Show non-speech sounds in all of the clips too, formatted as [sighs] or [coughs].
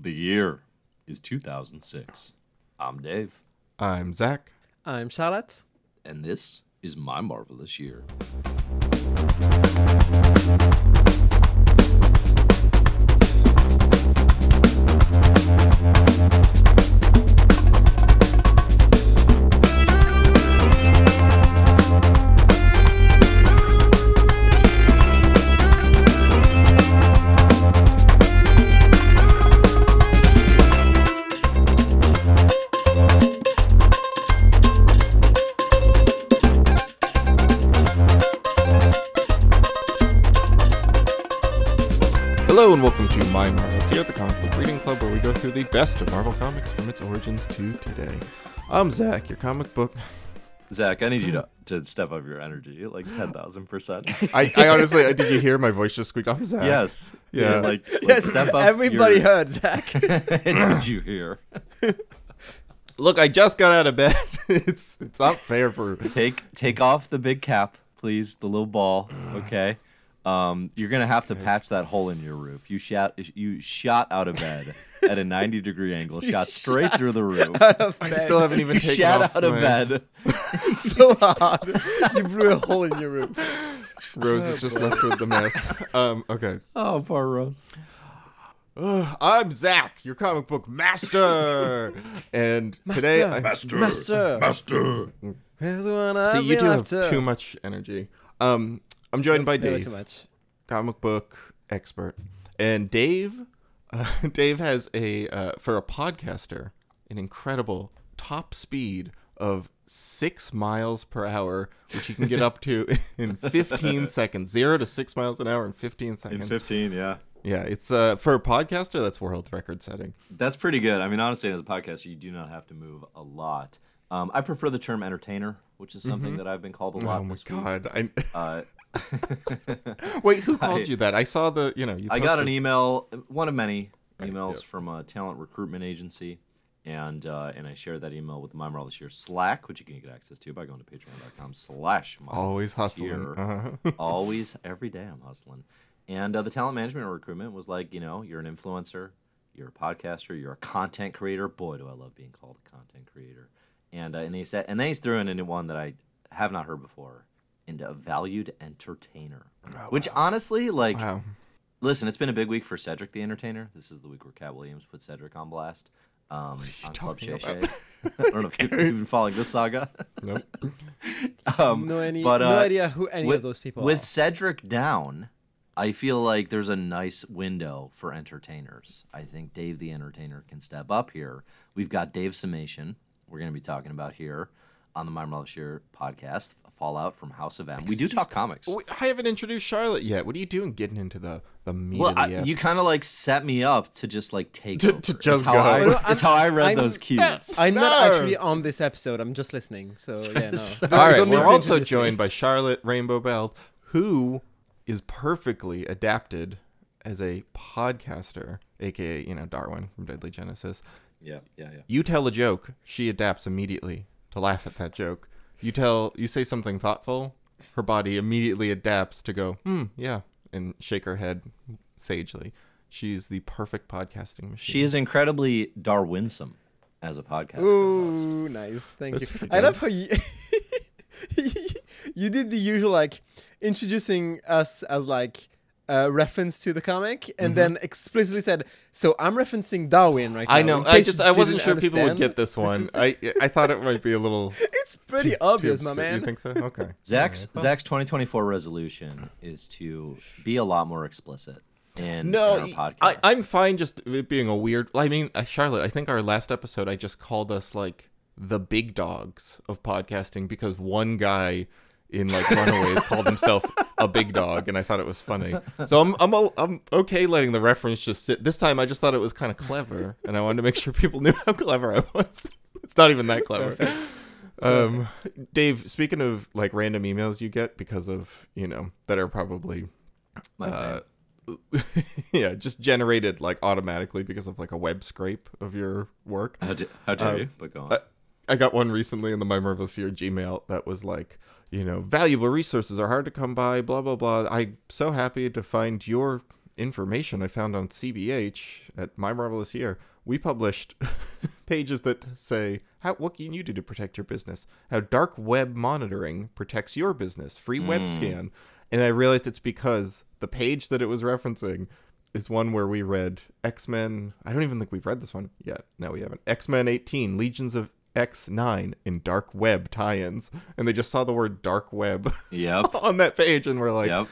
The year is 2006. I'm Dave, I'm Zach. I'm Charlotte. and this is my marvelous year. My Marvels here at the Comic Book Reading Club, where we go through the best of Marvel Comics from its origins to today. I'm Zach, your comic book. Zach, I need you to, to step up your energy like 10,000%. I, I honestly, I, did you hear my voice just squeaked? I'm Zach. yes. Yeah. Like, like Yes, step up. everybody your- heard Zach. [laughs] [laughs] Did you hear? Look, I just got out of bed. [laughs] it's it's not fair for. Take take off the big cap, please. The little ball. Okay. Um, you're gonna have to patch that hole in your roof. You shot you shot out of bed at a 90 degree angle, [laughs] shot straight through the roof. I still haven't even You taken shot off out of my- bed. [laughs] so hard. You blew a hole in your roof. [laughs] Rose is just left with the mess. Um, okay. Oh, poor Rose. Ugh, I'm Zach, your comic book master, and today I, Master. Master. master. Here's one I've See, you been two have after. too much energy. Um, I'm joined by Dave. too much. comic book expert, and Dave. Uh, [laughs] Dave has a uh, for a podcaster an incredible top speed of six miles per hour, which he can get up to [laughs] in 15 [laughs] seconds, zero to six miles an hour in 15 seconds. In seconds. 15, yeah. yeah, it's uh for a podcaster that's world record setting. That's pretty good. I mean, honestly, as a podcaster, you do not have to move a lot. Um, I prefer the term entertainer, which is something that I've been called a lot Oh my god! I, Uh, [laughs] wait, who called I- you that? I saw the you know you. I got an email, one of many Right, emails yeah. from a talent recruitment agency, and uh, and I shared that email with the My Marvelous Year Slack, which you can get access to by going to patreon.com slash My Always hustling. Uh-huh. [laughs] always every day i'm hustling and uh, the talent management recruitment was like you know you're an influencer you're a podcaster you're a content creator boy do i love being called a content creator and uh, and they said and then he's threw in into one that i have not heard before into a valued entertainer which honestly like wow. listen it's been a big week for cedric the entertainer this is the week where Katt Williams put cedric on blast um, on Club Shay? Shay. [laughs] I don't know if you've been following this saga. Nope. [laughs] Um, No, any, but, no uh, idea who any with, of those people with are. Cedric down, I feel like there's a nice window for entertainers. I think Dave the Entertainer can step up here. We've got Dave Summation. We're going to be talking about here on the My Marvelous Year podcast, Fallout from House of M. We do talk comics. I haven't introduced Charlotte yet. What are you doing getting into the the meat Well, of the I, uh, you kind of like set me up to just like take [laughs] To- over. to is just how go. I, is how I read I'm- those cues. [laughs] I'm not No. actually on this episode. I'm just listening. So [laughs] yeah, no. All right, we're also introduce me. joined by Charlotte Rainbow Bell, who is perfectly adapted as a podcaster, aka you know Darwin from Deadly Genesis. yeah, yeah, yeah. You tell a joke, she adapts immediately to laugh at that joke. You tell, you say something thoughtful, her body immediately adapts to go, hmm, yeah, and shake her head sagely. She's the perfect podcasting machine. She is incredibly Darwinsome as a podcast. host. Ooh, nice. Thank That's you. I love how you [laughs] you did the usual like introducing us as like a reference to the comic, and then explicitly said, "So I'm referencing Darwin right now." I know. I just I wasn't didn't sure people would get this one. I I thought it might be a little [laughs] It's pretty too obvious, my man. You think so? Okay. [laughs] Zach's Alright, well. Zach's 2024 resolution is to be a lot more explicit in, No, in podcast. I, I'm fine just it being a weird. I mean, uh, Charlotte, I think our last episode I just called us like the big dogs of podcasting because one guy in like Runaways called himself a big dog, and I thought it was funny. So I'm I'm I'm okay letting the reference just sit. This time I just thought it was kind of clever, and I wanted to make sure people knew how clever I was. [laughs] It's not even that clever. Um, Dave, speaking of like random emails you get because of you know that are probably My uh, [laughs] yeah, just generated like automatically because of like a web scrape of your work. how, d- how dare um, you? But go on. I, I got one recently in the My Marvelous Year Gmail that was like, you know, valuable resources are hard to come by, blah blah blah. I'm so happy to find your information I found on CBH at My Marvelous Year. We published [laughs] pages that say how what can you do to protect your business? How dark web monitoring protects your business. Free web hmm. scan. And I realized it's because the page that it was referencing is one where we read X Men. I don't even think we've read this one yet. No, we haven't. X Men 18, Legions of X9 in dark web tie-ins, and they just saw the word dark web Yep. [laughs] on that page, and we're like, Yep.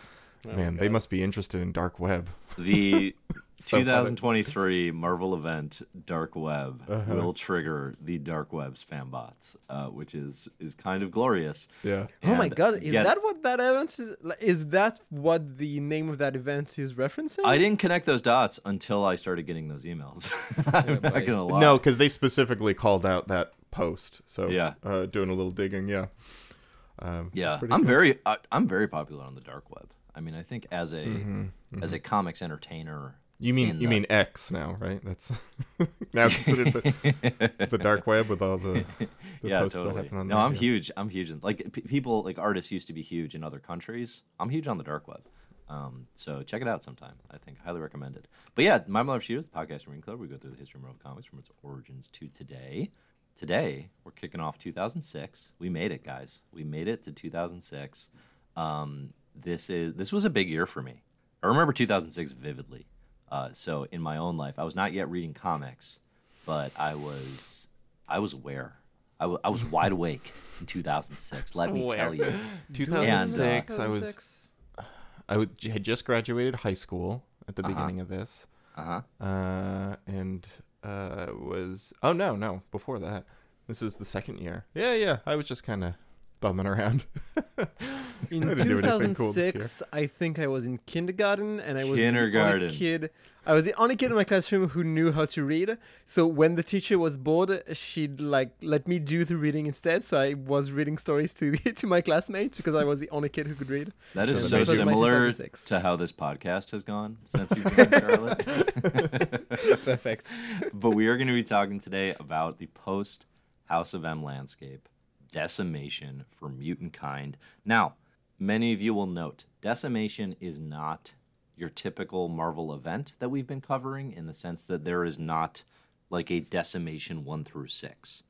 man, they must be interested in dark web. The [laughs] So funny. 2023 Marvel event Dark Web Uh-huh. will trigger the Dark Web's fan bots, uh, which is is kind of glorious. Yeah. Oh my god, is yet- that what that event is? Is that what the name of that event is referencing? I didn't connect those dots until I started getting those emails. [laughs] I'm not boy. gonna lie. No, because they specifically called out that post. So Yeah. uh, doing a little digging. Yeah. Um, Yeah, I'm cool. very I, I'm very popular on the dark web. I mean, I think as a Mm-hmm, as a comics entertainer. You mean you the- mean X now, right? That's [laughs] now considered the, [laughs] the dark web with all the, the [laughs] yeah, posts that totally. happen on No, there. I'm yeah. huge. I'm huge. In, like p- people, like artists used to be huge in other countries. I'm huge on the dark web. Um, so check it out sometime. I think highly recommended. But yeah, My Love Shooters, the podcast Marine Club. We go through the history of Marvel Comics from its origins to today. Today we're kicking off 2006. We made it, guys. We made it to 2006. Um, this is this was a big year for me. I remember 2006 vividly. Uh, so in my own life, I was not yet reading comics, but I was I was aware. I, w- I was [laughs] wide awake in 2006. Let me tell you. [laughs] 2006. uh, I was I had just graduated high school at the beginning of this, Uh huh. uh, and uh, was oh no no before that. This was the second year. Yeah yeah. I was just kind of bumming around. [laughs] In I didn't do anything cool 2006, I think I was in kindergarten, and I was Kindergarten. the only kid. I was the only kid in my classroom who knew how to read. So when the teacher was bored, she'd like let me do the reading instead. So I was reading stories to [laughs] to my classmates because I was the only kid who could read. That is So so that was my similar to how this podcast has gone since you've been in Charlotte. [laughs] Perfect. but we are going to be talking today about the post House of M landscape, decimation for mutant kind. Now, many of you will note decimation is not your typical Marvel event that we've been covering in the sense that there is not like a decimation one through six.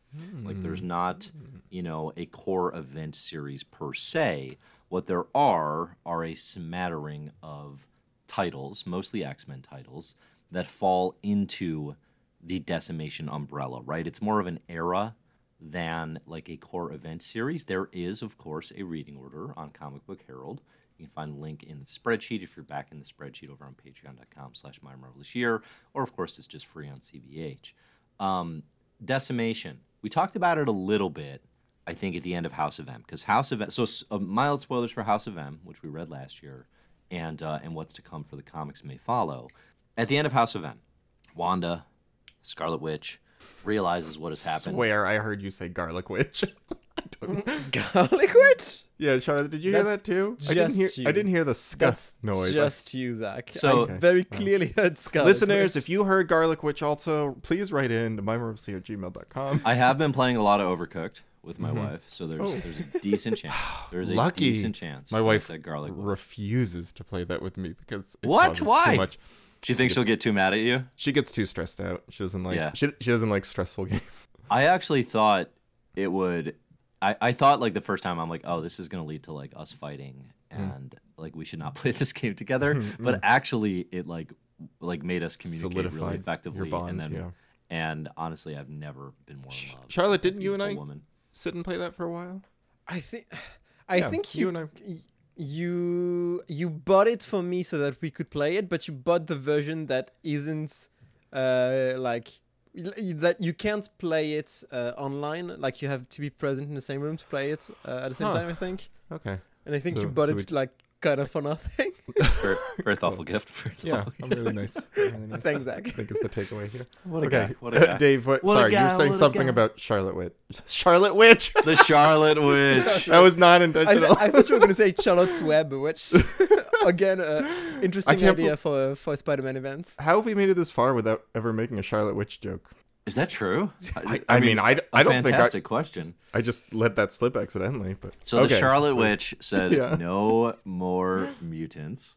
Like there's hmm. not, you know, a core event series per se. What there are are a smattering of titles, mostly X Men titles, that fall into the decimation umbrella, right? It's more of an era than like a core event series. There is, of course, a reading order on Comic Book Herald. You can find the link in the spreadsheet if you're back in the spreadsheet over on patreon.com slash my marvelous year, or of course it's just free on CBH. Um, decimation. We talked about it a little bit, I think, at the end of House of M, because House of M. So uh, mild spoilers for House of M, which we read last year, and uh, and what's to come for the comics may follow. At the end of House of M, Wanda, Scarlet Witch, realizes what has happened. Swear I heard you say garlic witch. [laughs] [laughs] Garlic witch? yeah, Charlotte, did you hear that too? I didn't hear. just I didn't hear the scuff noise. just you, Zach. So- I very clearly heard Scarlet Listeners, Witch. if you heard garlic witch also, please write in to mymercy at gmail.com. I have been playing a lot of Overcooked with my mm-hmm. wife, so there's Oh. there's a decent [sighs] chance. There's a Lucky. decent chance. My wife it's a garlic. witch. refuses to play that with me because it What? Why? Too much. She thinks she'll get too mad at you. She gets too stressed out. She doesn't like. Yeah. She, she doesn't like stressful games. I actually thought it would. I, I thought like the first time I'm like, oh, this is gonna lead to like us fighting hmm. and like we should not [laughs] play this game together. Hmm, but hmm. actually, it like like made us communicate really Solidified your effectively. bond, and then yeah. and honestly, I've never been more in love. Charlotte, didn't you and I- Woman. Sit and play that for a while. I think [sighs] I Yeah, think you you, and I- y- you you bought it for me so that we could play it, but you bought the version that isn't uh, like that you can't play it uh, online. Like you have to be present in the same room to play it uh, at the same Huh. time. I think, Okay. and I think So- you bought so it like kind of [laughs] for nothing. Very, very thoughtful gift. Very Yeah, thoughtful I'm really nice. [laughs] Really nice. Thanks, Zach. I think it's the takeaway here. [laughs] What a okay, guy. What a guy. Dave. What, What a sorry, you guy, were saying what something about Charlotte Witch. Charlotte Witch. the Charlotte Witch. that was not I, intentional. I thought you were going to say Charlotte's Web, which again, uh, interesting can't idea for for Spider-Man events. How have we made it this far without ever making a Charlotte Witch joke? Is that true? I, I mean, I don't think I, fantastic question. I just let that slip accidentally. But So the Charlotte Witch said, Yeah. "No more mutants,"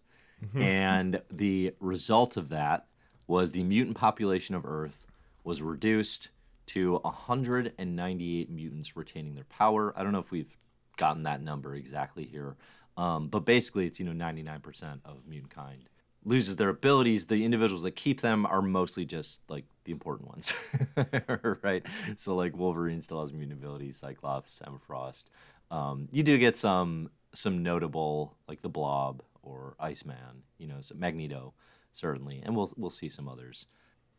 and the result of that was the mutant population of Earth was reduced to 198 mutants retaining their power. I don't know if we've gotten that number exactly here, um, but basically it's you know 99% of mutant kind loses their abilities. The individuals that keep them are mostly just like the important ones, [laughs] right? So like Wolverine still has mutant abilities, Cyclops, Emma Frost. Um, you do get some some notable like the Blob or Iceman, you know, so Magneto certainly, and we'll we'll see some others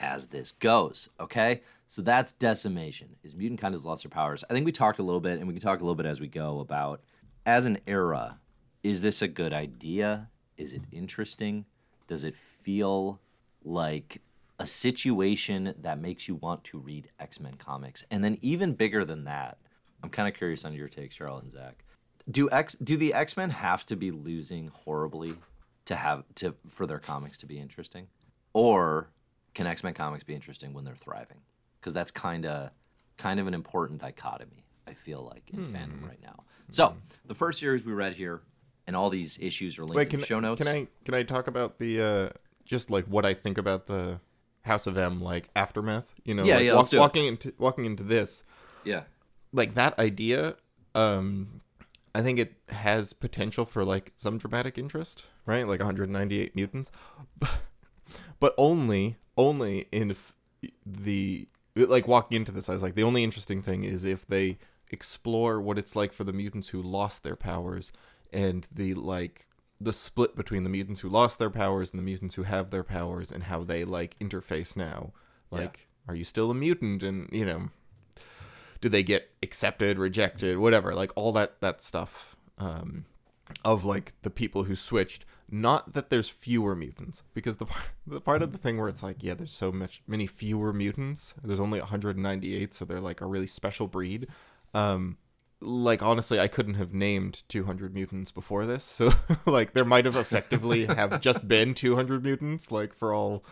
as this goes. Okay, so that's decimation. Is mutant kind has lost their powers? I think we talked a little bit, and we can talk a little bit as we go about as an era. Is this a good idea? Is it interesting? Does it feel like a situation that makes you want to read X Men comics? And then even bigger than that, I'm kind of curious on your take, Charlotte and Zach. Do X do the X Men have to be losing horribly to have to for their comics to be interesting, or can X Men comics be interesting when they're thriving? Because that's kind of kind of an important dichotomy. I feel like in fandom hmm. right now. So the first series we read here, and all these issues are linked Wait, in the show notes. can I can I talk about the uh just like what I think about the House of M like aftermath? You know, Yeah, like, yeah, walk- let's do it. walking into walking into this, Yeah. like that idea. Um, I think it has potential for like some dramatic interest, right? Like 198 mutants, [laughs] but only only in the like walking into this. I was like, the only interesting thing is if they explore what it's like for the mutants who lost their powers and the like the split between the mutants who lost their powers and the mutants who have their powers and how they like interface now. Like, are you still a mutant? And you know, do they get accepted, rejected, whatever, like all that that stuff um, of like the people who switched. Not that there's fewer mutants, because the part, [laughs] the part of the thing where it's like, yeah, there's so much many fewer mutants. There's only 198, so they're like a really special breed. Um, like honestly, I couldn't have named 200 mutants before this, so [laughs] like there might have effectively have [laughs] just been 200 mutants, like for all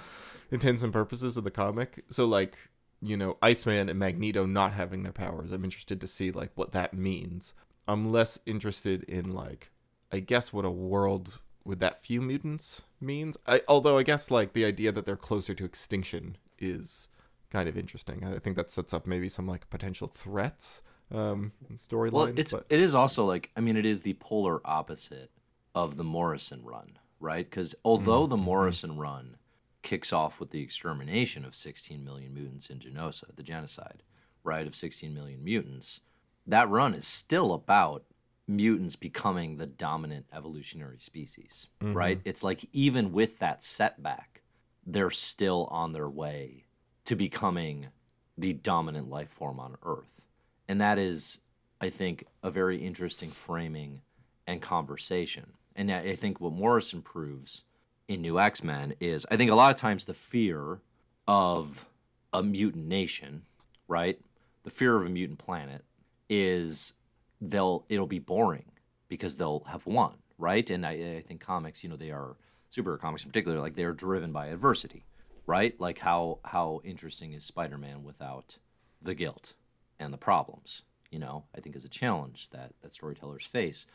intents and purposes of the comic. So like you know, Iceman and Magneto not having their powers. I'm interested to see like what that means. I'm less interested in like I guess what a world with that few mutants means. I although I guess like the idea that they're closer to extinction is kind of interesting. I think that sets up maybe some like potential threats um storylines. Well, it's but it is also like I mean it is the polar opposite of the Morrison run, right? Because although Mm-hmm. the Morrison run kicks off with the extermination of 16 million mutants in Genosha, the genocide, right, of 16 million mutants, that run is still about mutants becoming the dominant evolutionary species, Mm-hmm. right? It's like even with that setback, they're still on their way to becoming the dominant life form on Earth. And that is, I think, a very interesting framing and conversation. And I think what Morrison proves in New X Men is I think a lot of times the fear of a mutant nation, right? The fear of a mutant planet is they'll it'll be boring because they'll have won, right? And I, I think comics, you know, they are superhero comics in particular, like they're driven by adversity, right? Like how how interesting is Spider Man without the guilt and the problems? You know, I think is a challenge that that storytellers face.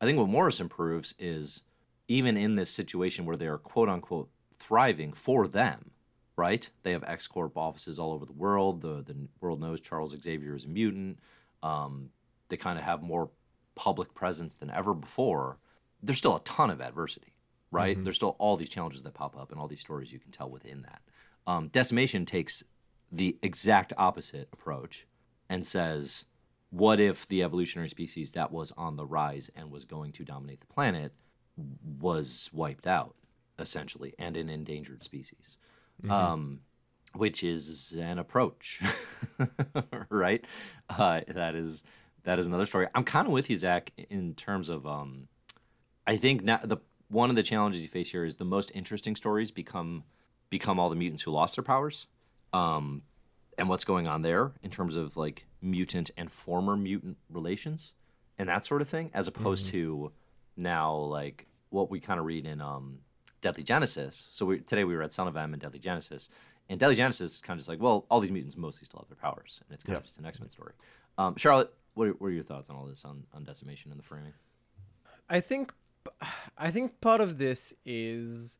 I think what Morris proves is even in this situation where they are quote unquote thriving for them, right? They have X Corp offices all over the world. The the world knows Charles Xavier is a mutant. Um, they kind of have more public presence than ever before. There's still a ton of adversity, right? There's still all these challenges that pop up and all these stories you can tell within that. Um, Decimation takes the exact opposite approach and says, what if the evolutionary species that was on the rise and was going to dominate the planet was wiped out, essentially, and an endangered species? Um, which is an approach, [laughs] right? Uh, that is that is another story. I'm kind of with you, Zach, in terms of um, I think now the one of the challenges you face here is the most interesting stories become become all the mutants who lost their powers, um, and what's going on there in terms of like mutant and former mutant relations and that sort of thing, as opposed to now like what we kind of read in um, Deadly Genesis. So we, today we read Son of M and Deadly Genesis, and Deadly Genesis is kind of just like, well, all these mutants mostly still have their powers, and it's kind of just an X Men story. Um, Charlotte, what are, what are your thoughts on all this on, on decimation and the framing? I think I think part of this is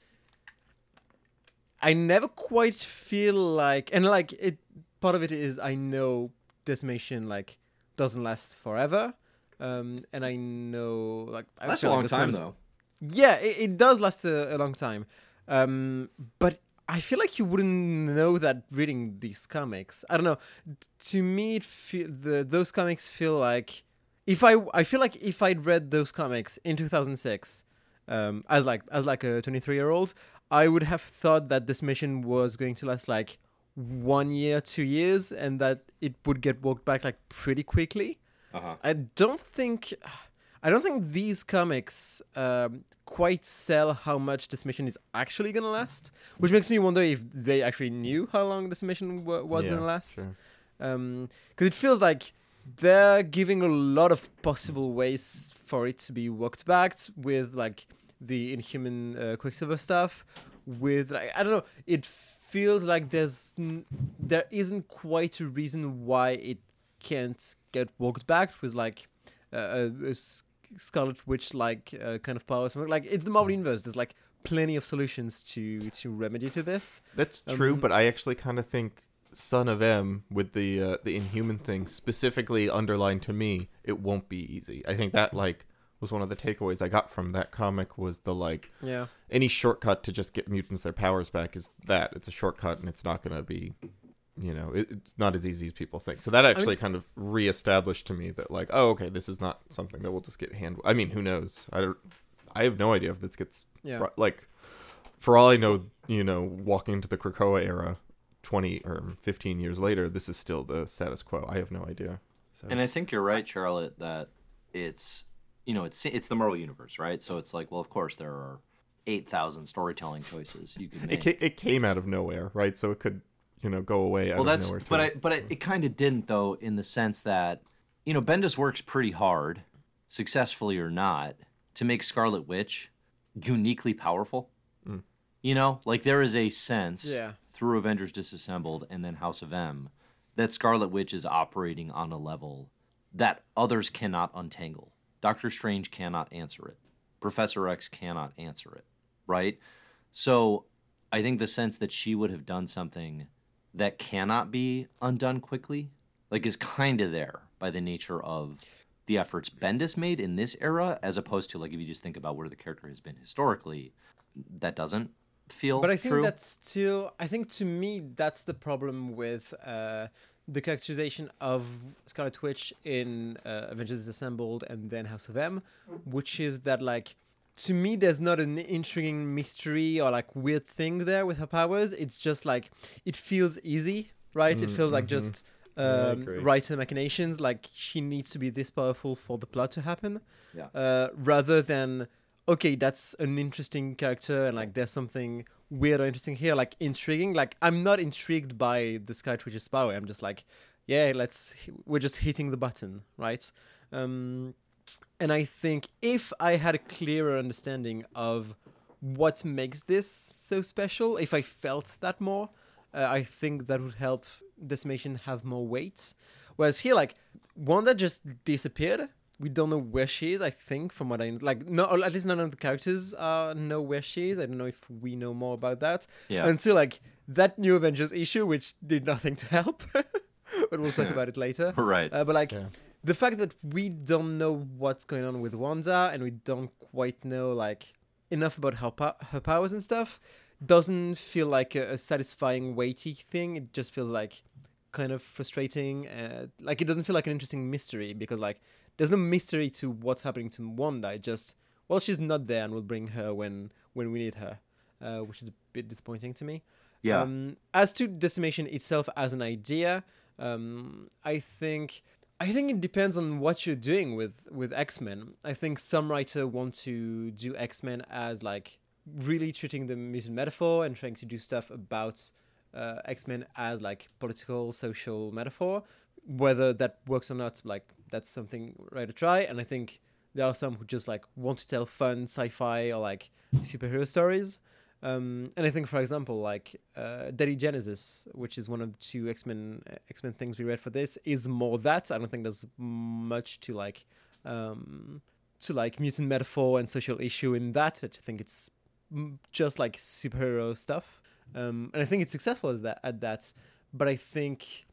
I never quite feel like and like it part of it is I know decimation like doesn't last forever. Um and I know like I That's a like long time though. Yeah, it, it does last a, a long time. Um but I feel like you wouldn't know that reading these comics. I don't know. To me, it fe- the those comics feel like if I I feel like if I'd read those comics in 2006, um, as like as like a 23 year old, I would have thought that Decimation was going to last like one year, two years, and that it would get walked back like pretty quickly. Uh-huh. I don't think I don't think these comics um, quite sell how much Decimation is actually gonna last, which makes me wonder if they actually knew how long Decimation wa- was Yeah, gonna last. sure. Because it feels like they're giving a lot of possible ways for it to be walked back with like the Inhuman uh, Quicksilver stuff. With like I don't know, it feels like there's n- there isn't quite a reason why it can't get walked back with like uh, a, a Scarlet Witch like uh, kind of power. Something like it's the Marvel universe. There's like plenty of solutions to to remedy to this. That's true, Um, but I actually kind of think Son of M with the uh, the Inhuman thing specifically underlined to me, it won't be easy. I think that like was one of the takeaways I got from that comic was the like Yeah. any shortcut to just get mutants their powers back is that. It's a shortcut and it's not going to be you know it, it's not as easy as people think. So that actually kind of reestablished to me that like oh okay this is not something that will just get hand i mean who knows? I don't i have no idea if this gets Yeah. brought- like for all i know you know walking into the krakoa era 20 or 15 years later this is still the status quo. I have no idea. So And I think you're right, Charlotte, that it's you know it's it's the Marvel universe, right? So it's like, well, of course there are eight thousand storytelling choices you can it, make. ca- it came out of nowhere right so it could you know go away out well, of that's nowhere but too. I but I, it kind of didn't though, in the sense that you know Bendis works pretty hard, successfully or not, to make Scarlet Witch uniquely powerful. Mm. You know, like there is a sense Yeah. through Avengers Disassembled and then House of M that Scarlet Witch is operating on a level that others cannot untangle. Doctor Strange cannot answer it. Professor X cannot answer it, right? So I think the sense that she would have done something that cannot be undone quickly, like, is kind of there by the nature of the efforts Bendis made in this era, as opposed to, like, if you just think about where the character has been historically, that doesn't feel But I think true. that's still. I think to me that's the problem with uh, the characterization of Scarlet Witch in uh, Avengers Assembled and then House of M, which is that like to me there's not an intriguing mystery or like weird thing there with her powers. It's just like it feels easy, right? it feels like just. Um, writer machinations like she needs to be this powerful for the plot to happen Yeah. uh, rather than okay that's an interesting character and like there's something weird or interesting here like intriguing. Like i'm not intrigued by the sky twitch's power. I'm just like yeah let's we're just hitting the button right? Um and i think if i had a clearer understanding of what makes this so special if i felt that more uh, i think that would help decimation have more weight. Whereas here like wanda just disappeared we don't know where she is. I think, from what I like, no, at least none of the characters uh, know where she is. I don't know if we know more about that Yeah. until like that new Avengers issue, which did nothing to help. [laughs] but we'll talk about it later. right. Uh, but like Yeah. the fact that we don't know what's going on with Wanda and we don't quite know like enough about her po- her powers and stuff doesn't feel like a, a satisfying weighty thing. It just feels like kind of frustrating. Uh, like it doesn't feel like an interesting mystery because like there's no mystery to what's happening to Wanda. It just well she's not there and we'll bring her when when we need her, uh, which is a bit disappointing to me. yeah. Um, as to decimation itself as an idea, um, I think I think it depends on what you're doing with with X Men. I think some writer want to do X Men as like really treating the mutant metaphor and trying to do stuff about uh, X Men as like political, social metaphor. Whether that works or not, like that's something right to try. And I think there are some who just like want to tell fun sci-fi or like superhero stories. Um, and I think, for example, like uh, Deadly Genesis, which is one of the two X Men X Men things we read for this, is more that. I don't think there's much to like um, to like mutant metaphor and social issue in that. I think it's just like superhero stuff, um, and I think it's successful as that at that. But I think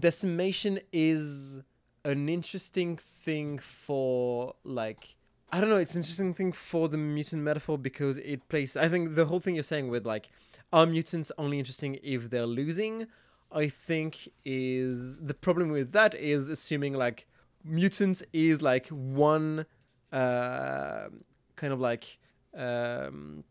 decimation is an interesting thing for like I don't know. It's an interesting thing for the mutant metaphor because it plays. I think the whole thing you're saying with like are mutants only interesting if they're losing? I think is the problem with that is assuming like mutants is like one uh, kind of like um,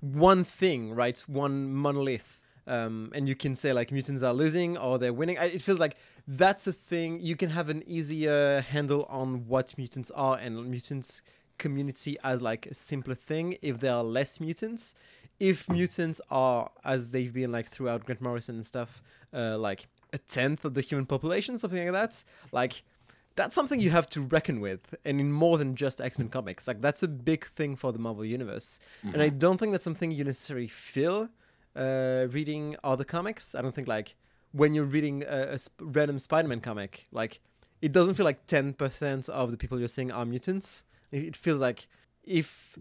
one thing, right? One monolith. Um, and you can say like mutants are losing or they're winning. It feels like that's a thing. You can have an easier handle on what mutants are and mutants community as like a simpler thing if there are less mutants. If mutants are, as they've been like throughout Grant Morrison and stuff, uh, like a tenth of the human population, something like that, like that's something you have to reckon with, and in more than just X Men comics. Like that's a big thing for the Marvel universe, mm-hmm. and I don't think that's something you necessarily feel uh, reading other comics. I don't think like when you're reading a, a sp- random Spider-Man comic, like it doesn't feel like ten percent of the people you're seeing are mutants. It feels like if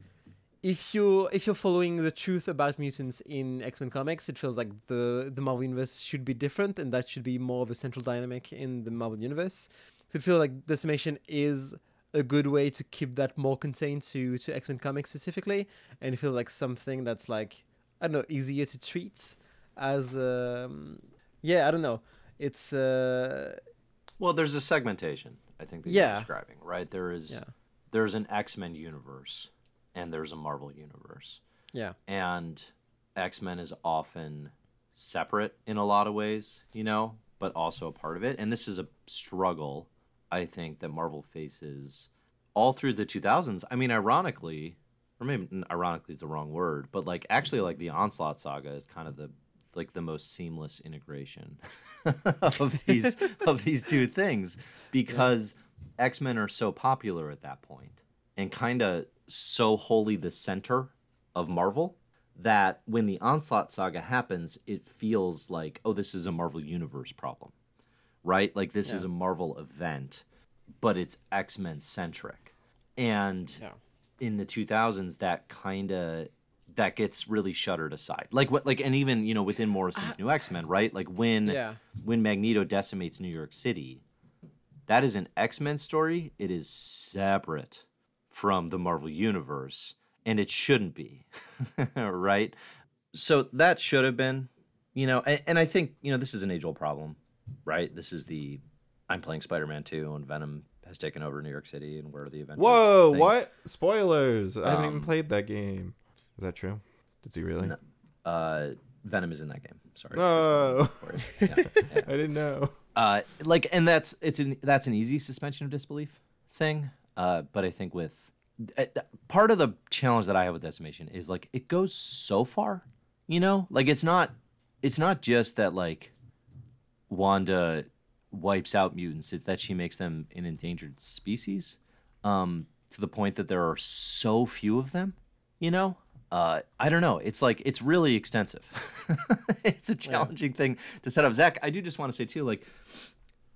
if you if you're following the truth about mutants in X Men comics, it feels like the the Marvel universe should be different, and that should be more of a central dynamic in the Marvel universe. So it feels like decimation is a good way to keep that more contained to to X Men comics specifically, and it feels like something that's like I don't know easier to treat as um, yeah I don't know it's uh, well there's a segmentation I think that yeah. you're describing right there is yeah. there's an X Men universe and there's a Marvel universe. Yeah. And X Men is often separate in a lot of ways, you know, but also a part of it. And this is a struggle, I think, that Marvel faces all through the 2000s. I mean, ironically, or maybe ironically is the wrong word, but like actually, like the Onslaught saga is kind of the like the most seamless integration [laughs] of these of these two things because yeah. X Men are so popular at that point and kind of so wholly the center of Marvel that when the Onslaught saga happens, it feels like, oh, this is a Marvel Universe problem, right? Like this yeah. is a Marvel event, but it's X Men centric. And yeah. in the 2000s, that kind of that gets really shuttered aside. Like what like and even, you know, within Morrison's uh, New X-Men, right? Like when yeah. when Magneto decimates New York City, that is an X-Men story. It is separate from the Marvel Universe, and it shouldn't be, [laughs] right? So that should have been, you know, and, and I think, you know, this is an age old problem, right? This is the I'm playing Spider Man 2 and Venom has taken over New York City and where are the events? Whoa, thing. what? Spoilers. I haven't even um, played that game. Is that true? Did he really? No, uh, Venom is in that game. Sorry. No. [laughs] Yeah, yeah. [laughs] I didn't know. Uh, like, and that's it's an that's an easy suspension of disbelief thing. Uh, but I think with uh, part of the challenge that I have with decimation is like it goes so far, you know, like it's not it's not just that like Wanda wipes out mutants; it's that she makes them an endangered species, um, to the point that there are so few of them. You know, uh, I don't know. It's like it's really extensive. [laughs] it's a challenging yeah. thing to set up. Zach, I do just want to say too, like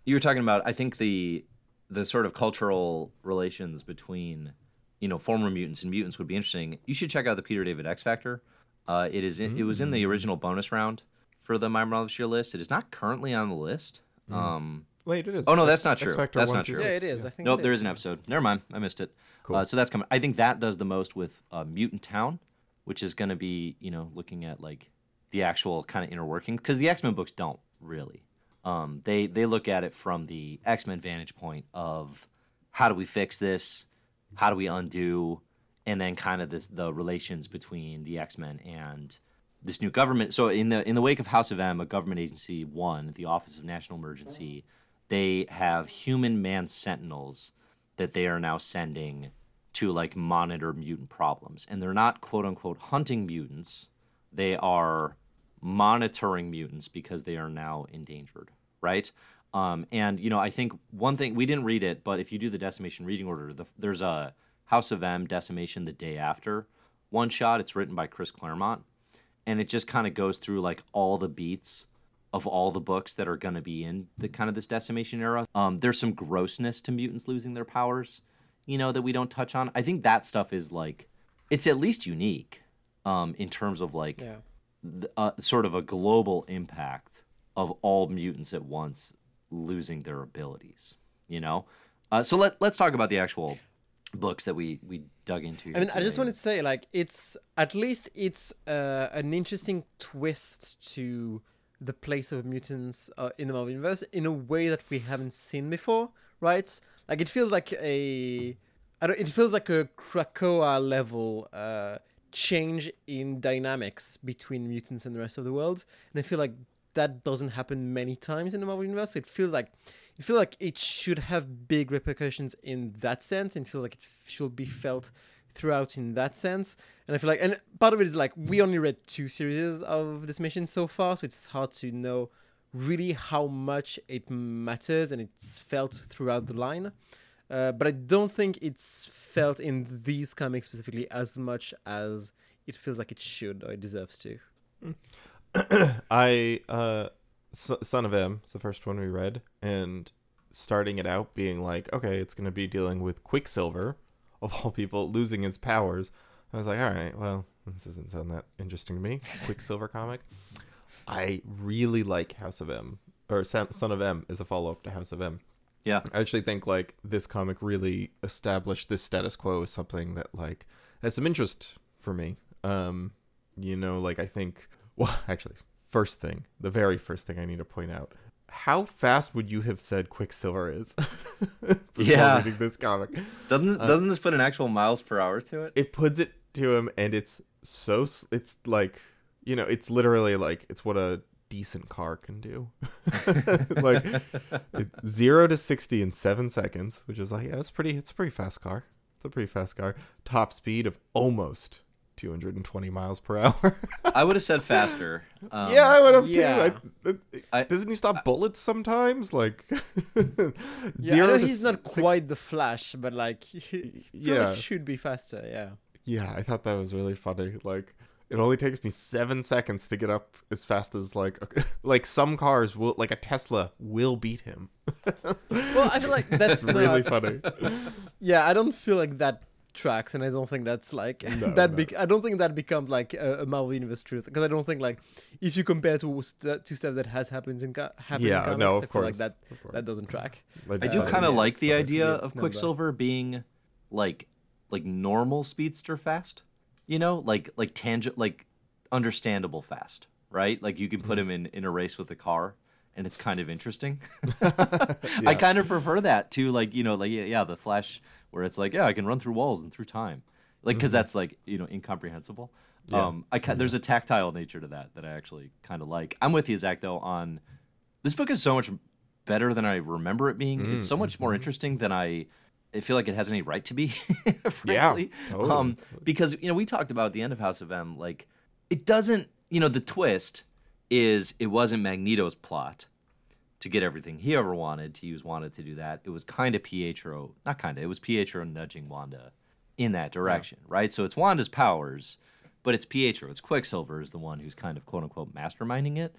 you were talking about. I think the the sort of cultural relations between you know former mutants and mutants would be interesting, you should check out the Peter David X Factor. Uh, it is in, mm. it was in the mm. original bonus round for the My Marvel Year list. It is not currently on the list. Mm. Um, Wait, it is. Oh no, that's not true. That's not true. Yeah, it is. I think. Nope, there is an episode. Never mind, I missed it. Cool. Uh, so that's coming. I think that does the most with uh, Mutant Town, which is going to be you know looking at like the actual kind of inner working because the X Men books don't really. Um, they they look at it from the X Men vantage point of how do we fix this? how do we undo, and then kind of this the relations between the X Men and this new government. So in the in the wake of House of M, a government agency one, the Office of National Emergency, they have human man sentinels that they are now sending to like monitor mutant problems, and they're not quote unquote hunting mutants. They are monitoring mutants because they are now endangered, right? Um, and you know, I think one thing we didn't read it, but if you do the decimation reading order, the, there's a House of M decimation the day after one shot. It's written by Chris Claremont, and it just kind of goes through like all the beats of all the books that are going to be in the kind of this decimation era. Um, there's some grossness to mutants losing their powers you know, that we don't touch on. I think that stuff is like, it's at least unique um, in terms of like Yeah. th- uh, sort of a global impact of all mutants at once losing their abilities. You know, uh, so let let's talk about the actual books that we we dug into. I mean, I just wanted to say, like, it's at least it's uh, an interesting twist to the place of mutants uh, in the Marvel universe in a way that we haven't seen before, right? Like, it feels like a, I don't, it feels like a Krakoa level uh, change in dynamics between mutants and the rest of the world, and I feel like that doesn't happen many times in the Marvel universe. So it feels like it feels like it should have big repercussions in that sense, and feel like it should be felt throughout in that sense. And I feel like, and part of it is like we only read two series of Decimation so far, so it's hard to know really how much it matters, and it's felt throughout the line. Uh, but I don't think it's felt in these comics specifically as much as it feels like it should or it deserves to. [coughs] I uh S- Son of M is the first one we read and starting it out being like okay it's going to be dealing with Quicksilver of all people losing his powers. I was like all right, well this doesn't sound that interesting to me. Quicksilver comic. I really like House of M or Son of M is a follow-up to House of M. yeah, I actually think like this comic really established this status quo as something that like has some interest for me. Um, you know, like I think [laughs] well, actually, first thing, the very first thing I need to point out. How fast would you have said Quicksilver is? [laughs] Yeah. reading this comic. doesn't doesn't this put an actual miles per hour to it? It puts it to him, and it's so it's like you know, it's literally like it's what a decent car can do. [laughs] like it, zero to sixty in seven seconds, which is like yeah, it's pretty. It's a pretty fast car. It's a pretty fast car. Top speed of almost 220 miles per hour. [laughs] I would have said faster. Um, [laughs] yeah, I would have yeah. too. I, I- doesn't he stop bullets sometimes? Like Yeah, zero I know to he's not six- quite the Flash, but like, he, he Yeah. like should be faster. Yeah. Yeah, I thought that was really funny. Like it only takes me seven seconds to get up as fast as like [laughs] like some cars will like a Tesla will beat him. [laughs] Well, I feel like that's [laughs] really funny. Yeah, I don't feel like that tracks, and I don't think that's like No, that. no. Bec- I don't think that becomes like a, a Marvel Universe truth because I don't think like if you compare to st- to stuff that has happened in co- happened Yeah, in comics, no, of I feel course, like that course. that doesn't track. I do uh, thought kind of was- like the idea weird of number. Quicksilver being like like normal speedster fast. You know, like like tangent like understandable fast, right? Like you can put mm-hmm. him in in a race with a car and it's kind of interesting. [laughs] I kind of prefer that to like, you know, like yeah, yeah, the Flash where it's like, yeah, I can run through walls and through time. Like cuz mm-hmm. that's like, you know, incomprehensible. Yeah. Um I ki- there's a tactile nature to that that I actually kind of like. I'm with you Zach though on this book is so much better than I remember it being. It's so mm-hmm. much more interesting than I, I feel like it has any right to be. [laughs] frankly. totally. Um, because you know we talked about the end of House of M, like it doesn't. You know the twist is it wasn't Magneto's plot to get everything he ever wanted to use wanted to do that. It was kind of Pietro, not kind of. It was Pietro nudging Wanda in that direction, right? So it's Wanda's powers, but it's Pietro. It's Quicksilver is the one who's kind of quote unquote masterminding it.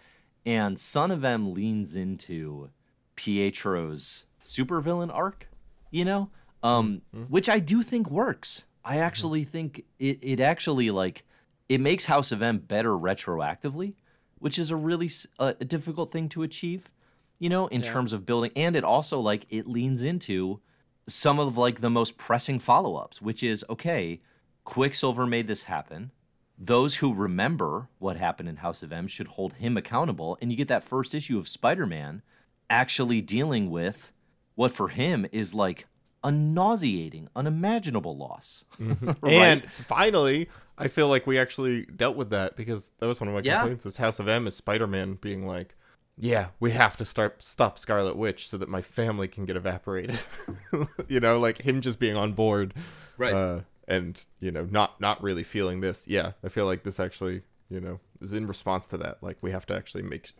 And Son of M leans into Pietro's supervillain arc, you know, um, which I do think works. I actually think it, it actually like it makes House of M better retroactively, which is a really uh, a difficult thing to achieve, you know, in terms of building. And it also like it leans into some of like the most pressing follow-ups, which is okay, Quicksilver made this happen. Those who remember what happened in House of M should hold him accountable, and you get that first issue of Spider-Man actually dealing with what for him is like a nauseating, unimaginable loss. [laughs] Right? And finally, I feel like we actually dealt with that because that was one of my Yeah. complaints. This House of M is Spider Man being like, "Yeah, we have to start stop Scarlet Witch so that my family can get evaporated." [laughs] you know, like him just being on board, Right. Uh, and you know, not not really feeling this. Yeah, I feel like this actually, you know, is in response to that. Like we have to actually make.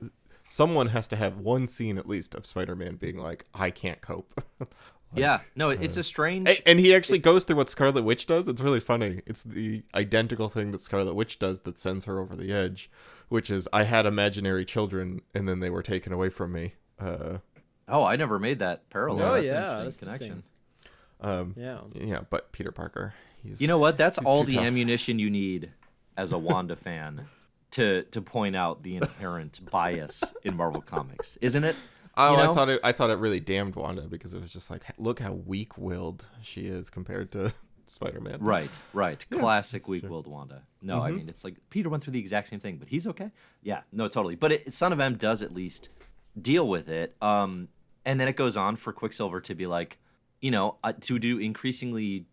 Someone has to have one scene at least of Spider-Man being like, "I can't cope," [laughs] yeah, no, it- it's a strange. A- and he actually goes through what Scarlet Witch does. It's really funny. It's the identical thing that Scarlet Witch does that sends her over the edge, which is I had imaginary children and then they were taken away from me. Uh, Oh, I never made that parallel. Oh, that's yeah, an interesting that's connection. Um, Yeah. yeah, but Peter Parker. He's, You know what? That's all the tough. ammunition you need as a [laughs] Wanda fan to to point out the inherent bias in Marvel Comics, isn't it? Oh, you know? I thought it. I thought it really damned Wanda because it was just like, look how weak-willed she is compared to [laughs] Spider-Man. Right, right. Classic weak-willed Wanda. No, Mm-hmm. I mean it's like Peter went through the exact same thing, but he's okay. Yeah, no, totally. But it, Son of M does at least deal with it. Um, and then it goes on for Quicksilver to be like, you know, uh, to do increasingly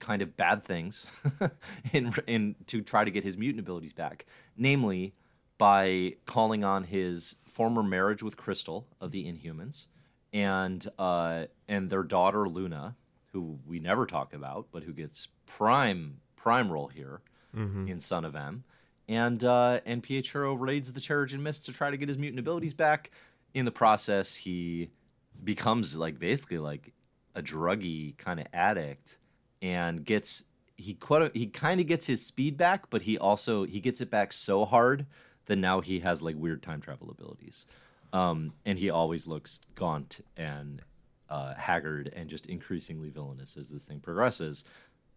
kind of bad things [laughs] in in to try to get his mutant abilities back, namely by calling on his former marriage with Crystal of the Inhumans and uh, and their daughter Luna, who we never talk about, but who gets prime prime role here in Son of M, and uh, and Pietro raids the Terrigen Mist to try to get his mutant abilities back. In the process, he becomes like basically like a druggy kind of addict and gets he quite he kind of gets his speed back but he also he gets it back so hard that now he has like weird time travel abilities um and he always looks gaunt and uh haggard and just increasingly villainous as this thing progresses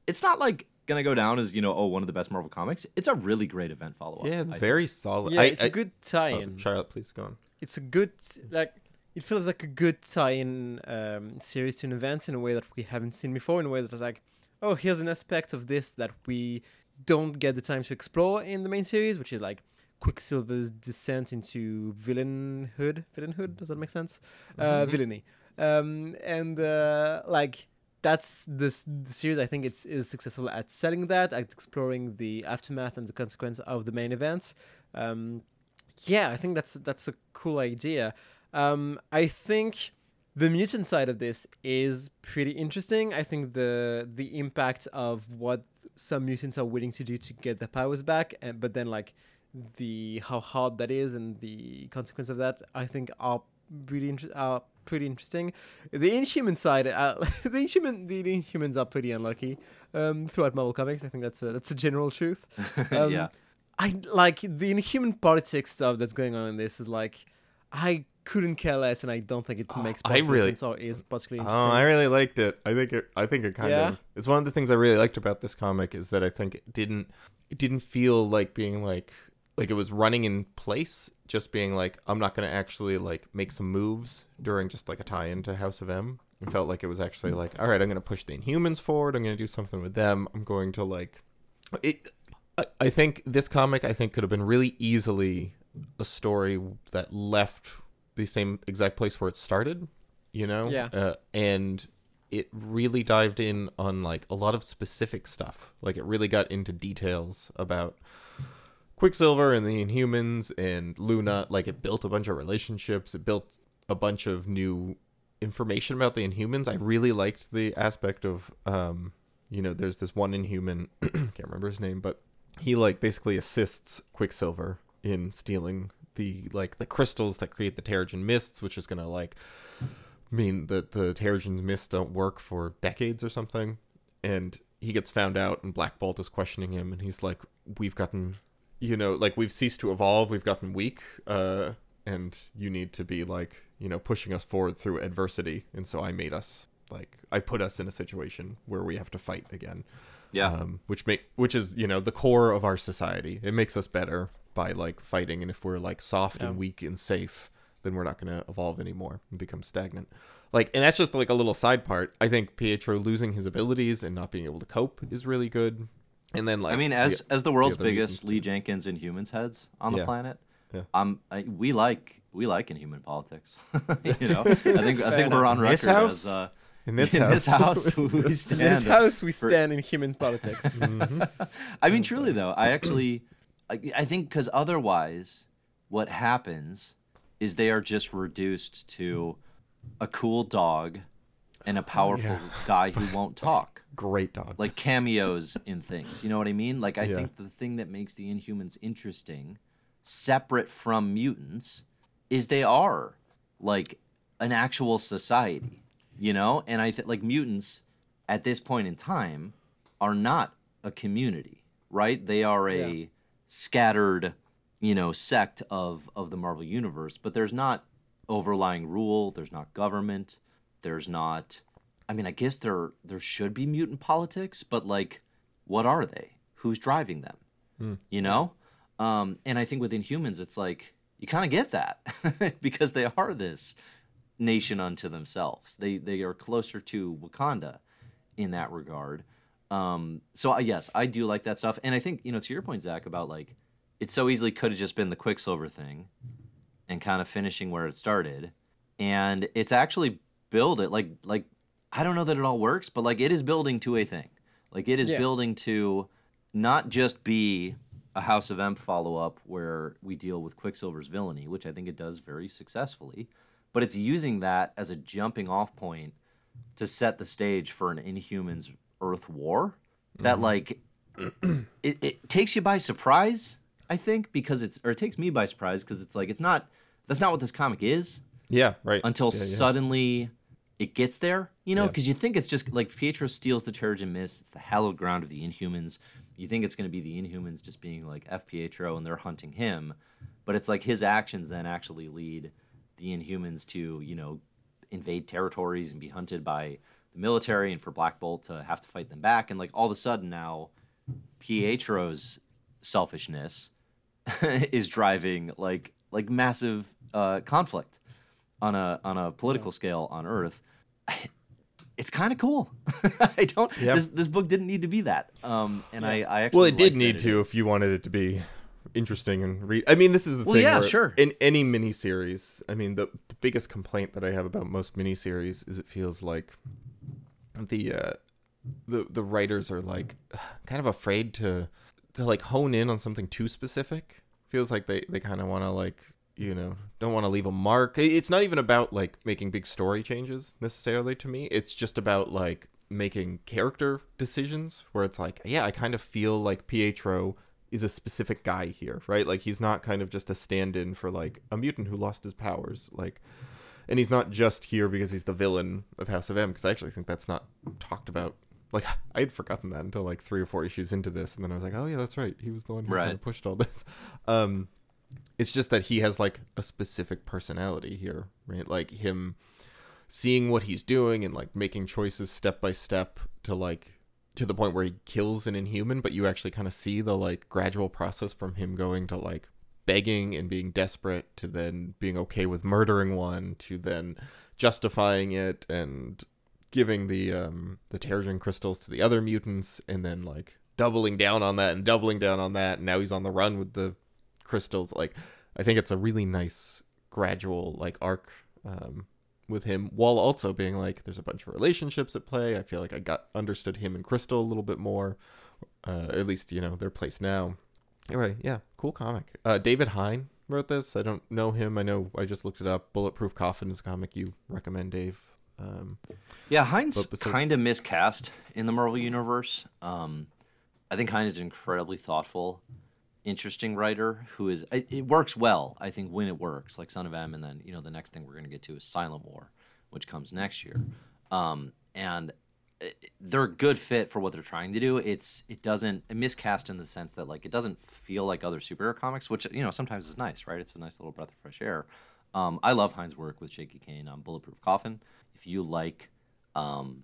it's not like gonna go down as you know oh one of the best marvel comics it's a really great event follow-up Yeah, it's I very solid. Yeah, I- it's a I- good oh, tie-in. Charlotte, please go on. it's a good like it feels like a good tie-in um, series to an event in a way that we haven't seen before in a way that is like oh here's an aspect of this that we don't get the time to explore in the main series which is like quicksilver's descent into villainhood villainhood? Does that make sense? Uh, villainy. Um, and uh, like that's this the series i think it's is successful at selling that at exploring the aftermath and the consequence of the main events. Um, yeah, I think that's that's a cool idea. Um, I think the mutant side of this is pretty interesting. I think the the impact of what some mutants are willing to do to get their powers back, and but then like the how hard that is and the consequence of that, I think are really inter- are pretty interesting. The Inhuman side, uh, [laughs] the Inhuman the, the Inhumans are pretty unlucky um, throughout Marvel comics. I think that's a, that's a general truth. [laughs] Um, yeah I like the inhuman politics stuff that's going on in this is like I couldn't care less, and I don't think it makes I really- sense or is particularly Oh. I really liked it. I think it. I think it kind Yeah? of. It's one of the things I really liked about this comic is that I think it didn't. It didn't feel like being like like it was running in place. Just being like I'm not going to actually like make some moves during just like a tie-in to House of M. It felt like it was actually like all right. I'm going to push the Inhumans forward. I'm going to do something with them. I'm going to like it. I, I think this comic I think could have been really easily a story that left the same exact place where it started. You know. Yeah. Uh, and it really dived in on like a lot of specific stuff. Like it really got into details about Quicksilver and the Inhumans and Luna. Like it built a bunch of relationships. It built a bunch of new information about the Inhumans. I really liked the aspect of um, you know, there's this one Inhuman, [clears throat] can't remember his name, but he like basically assists Quicksilver in stealing the like the crystals that create the Terrigen mists, which is gonna like mean that the Terrigen mists don't work for decades or something. And he gets found out, and Black Bolt is questioning him, and he's like, "We've gotten, you know, like we've ceased to evolve. We've gotten weak, uh, and you need to be like, you know, pushing us forward through adversity." And so I made us like I put us in a situation where we have to fight again yeah um, which make which is you know the core of our society. It makes us better by like fighting, and if we're like soft Yeah. and weak and safe, then we're not going to evolve anymore and become stagnant. Like, and that's just like a little side part. I think Pietro losing his abilities and not being able to cope is really good. And then like I mean, as the- as the world's the biggest mutants. Lee Jenkins and humans heads on the Yeah. planet, Yeah. um, I, we like we like inhuman politics. [laughs] you [laughs] know, I think I think we're on record this house? as uh, [laughs] in this in house, this house we stand. In this house, we for- stand in human politics. I mean, truly though, I actually, I, I think because otherwise, what happens is they are just reduced to a cool dog and a powerful yeah. guy who won't [laughs] talk. great dog. like cameos in things. You know what I mean? Like I Yeah. think the thing that makes the Inhumans interesting, separate from mutants, is they are like an actual society. You know, and I think like mutants at this point in time are not a community, right? They are a Yeah. scattered, you know, sect of of the Marvel universe, but there's not overlying rule, there's not government, there's not I mean, I guess there there should be mutant politics, but like, what are they? Who's driving them? You know, um, and I think with Inhumans, it's like you kind of get that [laughs] because they are this nation unto themselves. They they are closer to Wakanda in that regard. Um, so I, yes, I do like that stuff, and I think you know to your point, Zach, about like it so easily could have just been the Quicksilver thing, and kind of finishing where it started, and it's actually build it. Like like I don't know that it all works, but like it is building to a thing, like it is Yeah. building to not just be a House of M follow up where we deal with Quicksilver's villainy, which I think it does very successfully, but it's using that as a jumping off point to set the stage for an Inhumans Earth war that mm-hmm. like it, it takes you by surprise, I think, because it's or it takes me by surprise because it's like it's not that's not what this comic is Yeah, right. until Yeah, yeah. suddenly it gets there, you know, Yeah. because you think it's just like Pietro steals the Terrigen Mist, it's the hallowed ground of the Inhumans. You think it's going to be the Inhumans just being like F. Pietro and they're hunting him, but it's like his actions then actually lead the Inhumans to, you know, invade territories and be hunted by the military and for Black Bolt to have to fight them back. And like all of a sudden now, Pietro's selfishness [laughs] is driving like like massive uh, conflict on a on a political scale on Earth. [laughs] It's kind of cool. [laughs] I don't. Yeah. This this book didn't need to be that. Um, and I I actually Well, it did need that to is. if you wanted it to be interesting and read. I mean, this is the Well, thing. yeah, sure. In any miniseries, I mean, the the biggest complaint that I have about most miniseries is it feels like the uh, the the writers are like [sighs] kind of afraid to to like hone in on something too specific. Feels like they they kind of want to like you know don't want to leave a mark. It's not even about like making big story changes necessarily to me. It's just about like making character decisions where it's like yeah, I kind of feel like Pietro is a specific guy here, right? Like he's not kind of just a stand-in for like a mutant who lost his powers, like and he's not just here because he's the villain of House of M because I actually think that's not talked about. Like [laughs] I had forgotten that until like three or four issues into this, and then I was like, oh yeah, that's right. He was the one who kind of pushed all this. Um, it's just that he has like a specific personality here, right? Like him seeing what he's doing and like making choices step by step to like to the point where he kills an inhuman, but you actually kind of see the like gradual process from him going to like begging and being desperate to then being okay with murdering one to then justifying it and giving the um the Terrigen crystals to the other mutants and then like doubling down on that and doubling down on that and now he's on the run with the crystals like I think it's a really nice gradual like arc um with him while also being like there's a bunch of relationships at play. I feel like I got understood him and Crystal a little bit more. Uh, at least you know their place now. Anyway, yeah, cool comic. Uh, David Hine wrote this. I don't know him. I know I just looked it up. Bulletproof Coffin is a comic you recommend, Dave. Um, Yeah, besides- kind of miscast in the Marvel universe. Um, I think Hine's is incredibly thoughtful, interesting writer who is. It, it works well, I think, when it works, like Son of M, and then you know the next thing we're going to get to is Silent War, which comes next year. Um, and it- they're a good fit for what they're trying to do. It's it doesn't it miscast in the sense that like it doesn't feel like other superhero comics, which you know sometimes is nice, right? It's a nice little breath of fresh air. Um, I love Hine's work with Shaky Kane on Bulletproof Coffin. If you like um,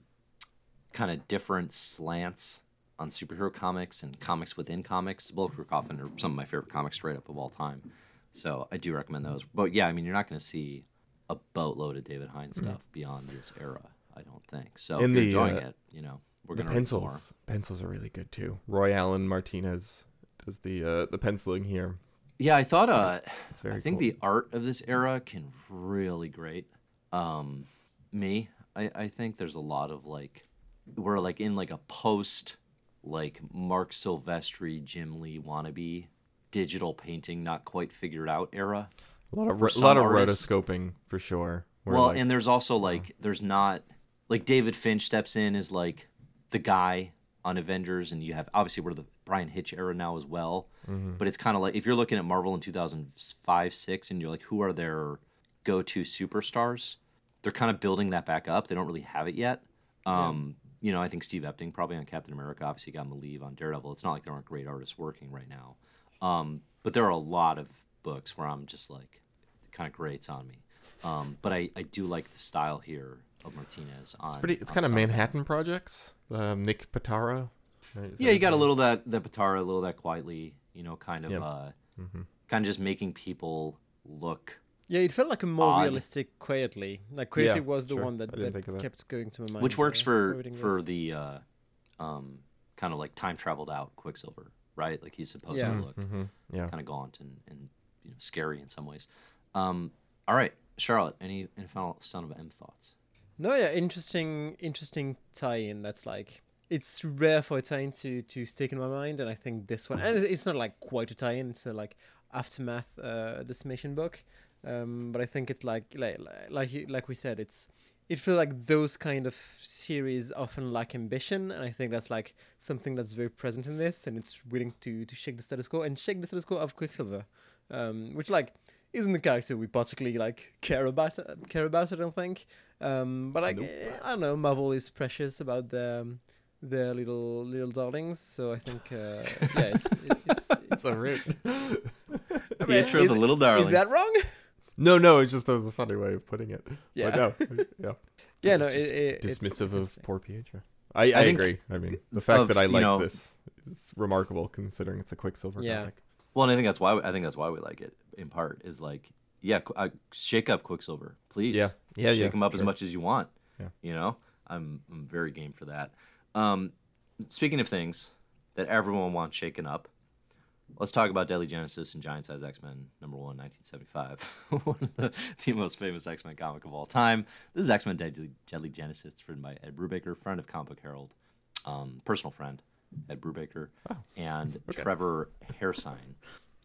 kind of different slants on superhero comics and comics within comics, Bulletproof Coffin are some of my favorite comics straight up of all time. So I do recommend those. But yeah, I mean, you're not going to see a boatload of David Hine's stuff beyond this era, I don't think. So In if you're the, enjoying uh, it, you know, we're the going to read more. pencils, pencils are really good too. Roy Allen Martinez does the uh, the penciling here. Yeah, I thought uh, I think cool. the art of this era can really great. Um, me, I, I think there's a lot of like we're like in like a post like Marc Silvestri, Jim Lee wannabe digital painting not quite figured out era. a lot of a lot of artists- rotoscoping for sure. well, like- and there's also like there's not like David Finch steps in as like the guy on Avengers, and you have obviously we're the Bryan Hitch era now as well. Mm-hmm. But it's kind of like if you're looking at Marvel in 2005, six, and you're like, who are their go-to superstars? They're kind of building that back up. They don't really have it yet. Um, You know, I think Steve Epting probably on Captain America. Obviously, got leave on Daredevil. It's not like there aren't great artists working right now. Um, but there are a lot of books where I'm just like, it kind of grates on me. Um, but I, I do like the style here of Martinez on. Pretty. It's kind of Manhattan projects. Um, Nick Pitarra. right? Yeah, you got a little that that Pitarra, a little that Quitely. You know, kind of uh, Mhm. kind of just making people look. Yeah, it felt like a more Odd. realistic Quitely. Like Quitely Yeah, was the sure. one that, that that. kept going to my mind. which works for for this. the uh, um, kind of like time traveled out Quicksilver, right? Like he's supposed Yeah. to look Mhm. Yeah. kind of gaunt and, and you know, scary in some ways. Um, all right, Charlotte, any any final son of M thoughts? No, yeah, interesting, interesting tie-in. That's like it's rare for a tie-in to to stick in my mind, and I think this one, and it's not like quite a tie-in. It's a like aftermath uh, decimation book, um, but I think it like like like like we said, it's it feels like those kind of series often lack ambition, and I think that's like something that's very present in this, and it's willing to to shake the status quo and shake the status quo of Quicksilver, um, which like isn't the character we particularly like care about care about. I don't think. Um, but like Nope. I don't know, Marvel is precious about their um, their little little darlings. So I think uh, yeah, it's it, [laughs] it's, It's a rich. [laughs] Pietro the little darling. Is that wrong? No, no. It just was a funny way of putting it. Yeah, But no. [laughs] Yeah. yeah, no, It's it, it, dismissive it's of poor Pietro. I, I, think agree. I mean, the fact of, that I you like know- this is remarkable considering it's a Quicksilver Yeah. comic. Well, and I think that's why I think that's why we like it in part is like yeah, qu- uh, shake up Quicksilver, please. Yeah. Yeah, shake yeah, him up as much as you want. Yeah. You know, I'm I'm very game for that. Um, speaking of things that everyone wants shaken up, let's talk about Deadly Genesis and Giant Size X Men number one, 1975. [laughs] one of the, the most famous X Men comic of all time. This is X Men Deadly, Deadly Genesis. Written by Ed Brubaker, friend of Comic Book Herald, um, personal friend, Ed Brubaker, and Trevor Hairsine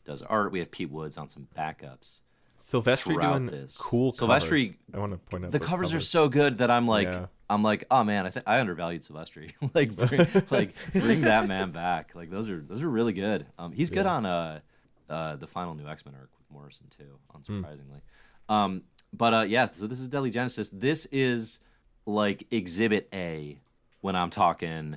does art. We have Pete Woods on some backups. Silvestri Throughout doing this. cool Silvestri- covers. I want to point out the those covers, are so good that I'm like, Yeah. I'm like, oh man, I think I undervalued Silvestri. [laughs] like, bring, [laughs] like bring that man back. Like those are those are really good. Um, he's good on uh, uh, the final new X Men arc with Morrison too, unsurprisingly. Um, but uh, yeah, so this is Deadly Genesis. This is like Exhibit A when I'm talking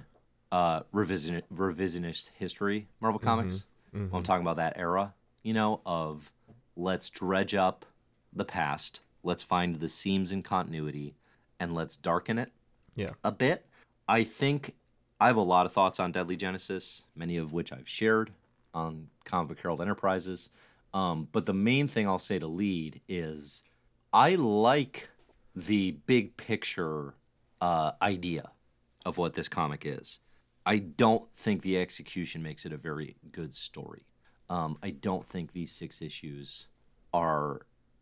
uh, revision revisionist history Marvel Comics. When I'm talking about that era, you know, of let's dredge up the past, let's find the seams in continuity, and let's darken it Yeah. a bit. I think I have a lot of thoughts on Deadly Genesis, many of which I've shared on Comic Book Herald Enterprises. Um, but the main thing I'll say to lead is I like the big picture uh, idea of what this comic is. I don't think the execution makes it a very good story. Um, I don't think these six issues are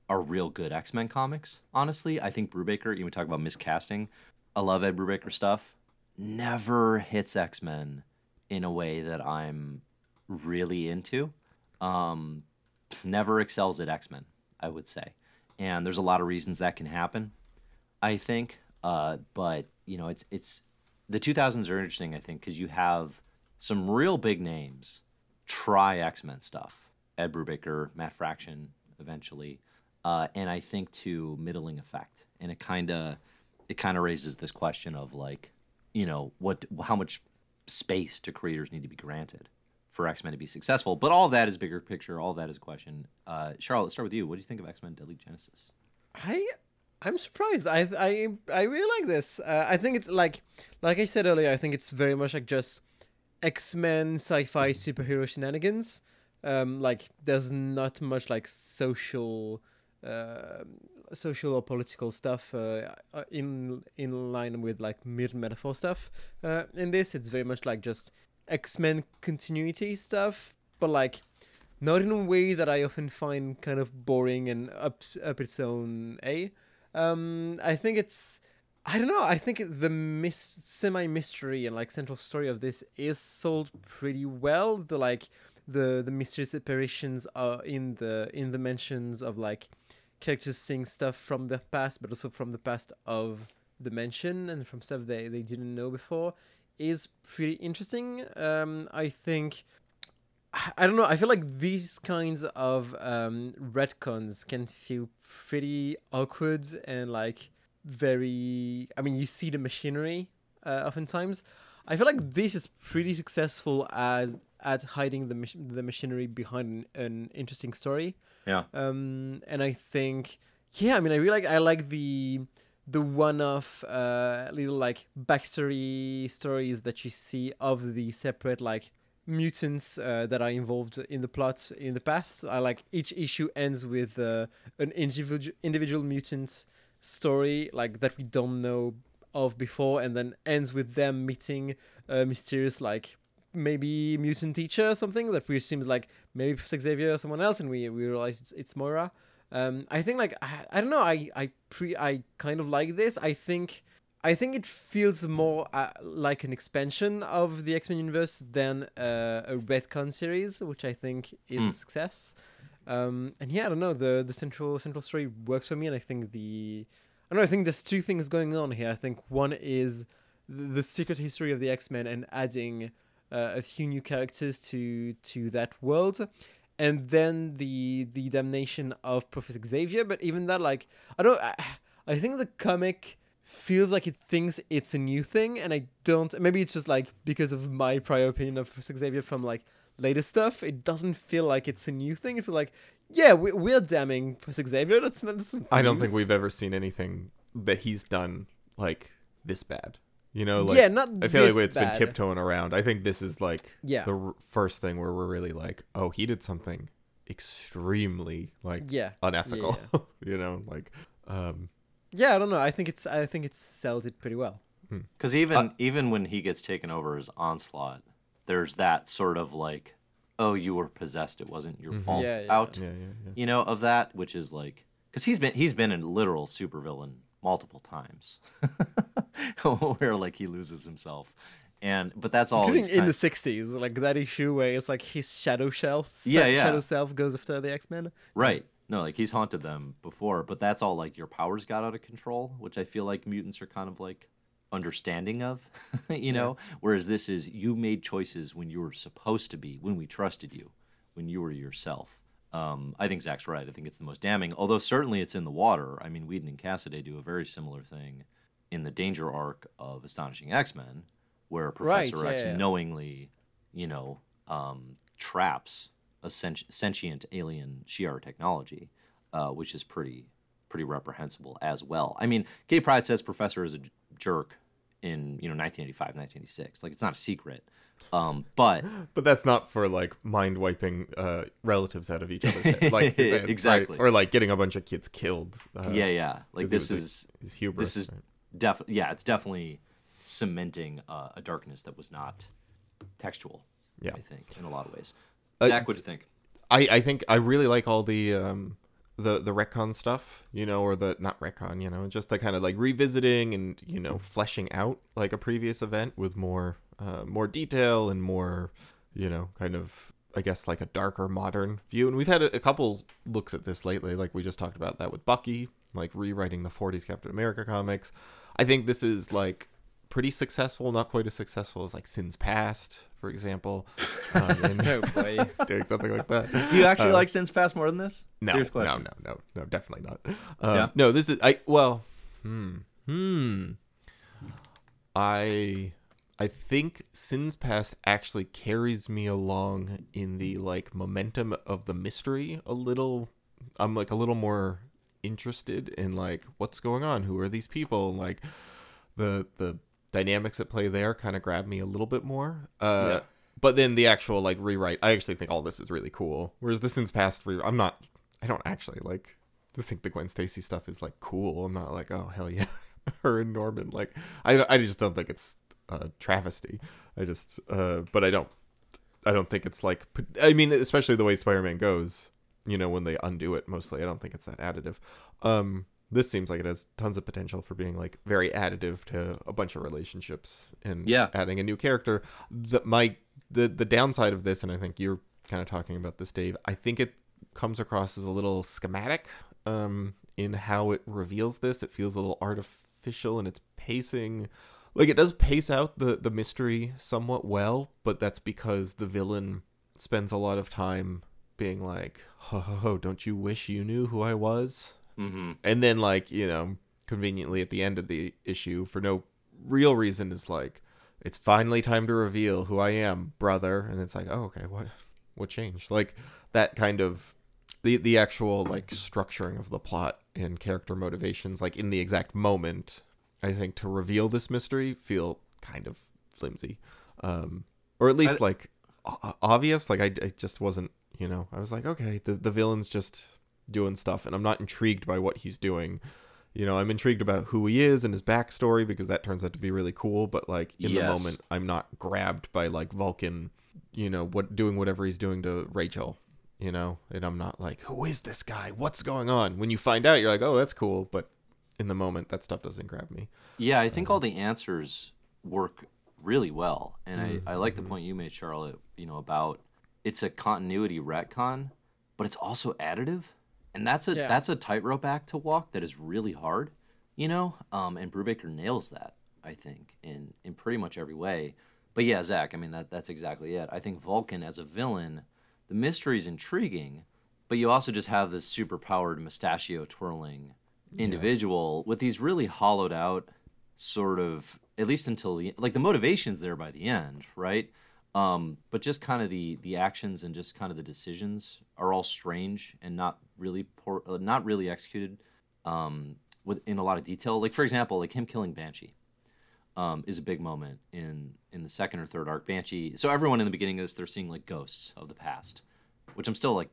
are real good X Men comics. Honestly, I think Brubaker. You talk about miscasting. I love Ed Brubaker stuff. Never hits X Men in a way that I'm really into. Um, never excels at X Men. I would say, and there's a lot of reasons that can happen. I think, uh, but you know, it's it's the 2000s are interesting. I think because you have some real big names try X Men stuff. Ed Brubaker, Matt Fraction, eventually, uh, and I think to middling effect. And it kind of it kind of raises this question of like, you know, what how much space do creators need to be granted for X Men to be successful? But all that is bigger picture. All that is a question. Uh, Charlotte, let's start with you. What do you think of X Men Deadly Genesis? I I'm surprised. I I I really like this. Uh, I think it's like like I said earlier. I think it's very much like just X Men sci-fi superhero shenanigans. Um, like there's not much like social, uh, social or political stuff uh, uh, in in line with like myth metaphor stuff. Uh, in this, it's very much like just X Men continuity stuff, but like not in a way that I often find kind of boring and up up its own a. Um, I think it's I don't know. I think the mis- semi mystery and like central story of this is sold pretty well. The like the the mysterious apparitions are in the in the mentions of like characters seeing stuff from the past, but also from the past of the mention and from stuff they they didn't know before is pretty interesting. Um, I think. I don't know. I feel like these kinds of um, retcons can feel pretty awkward and like very. I mean, you see the machinery uh, oftentimes. I feel like this is pretty successful as at hiding the mach- the machinery behind an, an interesting story. Yeah. Um, and I think, yeah, I mean, I really like I like the the one-off uh, little like backstory stories that you see of the separate like mutants uh, that are involved in the plot in the past. I like each issue ends with uh, an individual individual mutant story like that we don't know of before, and then ends with them meeting a mysterious like maybe mutant teacher or something that we is like maybe Professor Xavier or someone else, and we we realize it's it's Moira. Um, I think like I, I don't know I I pre I kind of like this. I think I think it feels more uh, like an expansion of the X Men universe than uh, a retcon series, which I think is Hmm. a success. Um, and yeah, I don't know the the central central story works for me, and I think the I don't know. I think there's two things going on here. I think one is the, the secret history of the X Men and adding uh, a few new characters to to that world, and then the the damnation of Professor Xavier. But even that, like, I don't. I, I think the comic feels like it thinks it's a new thing, and I don't. Maybe it's just like because of my prior opinion of Professor Xavier from like later stuff. It doesn't feel like it's a new thing. It feels like yeah, we, we're damning Professor Xavier. That's not. That's I don't think we've ever seen anything that he's done like this bad. You know, like yeah, not. I feel like this it's bad. been tiptoeing around. I think this is like Yeah. the r- first thing where we're really like, oh, he did something extremely like Yeah. unethical. [laughs] you know, like um Yeah, I don't know. I think it's. I think it sells it pretty well. Because even Uh, even when he gets taken over as onslaught, there's that sort of like, oh, you were possessed; it wasn't your mm-hmm. fault. Yeah, yeah, out, yeah, yeah, yeah. you know, of that, which is like, because he's been he's been a literal supervillain multiple times, [laughs] where like he loses himself, and but that's all. Including in kind the '60s, like that issue where it's like his shadow self. Yeah, yeah. Shadow self goes after the X Men. Right. No, like he's haunted them before, but that's all like your powers got out of control, which I feel like mutants are kind of like understanding of, [laughs] you know? Whereas this is you made choices when you were supposed to be, when we trusted you, when you were yourself. Um, I think Zach's right. I think it's the most damning, although certainly it's in the water. I mean, Whedon and Cassaday do a very similar thing in the Danger arc of Astonishing X Men, where Professor yeah, X yeah. knowingly, you know, um, traps a sent- sentient alien Shi'ar technology, uh, which is pretty pretty reprehensible as well. I mean, Kitty Pryde says Professor is a jerk in you know 1985, 1986. Like it's not a secret, um, but [gasps] But that's not for like mind wiping uh, relatives out of each other's head. like [laughs] fans, right? Exactly. or like getting a bunch of kids killed. Uh, yeah, yeah, like this was, is hubris. this is right? definitely yeah, it's definitely cementing uh, a darkness that was not textual. Yeah. I think in a lot of ways. Uh, Zach, what do you think? I, I think I really like all the um the the retcon stuff, you know, or the not retcon, you know, just the kind of like revisiting and you know fleshing out like a previous event with more uh, more detail and more you know kind of I guess like a darker modern view. And we've had a, a couple looks at this lately, like we just talked about that with Bucky, like rewriting the '40s Captain America comics. I think this is like pretty successful, not quite as successful as like Sins Past, for example. Um, [laughs] and [laughs] Oh boy. [laughs] doing something like that. Do you actually uh, like Sins Past more than this? No, Serious no, no, no, no, definitely not. Um, Yeah? No, this is I. Well, hmm, hmm. I, I think Sins Past actually carries me along in the like momentum of the mystery a little. I'm like a little more interested in like what's going on. Who are these people? Like the the dynamics at play there kind of grab me a little bit more. Uh, Yeah. But then the actual like rewrite, I actually think all this is really cool. Whereas the Sins Past re- I'm not. I don't actually like to think the Gwen Stacy stuff is like cool. I'm not like oh hell yeah, [laughs] her and Norman. Like I I just don't think it's a travesty. I just uh, but I don't I don't think it's like I mean especially the way Spider-Man goes. You know when they undo it mostly. I don't think it's that additive. Um, this seems like it has tons of potential for being like very additive to a bunch of relationships and Yeah. adding a new character. The my the the downside of this, and I think you're kind of talking about this, Dave. I think it comes across as a little schematic um, in how it reveals this. It feels a little artificial in its pacing. Like it does pace out the the mystery somewhat well, but that's because the villain spends a lot of time being like, "Ho ho ho! Don't you wish you knew who I was?" Mm-hmm. and then like you know conveniently at the end of the issue for no real reason is like it's finally time to reveal who i am brother. And it's like oh okay what what changed? Like that kind of the the actual like structuring of the plot and character motivations like in the exact moment i think to reveal this mystery feel kind of flimsy. Um or at least I- like o- obvious. Like I, I just wasn't you know i was like okay the, the villain's just doing stuff and i'm not intrigued by what he's doing. You know i'm intrigued about who he is and his backstory because that turns out to be really cool but like in the moment i'm not grabbed by like vulcan you know what doing whatever he's doing to rachel you know? And i'm not like who is this guy? What's going on? When you find out you're like oh that's cool but in the moment that stuff doesn't grab me. Yeah, I think all the answers work really well, and Mm-hmm. I, I like the point you made, Charlotte. You know about it's a continuity retcon, but it's also additive, and that's a Yeah. that's a tightrope act to walk that is really hard. You know, um, and Brubaker nails that. I think in in pretty much every way. But yeah, Zach, I mean that that's exactly it. I think Vulcan as a villain, the mystery is intriguing, but you also just have this super powered mustachio twirling individual with these really hollowed out sort of at least until the like the motivation's there by the end right um but just kind of the the actions and just kind of the decisions are all strange and not really poor, uh, not really executed um with in a lot of detail like for example like him killing banshee um, is a big moment in in the second or third arc. Banshee. So everyone in the beginning of this, they're seeing like ghosts of the past, which I'm still like,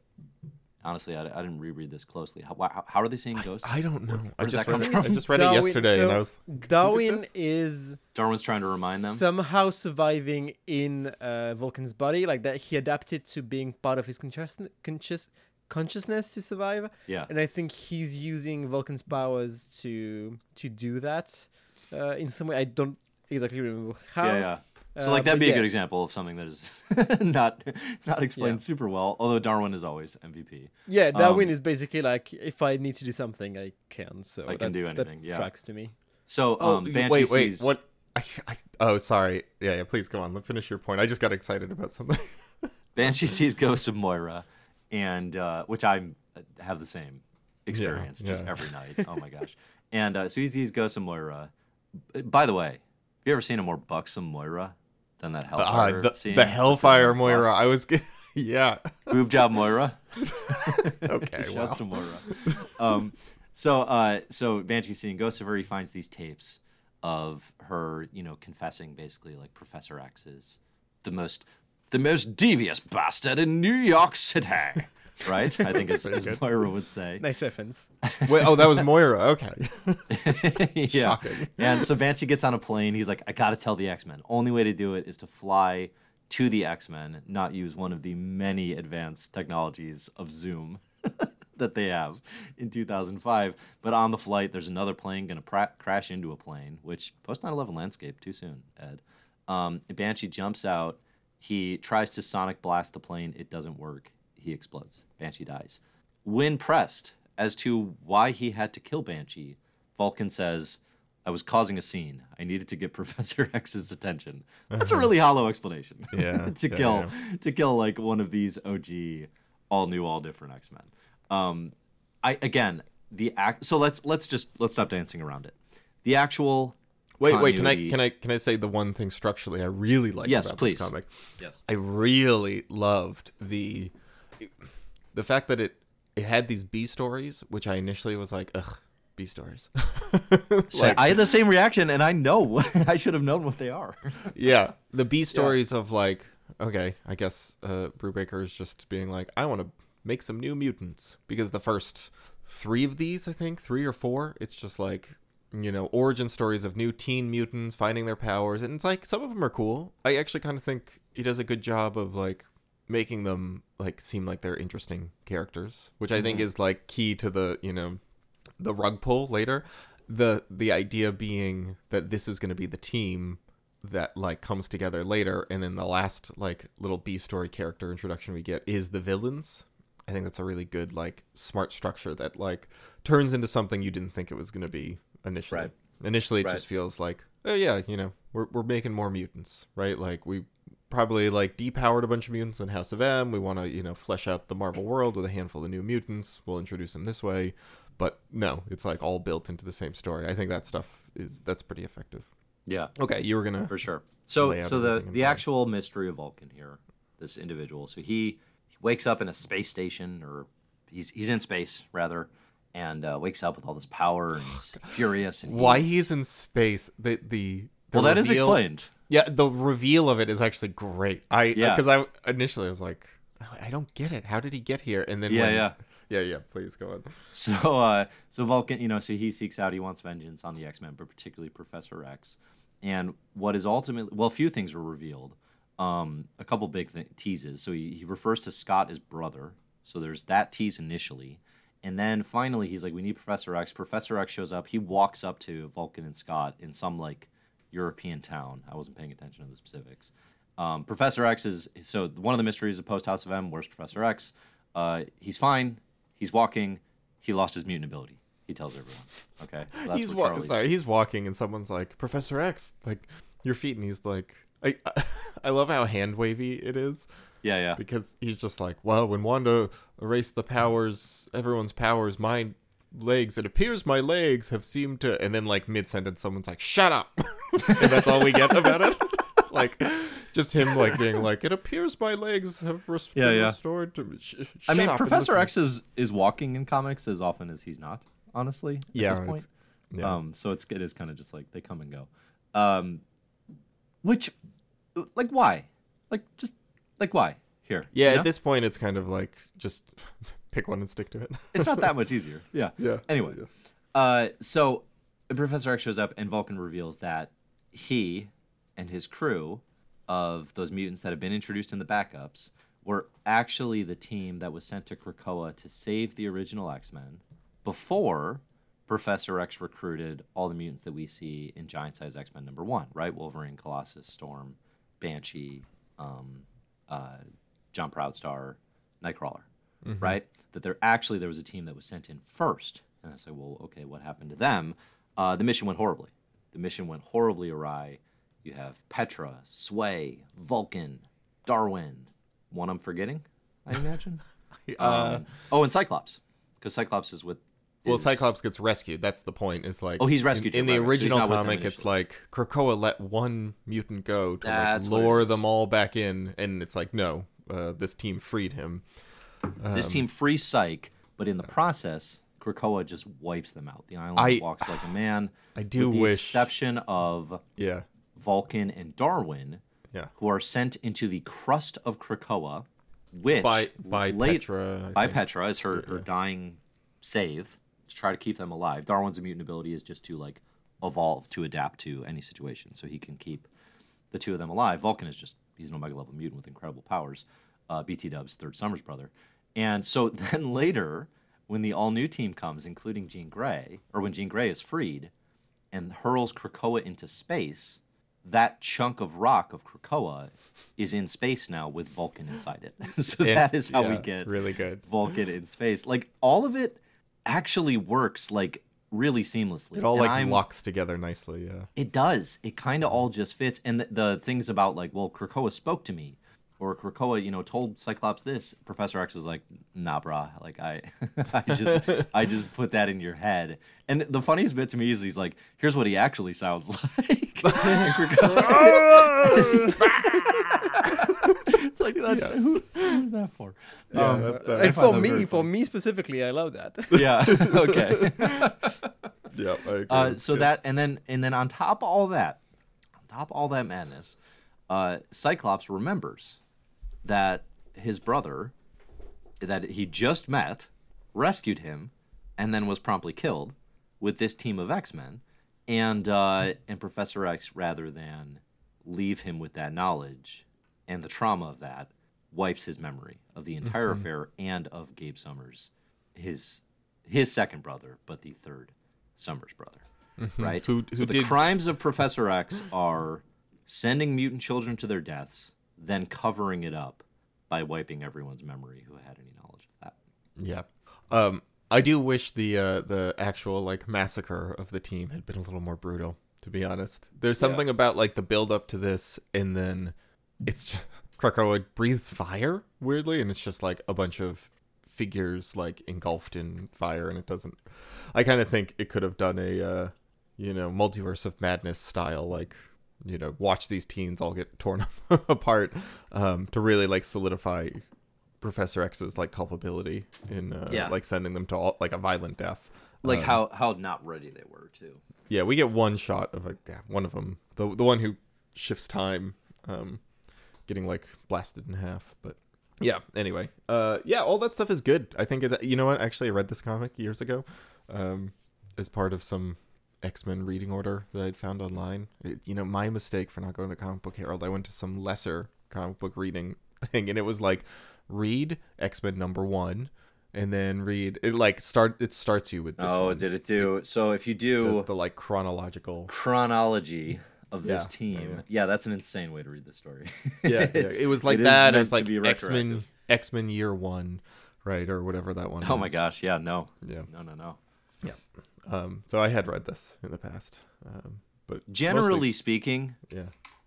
honestly, I, I didn't reread this closely. How, how, how are they seeing ghosts? i don't know i does just that come read, it, from? I just read Darwin- it yesterday so and i was Darwin is Darwin's trying to remind them. somehow surviving in uh, Vulcan's body, like that he adapted to being part of his conscious, conscious consciousness to survive. Yeah. and I think he's using Vulcan's powers to to do that uh, in some way. I don't exactly remember how. yeah, yeah. So Uh, like that'd but be a good example of something that is [laughs] not not explained Yeah. super well. Although Darwin is always MVP. Yeah, Darwin Um, is basically like if I need to do something, I can. So I can that- do that anything, yeah. tracks to me. So Oh, um, Banshee wait, wait. sees What? I, I, oh, sorry. Yeah, yeah. Please go on. Let finish your point. I just got excited about something. [laughs] Banshee [laughs] sees Ghosts of Moira, and uh, which I have the same experience just yeah. every night. Oh my gosh! And uh, so he sees Ghosts of Moira. By the way, have you ever seen a more buxom Moira than that Ah, Hellfire the, scene? the Hellfire Moira. frost- I was. [laughs] Yeah. boob job Moira. [laughs] Okay. [laughs] Shouts to Moira. Um, so, uh, so Banshee seeing ghosts of her, he finds these tapes of her, you know, confessing basically like Professor X is the most, the most devious bastard in New York City, right? I think as, as. [laughs] Moira would say. Nice reference. [laughs] Wait, oh, that was Moira. Okay. [laughs] yeah. Shocking. And so Banshee gets on a plane. He's like, I got to tell the X Men. Only way to do it is to fly to the X Men, not use one of the many advanced technologies of Zoom that they have in 2005. But on the flight, there's another plane going to pra- crash into a plane, which post 9 11 landscape too soon, Ed. Um, Banshee jumps out. He tries to sonic blast the plane. It doesn't work. He explodes. Banshee dies. When pressed as to why he had to kill Banshee, Vulcan says, I was causing a scene. I needed to get [laughs] Professor X's attention. That's a really hollow explanation. [laughs] Yeah, [laughs] to yeah, kill to kill like one of these OG all new, all different X-Men. Um I again the act so let's let's just let's stop dancing around it. The actual Wait, wait. Can I can I can I say the one thing structurally I really like Yes, about please. this comic? Yes. I really loved the the fact that it it had these B stories, which I initially was like, ugh, B stories. [laughs] So I had the same reaction and I know [laughs] I should have known what they are. [laughs] yeah, the B stories of like, okay, I guess uh, Brubaker is just being like, I want to make some new mutants because the first three of these, I think, three or four, it's just like you know origin stories of new teen mutants finding their powers, and it's like some of them are cool. I actually kind of think he does a good job of like making them like seem like they're interesting characters, which I think mm-hmm. is like key to the you know the rug pull later. The the idea being that this is going to be the team that like comes together later and then the last like little B story character introduction we get is the villains. I think that's a really good like smart structure that like turns into something you didn't think it was going to be initially. Right. Initially it Right. just feels like oh yeah, you know, we're we're making more mutants, right? Like we probably like depowered a bunch of mutants in House of M. We want to, you know, flesh out the Marvel world with a handful of new mutants. We'll introduce them this way. But no, it's like all built into the same story. I think that stuff is that's pretty effective. Yeah. Okay, you were gonna for sure. So, so the the actual mystery of Vulcan here, this individual. So he, he wakes up in a space station, or he's he's in space rather, and uh, wakes up with all this power and he's [sighs] furious. And Why he's in space? The the, the well, that is explained. Yeah, the reveal of it is actually great. I Yeah. because I initially was like, I don't get it. How did he get here? And then Yeah, when- yeah. yeah, yeah. Please go on. So, uh, so Vulcan, you know, so he seeks out, he wants vengeance on the X Men, but particularly Professor X. And what is ultimately, well, a few things were revealed. Um, a couple big th- teases. So he, he refers to Scott as brother. So there's that tease initially. And then finally, he's like, we need Professor X. Professor X shows up. He walks up to Vulcan and Scott in some like European town. I wasn't paying attention to the specifics. Um, Professor X is so one of the mysteries of post House of M. Where's Professor X? Uh, he's fine. He's walking. He lost his mutant ability. He tells everyone. Okay, So he's walking. sorry, he's walking and someone's like, Professor X, like your feet, and he's like, I [laughs] I love how hand wavy it is Yeah, yeah. because he's just like, well, when Wanda erased the powers, everyone's powers, my legs, it appears my legs have seemed to, and then like mid sentence, someone's like, shut up, [laughs] and that's all we get about it, [laughs] like. Just him like being like, it appears my legs have res- Yeah, yeah. restored to. Sh- I mean, Professor. X is is walking in comics as often as he's not. Honestly, at Yeah, this point. yeah. Um, so it's it is kind of just like they come and go. Um, which, like, why? Like, just like why? Here, Yeah, you know? at this point, it's kind of like just pick one and stick to it. [laughs] it's not that much easier. Yeah. yeah. Anyway, uh, so Professor X shows up, and Vulcan reveals that he and his crew of those mutants that have been introduced in the backups were actually the team that was sent to Krakoa to save the original X Men before Professor X recruited all the mutants that we see in Giant Size X Men number one, right? Wolverine, Colossus, Storm, Banshee, um, uh, John Proudstar, Nightcrawler, right? That there actually there was a team that was sent in first, and I say, well, okay, what happened to them? Uh, the mission went horribly. The mission went horribly awry. You have Petra, Sway, Vulcan, Darwin. One I'm forgetting, I [laughs] imagine. Uh, Um, oh, and Cyclops, because Cyclops is with. well, is- Cyclops gets rescued. That's the point. Is like Oh, he's rescued in, in the right. So original them comic. It's like Krakoa let one mutant go to like, That's what it lure them all back in, and it's like no, uh, this team freed him. This team frees Cyke, but in the process, Krakoa just wipes them out. The island I- walks like a man. I do with the wish- exception of Yeah, Vulcan and Darwin, yeah. who are sent into the crust of Krakoa, which By by late, Petra. I by think. Petra as her, her dying save to try to keep them alive. Darwin's mutant ability is just to like evolve to adapt to any situation, so he can keep the two of them alive. Vulcan is just he's an omega level mutant with incredible powers. Uh, BT Dub's third Summers brother, and so [laughs] then later when the all new team comes, including Jean Grey, or when Jean Grey is freed and hurls Krakoa into space, that chunk of rock of Krakoa is in space now with Vulcan inside it. [laughs] so And- that is how we get really good. Vulcan in space. Like all of it actually works like really seamlessly. It all And like I'm- locks together nicely. Yeah. It does. It kind of all just fits. And the, the things about like, well, Krakoa spoke to me, or Krakoa, you know, told Cyclops this. Professor X is like, nah, brah. Like I, [laughs] I just, I [laughs] just put that in your head. And the funniest bit to me is he's like, here's what he actually sounds [laughs] like. It's like that. Who, who's that for? Um, that- that- and for me, for me specifically, I love that. yeah. Okay. yeah. I agree. Uh, so Yeah. that and then and then on top of all that, on top of all that madness, uh, Cyclops remembers that his brother, that he just met, rescued him, and then was promptly killed with this team of X Men, and uh, and Professor X, rather than leave him with that knowledge and the trauma of that, wipes his memory of the entire affair and of Gabe Summers, his his second brother, but the third Summers brother. Right? Who- who so the did- crimes of Professor X are sending mutant children to their deaths, then covering it up by wiping everyone's memory who had any knowledge of that. Yeah. Um, I do wish the uh, the actual like massacre of the team had been a little more brutal. To be honest, there's something about like the build up to this, and then it's just, [laughs] Krakoa breathes fire weirdly, and it's just like a bunch of figures like engulfed in fire, and it doesn't. I kind of think it could have done a uh, you know multiverse of madness style like you know watch these teens all get torn [laughs] apart um, to really like solidify Professor X's like culpability in uh, Yeah. like sending them to all, like a violent death. Like Um, how how not ready they were too. Yeah, we get one shot of like yeah, one of them, the the one who shifts time, um, getting like blasted in half. But yeah, anyway, uh, yeah, all that stuff is good. I think it's you know what? Actually, I read this comic years ago, um, as part of some X Men reading order that I'd found online. It- you know, my mistake for not going to Comic Book Herald. I went to some lesser comic book reading [laughs] thing, and it was like read X Men number one. And then read it like start it starts you with this Oh, one. did it do? So if you do the like chronological chronology of this Yeah, team, oh, yeah, yeah, that's an insane way to read the story. yeah, yeah. [laughs] It was like it is that. It was like X Men. X Men Year One, right, or whatever that one. Oh my gosh, yeah, no, Yeah. no, no, no. Um. So I had read this in the past. Um. But Generally mostly- speaking, yeah,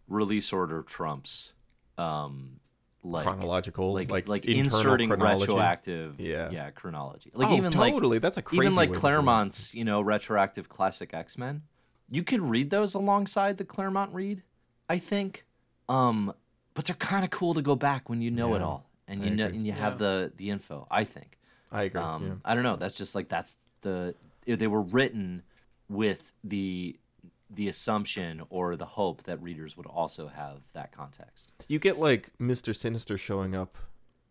release order trumps, um, like chronological, like like like, inserting chronology. retroactive, Yeah. yeah, chronology. Like oh, even like totally. That's a crazy even like way to do it. Claremont's, you know, retroactive classic X Men. You can read those alongside the Claremont read, I think. Um, but they're kind of cool to go back when you know it all and I you know and you have the the info. I think. I agree. Um, yeah. I don't know. That's just like that's the they were written with the the assumption or the hope that readers would also have that context. You get like Mister Sinister showing up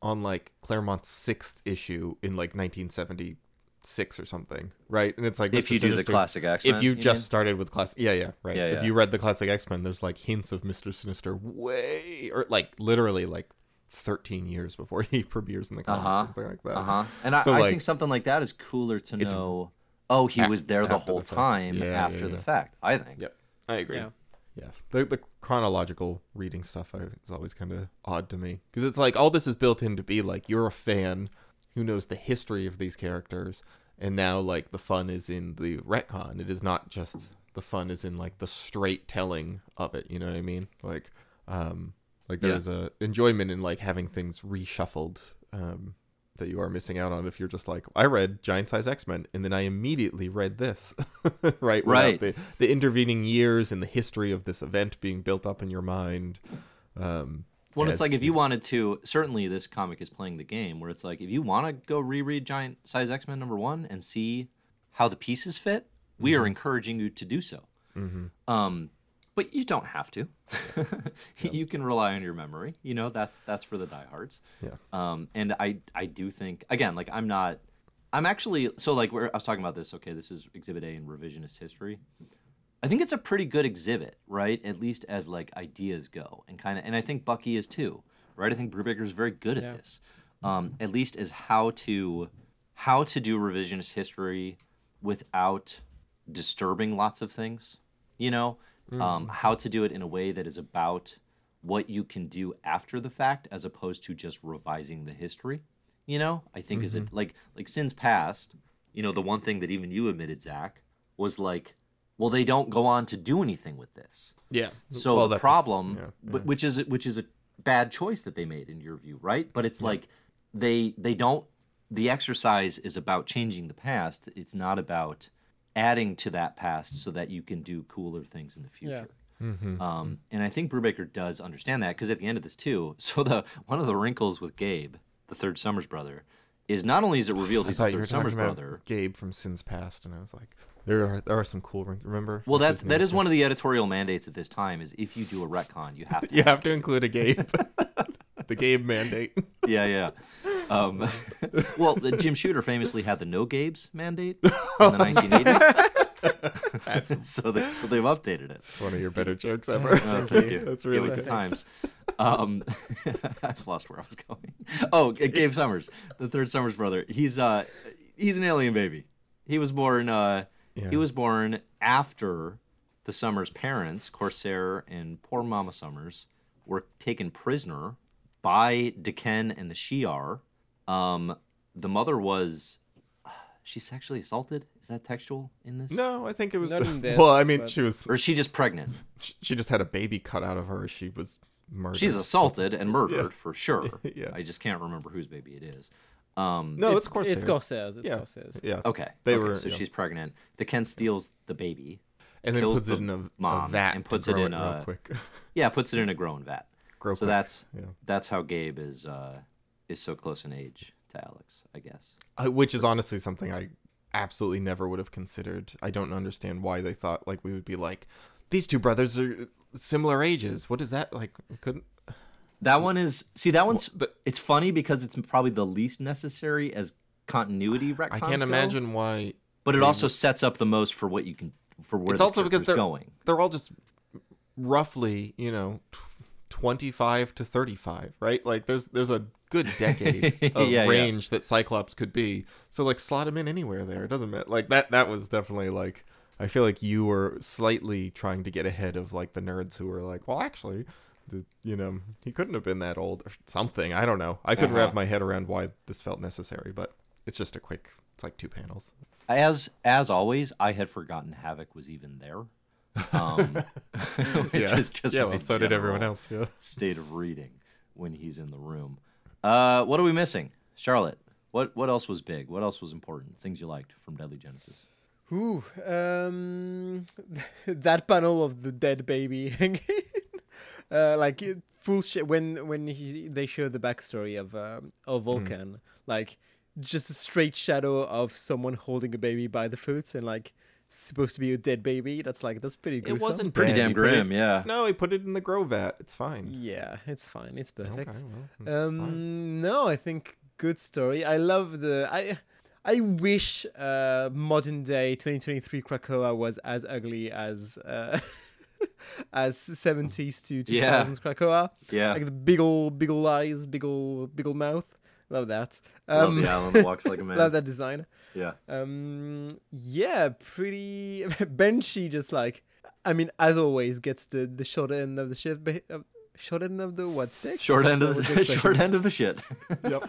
on like Claremont's sixth issue in like 1976 or something, right? And it's like If Mr. you do the Sinister- classic X Men, if you just started with class yeah yeah right Yeah, if you read the classic x-men there's like hints of mr sinister way or like literally like 13 years before [laughs] he premieres in the comics Uh-huh. something like that Uh huh. And I, So, I like, think something like that is cooler to know. Oh, he a- was there the whole the time Yeah, yeah, after the fact. I think. yep i agree Yeah. yeah the, the chronological reading stuff is always kind of odd to me because it's like all this is built in to be like you're a fan who knows the history of these characters and now like the fun is in the retcon it is not just the fun is in like the straight telling of it you know what i mean like um like Yeah. there's a enjoyment in like having things reshuffled um that you are missing out on if you're just like I read Giant Size X-Men and then I immediately read this [laughs] right Right. the, the intervening years and the history of this event being built up in your mind um Well, it's like if you wanted to. Certainly, this comic is playing the game where it's like if you want to go reread Giant Size X Men number one and see how the pieces fit, we Mm-hmm. are encouraging you to do so. Um, but you don't have to. [laughs] you can rely on your memory. You know that's that's for the diehards. Yeah. Um, and I I do think again like I'm not. I'm actually so like where I was talking about this. Okay, this is Exhibit A in revisionist history. I think it's a pretty good exhibit, right? At least as like ideas go, and kind of, and I think Bucky is too, right? I think Brubaker is very good at Yeah. this, um, at least as how to how to do revisionist history without disturbing lots of things, you know, um, how to do it in a way that is about what you can do after the fact, as opposed to just revising the history. You know, I think is it like like sins past. You know, the one thing that even you admitted, Zach, was like, well, they don't go on to do anything with this. yeah So Well, the that's a- problem, yeah, which is which is a bad choice that they made in your view, right? But it's like they they don't. The exercise is about changing the past. It's not about adding to that past so that you can do cooler things in the future. Mm-hmm. Um, and I think Brubaker does understand that because at the end of this too, [laughs] so the one of the wrinkles with Gabe, the third Summers brother, is not only is it revealed I he's the thought you third Summers brother. Gabe from Sins Past, and I was like, there are there are some cool. ring- Remember? Well, What's that's his that name? is one of the editorial mandates at this time. Is if you do a retcon, you have [laughs] to You have to include a Gabe. [laughs] the Gabe mandate. yeah, yeah. Um, [laughs] well, the Jim Shooter famously had the no Gabes mandate in the [laughs] 1980s. [laughs] so they so they've updated it. One of your better jokes ever. Oh, thank you. That's really good. times. Um, I've lost where I was going. Oh, Gabe Summers, the third Summers brother. He's uh he's an alien baby. He was born uh Yeah. he was born after the Summers parents, Corsair and poor Mama Summers, were taken prisoner by D'Ken and the Shi'ar. Um, the mother was [sighs] she sexually assaulted. Is that textual in this? No, I think it was. Not in [laughs] this, well, I mean, but- she was. Or is she just pregnant? She just had a baby cut out of her. She was murdered. She's assaulted and murdered for sure. [laughs] Yeah. I just can't remember whose baby it is. Um, no, it's, it's Corsairs. It's Corsairs. It's Yeah. Corsairs. Yeah. okay. They okay, were- So yeah. she's pregnant. D'Ken steals the baby. and then kills puts the it in a, a mom vat and puts it in real a- quick. [laughs] Yeah, puts it in a grown vat. Grow so quick, that's yeah. that's how Gabe is uh, is so close in age to Alex. I guess. Uh, which is honestly something I absolutely never would have considered. I don't understand why they thought like we would be like these two brothers are similar ages. What is that like? Couldn't That one is see that one's the- it's funny because it's probably the least necessary as continuity I can't go, imagine why. but it also sets up the most for what you can for where It's also because they're going. they're all just roughly you know twenty five to thirty five, right? Like there's there's a good decade [laughs] of Yeah, yeah. range that Cyclops could be. So like slot him in anywhere there. It doesn't matter. Like that that was definitely like I feel like you were slightly trying to get ahead of like the nerds who were like, well, actually, the, you know, he couldn't have been that old or something. I don't know. I couldn't Uh-huh. wrap my head around why this felt necessary, but it's just a quick. It's like two panels. As as always, I had forgotten Havoc was even there. Um, [laughs] [laughs] which yeah, is just yeah. Well, so did everyone else. Yeah. State of reading when he's in the room. Uh, what are we missing, Charlotte? What what else was big? What else was important? Things you liked from Deadly Genesis? Ooh, um, [laughs] that panel of the dead baby [laughs] hanging, uh, like full shit. When when he they show the backstory of um, of Vulcan, like just a straight shadow of someone holding a baby by the foot and like supposed to be a dead baby. That's like that's pretty. Gruesome. It wasn't Pretty dead. damn He put it- grim, yeah. No, he put it in the grow vat. It's fine. Yeah, it's fine. It's Okay, perfect. well, it's fine. Um, no, I think good story. I love the I. I wish uh, modern day 2023 Krakoa was as ugly as uh, [laughs] as 70s to 2000s Yeah. Krakoa. Yeah, Like the big old big old eyes, big old big old mouth. Love that. love Um, the [laughs] island walks like a man. love that design. Yeah, Um, yeah, pretty. [laughs] Banshee just like, I mean, as always, gets the the short end of the shit. Uh, short end of the what stick? short end What's of the- the [laughs] short end of the shit. Yep.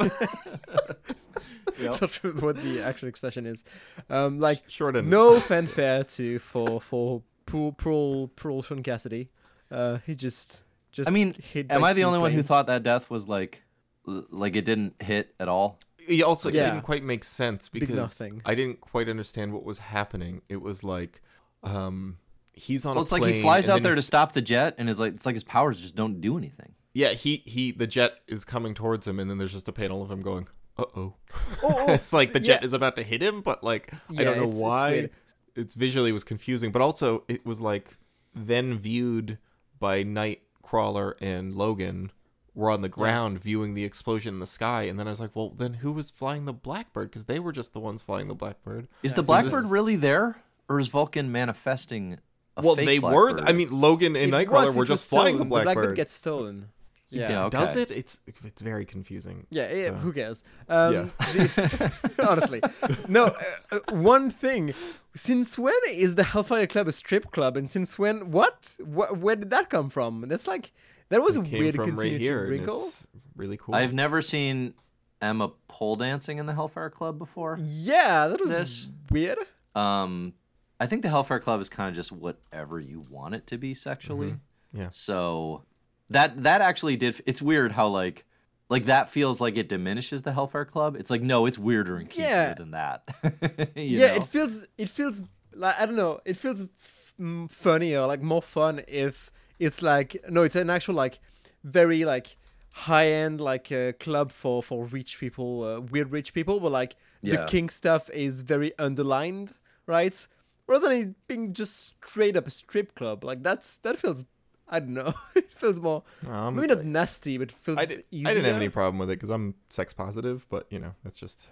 Not sure what the actual expression is. Um, like Short end. no fanfare to for for poor poor poor Sean Cassidy. Uh, he just just. I mean, Am I the two only one who thought that death was like, l- like it didn't hit at all? It also it didn't quite make sense because nothing. I didn't quite understand what was happening. It was like, um, he's on Well, a it's like he flies out there to stop the jet, and is like, it's like his powers just don't do anything. Yeah, he he the jet is coming towards him, and then there's just a panel of him going, "Uh oh." Oh, oh, [laughs] it's like the jet yeah. is about to hit him, but like I don't know it's- it's why. weird. It's, visually was confusing, but also it was like then viewed by Nightcrawler and Logan were on the ground viewing the explosion in the sky, and then I was like, well, then who was flying the Blackbird? Because they were just the ones flying the Blackbird. Is the So Blackbird is- really there, or is Vulcan manifesting? A well, fake they were. I mean, Logan and It Nightcrawler was- were just flying the stolen. Blackbird. Blackbird gets stolen. Yeah. Yeah, okay. Does it? It's it's very confusing. Yeah, yeah So- who cares? Um, Yeah. [laughs] this, [laughs] honestly, no. Uh, uh, one thing: since when is the Hellfire Club a strip club? And since when? What? Wh- where did that come from? That's like that was a weird from right here, wrinkle. really cool. I've never seen Emma pole dancing in the Hellfire Club before. Yeah, that was This- weird. Um, I think the Hellfire Club is kind of just whatever you want it to be sexually. Mm-hmm. Yeah. So that that actually did. It's weird how like like that feels like it diminishes the Hellfire Club. It's like no, it's weirder and kinkier Yeah. than that. [laughs] You yeah, know? it feels it feels like I don't know. It feels f- funnier, like more fun if it's like no, it's an actual like very like high end like uh, club for for rich people, uh, weird rich people, but like the king stuff is very underlined, right? Rather than it being just straight up a strip club, like that's that feels. I don't know. [laughs] it feels more Um, maybe not nasty, but feels I, did, easier. I didn't have any problem with it because I'm sex positive, but you know it's just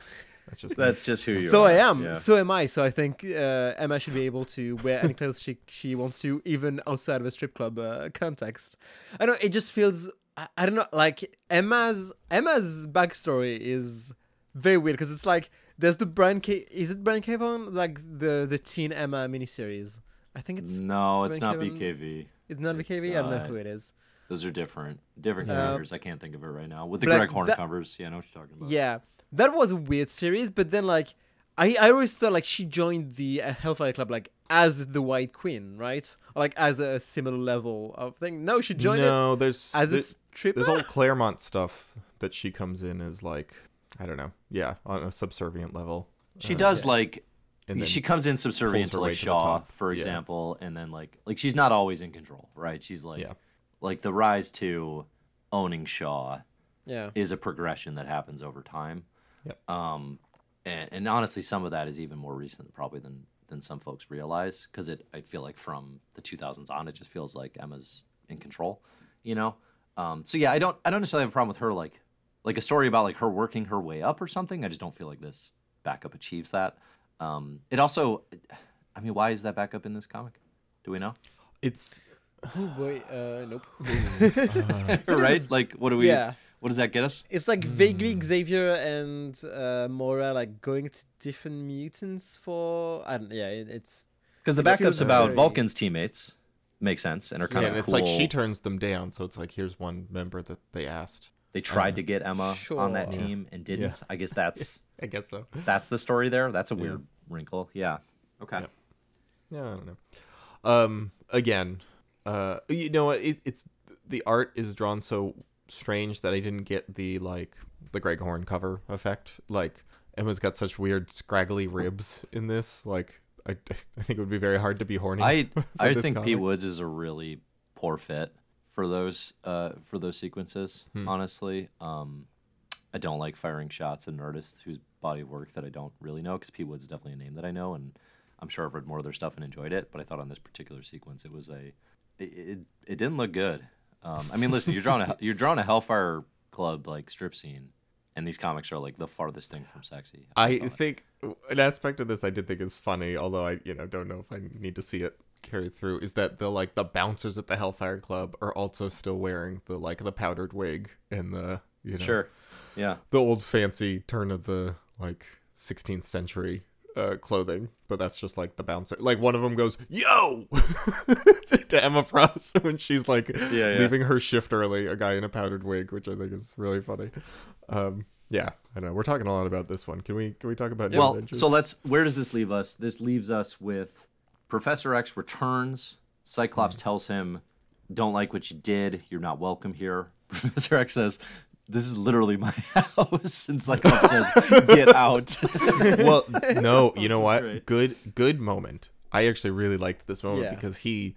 that's just me. That's just who you so are. So I am. Yeah. So am I. So I think uh, Emma should be able to wear any clothes she she wants to, even outside of a strip club uh, context. I don't. It just feels. I, I don't know. Like Emma's Emma's backstory is very weird because it's like there's the Brian K. Is it Brian K. Like the the Teen Emma miniseries. I think it's no, it's not Kevin- BKV. it's not it's, BKV. I don't know uh, who it is. Those are different, different Uh, characters. I can't think of it right now. With the Greg Horn that- covers, yeah, I know what you're talking about. Yeah, that was a weird series, but then like I, I always thought like she joined the uh, Hellfire Club like as the White Queen, right? Or like as a similar level of thing. No, she joined it no, there's as a there's, stripper. there's old Claremont stuff that she comes in as like I don't know, yeah, on a subservient level. She Uh, does yeah. like and she comes in subservient to like way to the Shaw, top. for Yeah. example, and then like like she's not always in control, right? She's like Yeah. like the rise to owning Shaw Yeah. is a progression that happens over time. Yep. Um, and, and honestly, some of that is even more recent probably than than some folks realize because it I feel like from the 2000s on, it just feels like Emma's in control, you know. Um, so yeah, I don't I don't necessarily have a problem with her like like a story about like her working her way up or something. I just don't feel like this backup achieves that. Um, it also, I mean, why is that backup in this comic? Do we know? It's Oh boy, uh, nope. [laughs] right? Like, what do we? Yeah. What does that get us? It's like vaguely Xavier and uh, Moira like going to different mutants for I don't yeah it, it's Because the It backup's about very- Vulcan's teammates. Makes sense, and are kind yeah, of and it's like she turns them down, so it's like here's one member that they asked. they tried to get Emma on that Sure. team and didn't. I guess [laughs] that's I guess so. that's the story there. That's a weird wrinkle. Yeah. Okay. Yep. Yeah, I don't know. Um, again, uh, you know what? It, it's the art is drawn so strange that I didn't get the like the Greg Horn cover effect. Like Emma's got such weird scraggly ribs in this. Like I, [laughs] I think it would be very hard to be horny. I [laughs] I think Pete comic. Woods is a really poor fit for those uh for those sequences. Hmm. Honestly, um, I don't like firing shots at an artist whose body of work that I don't really know because Pete Woods is definitely a name that I know and I'm sure I've read more of their stuff and enjoyed it. But I thought on this particular sequence it was a it it, it didn't look good. Um, I mean, listen, you're drawing a [laughs] you're drawing a Hellfire Club like strip scene. And these comics are like the farthest thing from sexy. I thought. think an aspect of this I did think is funny, although I you know don't know if I need to see it carried through. Is that the like the bouncers at the Hellfire Club are also still wearing the like the powdered wig and the you know sure, yeah. the old fancy turn of the like 16th century uh, clothing, but that's just like the bouncer. Like one of them goes "Yo" [laughs] to Emma Frost [laughs] when she's like yeah. leaving her shift early. A guy in a powdered wig, which I think is really funny. Um, yeah, I know we're talking a lot about this one. Can we can we talk about Well, Avengers? so let's. Where does this leave us? This leaves us with Professor X returns. Cyclops tells him, "Don't like what you did. You're not welcome here." [laughs] Professor X says, "This is literally my [laughs] house," and Cyclops says, "Get out." [laughs] well, no, [laughs] you know what? great. Good, good moment. I actually really liked this moment Yeah. because he,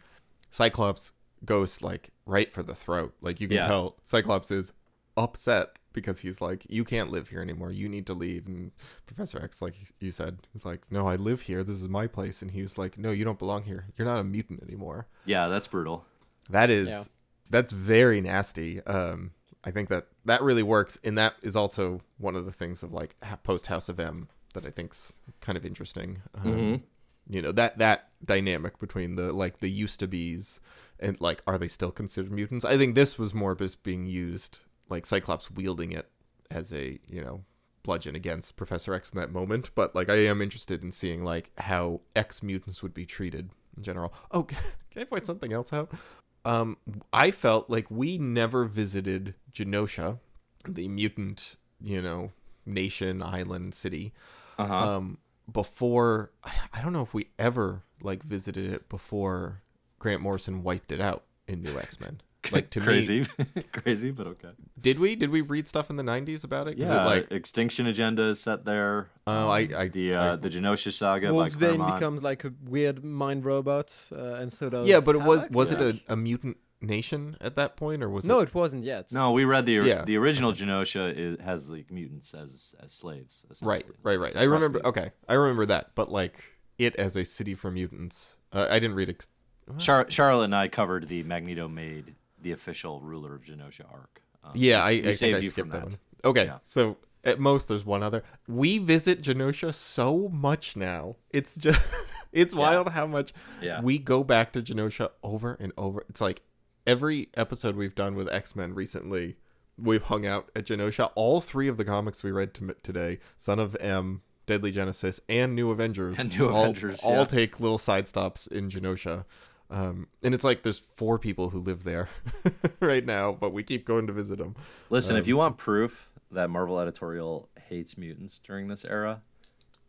Cyclops, goes like right for the throat. Like you can Yeah. tell, Cyclops is upset because he's like, "You can't live here anymore. You need to leave." And Professor X, like you said, is like, "No, I live here. This is my place." And he was like, "No, you don't belong here. You're not a mutant anymore." yeah, that's brutal. That is Yeah. that's very nasty. Um, I think that that really works, and that is also one of the things of like post House of M that I think's kind of interesting. Um, You know that that dynamic between the like the used to be's and like are they still considered mutants? I think this was more just being used like Cyclops wielding it as a you know bludgeon against Professor X in that moment. But like I am interested in seeing like how X mutants would be treated in general. Oh, [laughs] can I point something else out? Um, I felt like we never visited Genosha, the mutant, you know, nation, island, city, Uh-huh. um, before. I don't know if we ever like visited it before Grant Morrison wiped it out in New X Men. Like to me, crazy, [laughs] crazy, but okay. did we did we read stuff in the '90s about it, Yeah, like X-Tinction Agenda is set there. Oh, I- Um, I- the uh, I- the Genosha saga by Wolfsbane becomes like a weird mind robot, uh, and so does. yeah, but it was Alec, was I it a, a mutant nation at that point, or was No, it? it wasn't yet. No, we read the Yeah. the original Genosha is, has like mutants as as slaves. Right, right, right. It's I remember. mutants. Okay, I remember that. But like it as a city for mutants, uh, I didn't read. Ex- Char- Charlotte and I covered the Magneto made the official ruler of Genosha arc. Um, Yeah, I, I saved think I you skipped from that one. Okay, Yeah. so at most there's one other. We visit Genosha so much now. It's just [laughs] it's wild how much Yeah. we go back to Genosha over and over. It's like every episode we've done with X Men recently, we've hung out at Genosha. All three of the comics we read to, today, Son of M, Deadly Genesis, and New Avengers, And New all, Avengers, all yeah. take little side stops in Genosha. Um, and it's like there's four people who live there [laughs] right now, but we keep going to visit them. Listen, Um, if you want proof that Marvel editorial hates mutants during this era,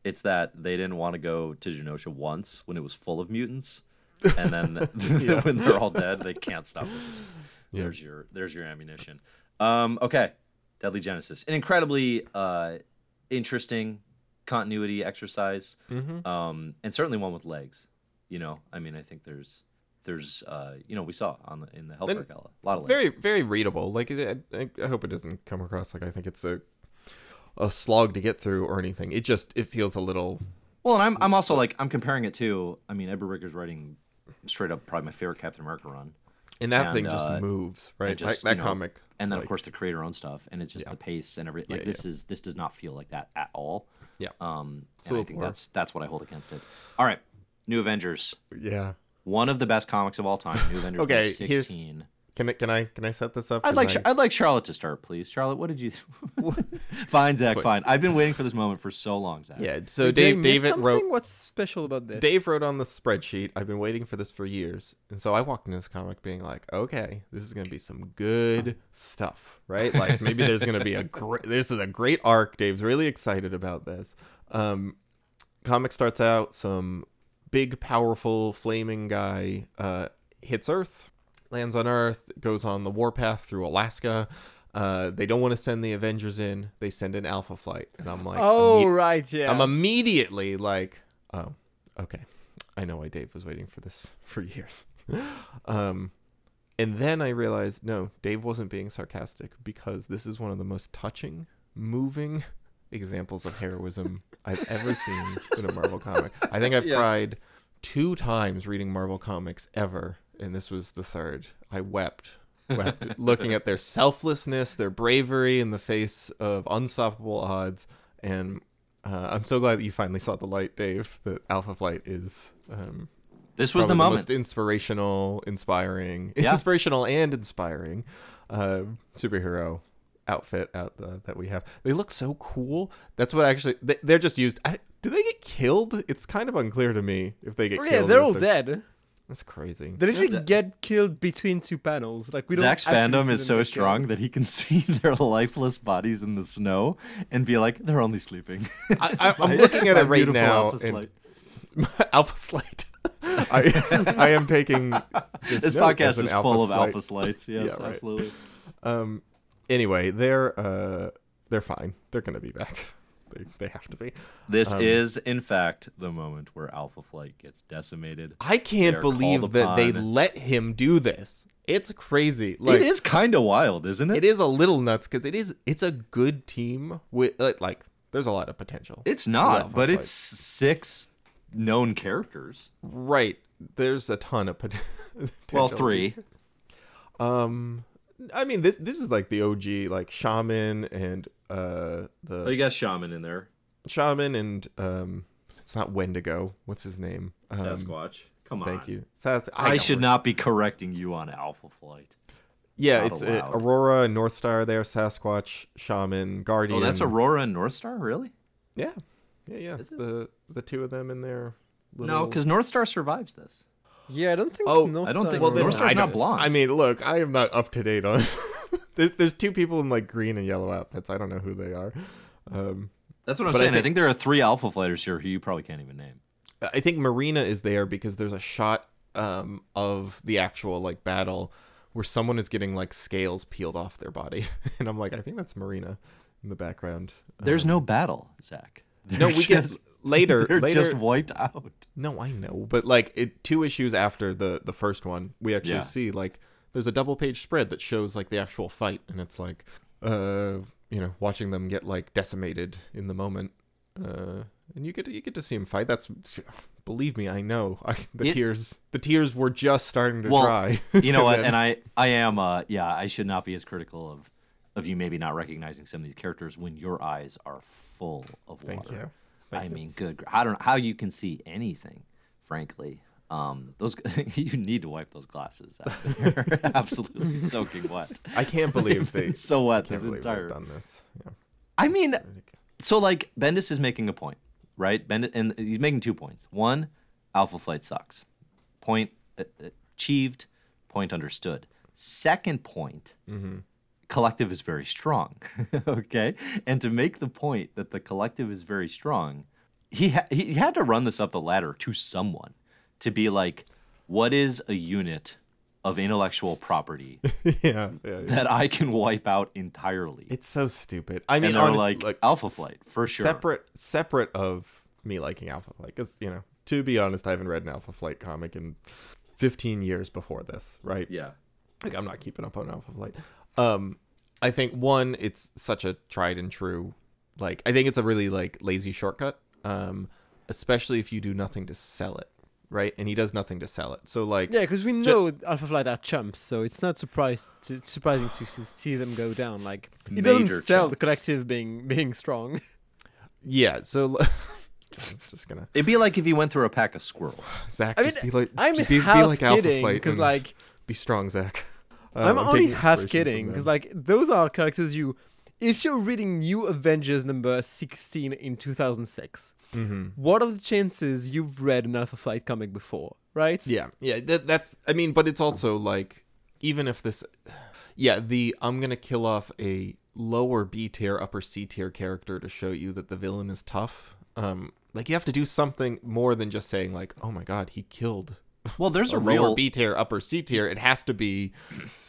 it's that they didn't want to go to Genosha once when it was full of mutants, and then [laughs] [laughs] when they're all dead, they can't stop. Yeah. There's your there's your ammunition. Um, okay, Deadly Genesis, an incredibly uh, interesting continuity exercise, Mm-hmm. um, and certainly one with legs. You know, I mean, I think there's there's uh, you know we saw on the in the Then- Gala a lot of very very readable. Like it, I, I hope it doesn't come across like I think it's a a slog to get through or anything. It just it feels a little Well, and I'm I'm also like I'm comparing it to I mean Ed Brubaker's writing straight up probably my favorite Captain America run, and that And, thing just uh, moves right. just, that you know, comic, and then like, of course the creator own stuff, and it's just Yeah. the pace and everything. Like Yeah, this is this does not feel like that at all. yeah, Um, and I think poor. that's that's what I hold against it. All right, New Avengers, yeah. One of the best comics of all time. New Avengers Okay, number here's- sixteen. Can I can I can I set this up? I'd 'Cause like I- Char- I'd like Charlotte to start, please. Charlotte, what did you? [laughs] [laughs] fine, Zach. Fine. I've been waiting for this moment for so long, Zach. yeah. So Did Dave David something? wrote What's special about this? Dave wrote on the spreadsheet. I've been waiting for this for years, and so I walked into this comic being like, "Okay, this is gonna be some good stuff, right? Like maybe there's gonna be a [laughs] great. This is a great arc. Dave's really excited about this. Um, comic starts out some big, powerful, flaming guy uh, hits Earth, lands on Earth, goes on the warpath through Alaska. Uh, they don't want to send the Avengers in. They send an Alpha Flight, and I'm like, Oh imme- right, yeah. I'm immediately like, oh, okay. I know why Dave was waiting for this [laughs] for years. [laughs] um, and then I realized, no, Dave wasn't being sarcastic because this is one of the most touching, moving examples of heroism I've ever seen in a Marvel comic. I think I've Yeah. cried two times reading Marvel comics ever, and this was the third. I wept. Wept [laughs] looking at their selflessness, their bravery in the face of unstoppable odds, and uh, I'm so glad that you finally saw the light, Dave. That Alpha Flight is um, This was probably the moment. most inspirational, inspiring, Yeah. inspirational and inspiring uh, superhero outfit out the, that we have. They look so cool. That's what actually they, they're just used. I, do they get killed? It's kind of unclear to me if they get Oh, killed. yeah, they're if all dead. That's crazy. They literally Zach- get killed between two panels. Like we don't. Zach's fandom is so strong killed. that he can [laughs] see their lifeless bodies in the snow and be like, they're only sleeping. I, I, I'm [laughs] looking at it right now. Alpha and- Slate. [laughs] alpha Slate. I I am taking This note as podcast is full of alpha slights. Yes, Yeah, right. absolutely. Um. Anyway, they're uh they're fine. They're gonna be back. They they have to be. This Um, is, in fact, the moment where Alpha Flight gets decimated. I can't believe that they let him do this. It's crazy. Like it is kind of wild, isn't it? it is a little nuts because it is. It's a good team with like, like there's a lot of potential. It's not, but Flight. it's six known characters. right. There's a ton of pot- [laughs] Well, three. Um, I mean this this is like the OG like shaman and uh the Oh, you got Shaman in there. shaman and um it's not Wendigo. What's his name? Um, Sasquatch. Come on. Thank you. Sas- I, know should not be correcting you on Alpha Flight. Yeah, not it's uh, allowed. Aurora, North Star there, Sasquatch, Shaman, Guardian. Oh, that's Aurora and North Star, really? Yeah. Yeah, yeah. Is it? The the two of them in there. No, because North Star survives this. Yeah, I don't think. Oh, North I don't think- well, will then North Star's not don't- blonde. I mean, look, I am not up to date on. [laughs] there's, there's two people in like green and yellow outfits. I don't know who they are. Um, That's what I'm But I saying. I think, think- there are three Alpha Fighters here who you probably can't even name. I think Marrina is there because there's a shot um, of the actual like battle where someone is getting like scales peeled off their body, [laughs] and I'm like, I think that's Marrina in the background. There's no battle, Zach. No, They're we just, get [laughs] later. They're later, just wiped out. No, I know, but like it, two issues after the the first one, we actually Yeah. see like there's a double page spread that shows like the actual fight, and it's like, uh, you know, watching them get like decimated in the moment, uh, and you get to, you get to see him fight. That's believe me, I know. I, the It- tears the tears were just starting to Well, dry. [laughs] You know what? And I, I am, uh, yeah, I should not be as critical of, of you maybe not recognizing some of these characters when your eyes are full of water. Thank you. I mean, good. I don't know how you can see anything, frankly. Um, those [laughs] you need to wipe those glasses out. They're [laughs] [laughs] absolutely soaking wet. I can't believe they so wet can't this believe entire. done this. Yeah. I mean, so like Bendis is making a point, right? Bendis, and he's making two points. One, Alpha Flight sucks. Point uh, achieved. Point understood. Second point, collective is very strong. [laughs] okay, and to make the point that the collective is very strong, he ha- he had to run this up the ladder to someone to be like, what is a unit of intellectual property [laughs] yeah, yeah, yeah. that I can wipe out entirely? It's so stupid. I mean, and they're honest- like, look, Alpha Flight for sure. separate separate of me liking Alpha Flight because you know to be honest I haven't read an Alpha Flight comic in 15 years before this, right? Yeah. Like I'm not keeping up on Alpha Flight. Um, I think one, it's such a tried and true. Like I think it's a really like lazy shortcut. Um, especially if you do nothing to sell it, right? And he does nothing to sell it. So like, Yeah, because we know Alpha Flight are chumps, so it's not surprised to, surprising to see them go down. Like it doesn't Major sell the collective being being strong. [laughs] yeah. So it's [laughs] just gonna It'd be like if you went through a pack of squirrels. Zach. I mean, just be like, I'm be, be half like Alpha kidding Flight because like be strong, Zach. Uh, I'm only half kidding because like those are characters you. If you're reading New Avengers number 16 in 2006, Mhm. what are the chances you've read an Alpha Flight comic before, right? Yeah, yeah. That, that's. I mean, but it's also like, even if this, yeah, the I'm gonna kill off a lower B tier, upper C tier character to show you that the villain is tough. Um, like you have to do something more than just saying like, oh my god, he killed Well, there's a a lower real B tier, upper C tier. It has to be,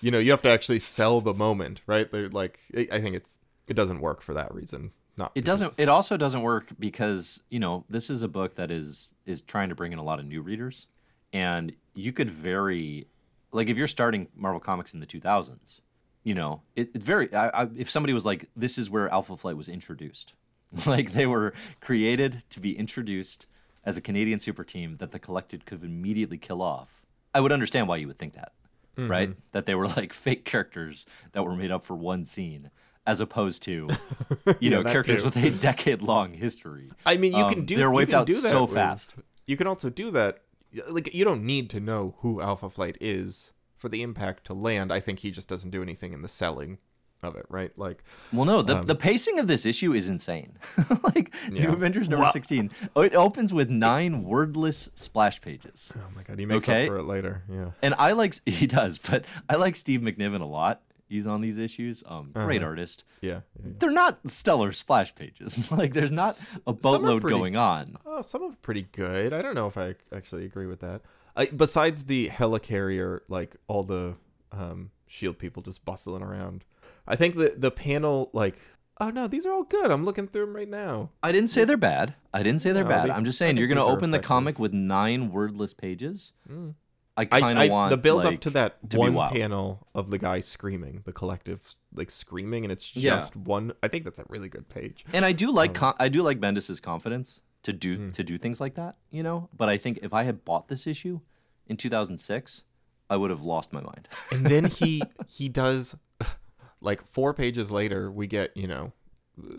you know, you have to actually sell the moment, right? They're like, I I think it's it doesn't work for that reason. Not It doesn't. It also doesn't work because you know this is a book that is is trying to bring in a lot of new readers, and you could very, like if you're starting Marvel Comics in the 2000s, you know, it, it very. I, I, if somebody was like, "This is where Alpha Flight was introduced," [laughs] like they were created to be introduced as a Canadian super team that the collected could immediately kill off, I would understand why you would think that, right? That they were like [laughs] fake characters that were made up for one scene. As opposed to, [laughs] you know, characters too. with a [laughs] decade-long history. I mean, you can Um, do. they're wiped out do that so with- fast. You can also do that. Like you don't need to know who Alpha Flight is for the impact to land. I think he just doesn't do anything in the selling of it, right? Like, Well, no, the, the pacing of this issue is insane. [laughs] like New Avengers number Well- sixteen, oh, it opens with nine wordless splash pages, oh my god, he makes Okay. up for it later. Yeah. and I like [laughs] he does, but I like Steve McNiven a lot. He's on these issues. Um, great Uh-huh. artist. Yeah. yeah. They're not stellar splash pages. [laughs] like there's not a boatload pretty- going on. Oh, some of it pretty good. I don't know if I actually agree with that. I, besides the helicarrier, like all the um, shield people just bustling around. I think the the panel, like, oh no, these are all good. I'm looking through them right now. I didn't say they're bad. I didn't say they're No, bad. they- I'm just saying you're going to open the comic with nine wordless pages. I I, kind of want the build like, up to that to one panel of the guy screaming, the collective like screaming, and it's Yeah. just one. I think that's a really good page. And I do Um, like con- I do like Bendis's confidence to do Hmm. to do things like that, you know. But I think if I had bought this issue in 2006, I would have lost my mind. and then [laughs] he he does like four pages later we get you know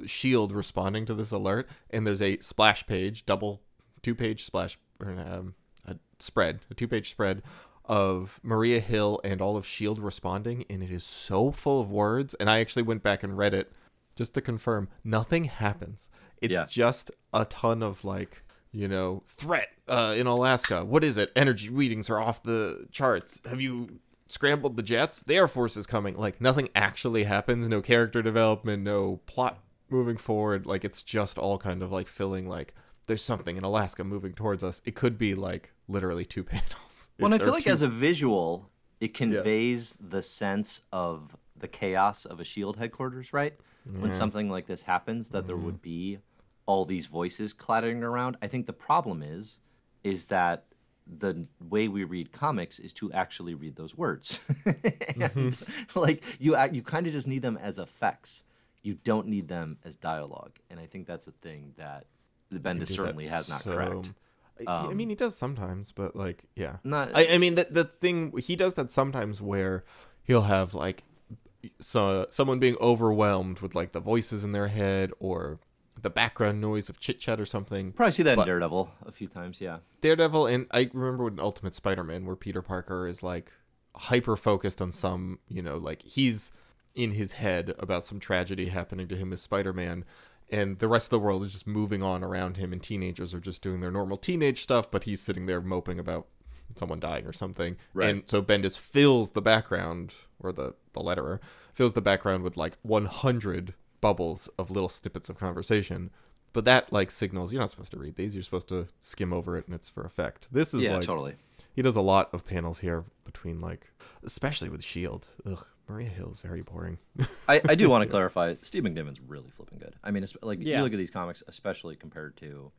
shield responding to this alert and there's a splash page double two page splash or um, a spread a two page spread of maria hill and all of shield responding and it is so full of words and i actually went back and read it just to confirm nothing happens. It's Yeah. just a ton of like you know threat uh, in alaska. What is it? Energy readings are off the charts. Have you scrambled the jets. The air force is coming. Like nothing actually happens. No character development no plot moving forward. Like it's just all kind of like filling like there's something in alaska moving towards us. It could be like literally two [laughs] panels. Well, I feel like two- as a visual, it conveys the sense of the chaos of a Shield headquarters, right? When something like this happens, that there Mm-hmm. would be all these voices clattering around. I think the problem is, is that the way we read comics is to actually read those words, [laughs] and Mm-hmm. like you, you kind of just need them as effects. You don't need them as dialogue, and I think that's a thing that the Bendis certainly has not so- correct. I, I mean, he does sometimes, but like, yeah. Not- I, I mean, the the thing he does that sometimes where he'll have like so someone being overwhelmed with like the voices in their head or the background noise of chit chat or something. Probably see that But- in Daredevil a few times. Yeah. Daredevil and I remember in Ultimate Spider-Man where Peter Parker is like hyper focused on some, you know, like he's in his head about some tragedy happening to him as Spider-Man and the rest of the world is just moving on around him and teenagers are just doing their normal teenage stuff but he's sitting there moping about someone dying or something. Right. And so Bendis fills the background or the the letterer fills the background with like 100 bubbles of little snippets of conversation. But that like signals you're not supposed to read these. You're supposed to skim over it and it's for effect. This is Yeah, like totally. he does a lot of panels here between like especially with Shield. Ugh, Maria Hill is very boring. [laughs] I, I do want to clarify. Steve McNiven's really flipping good. I mean, it's, like Yeah. you look at these comics, especially compared to,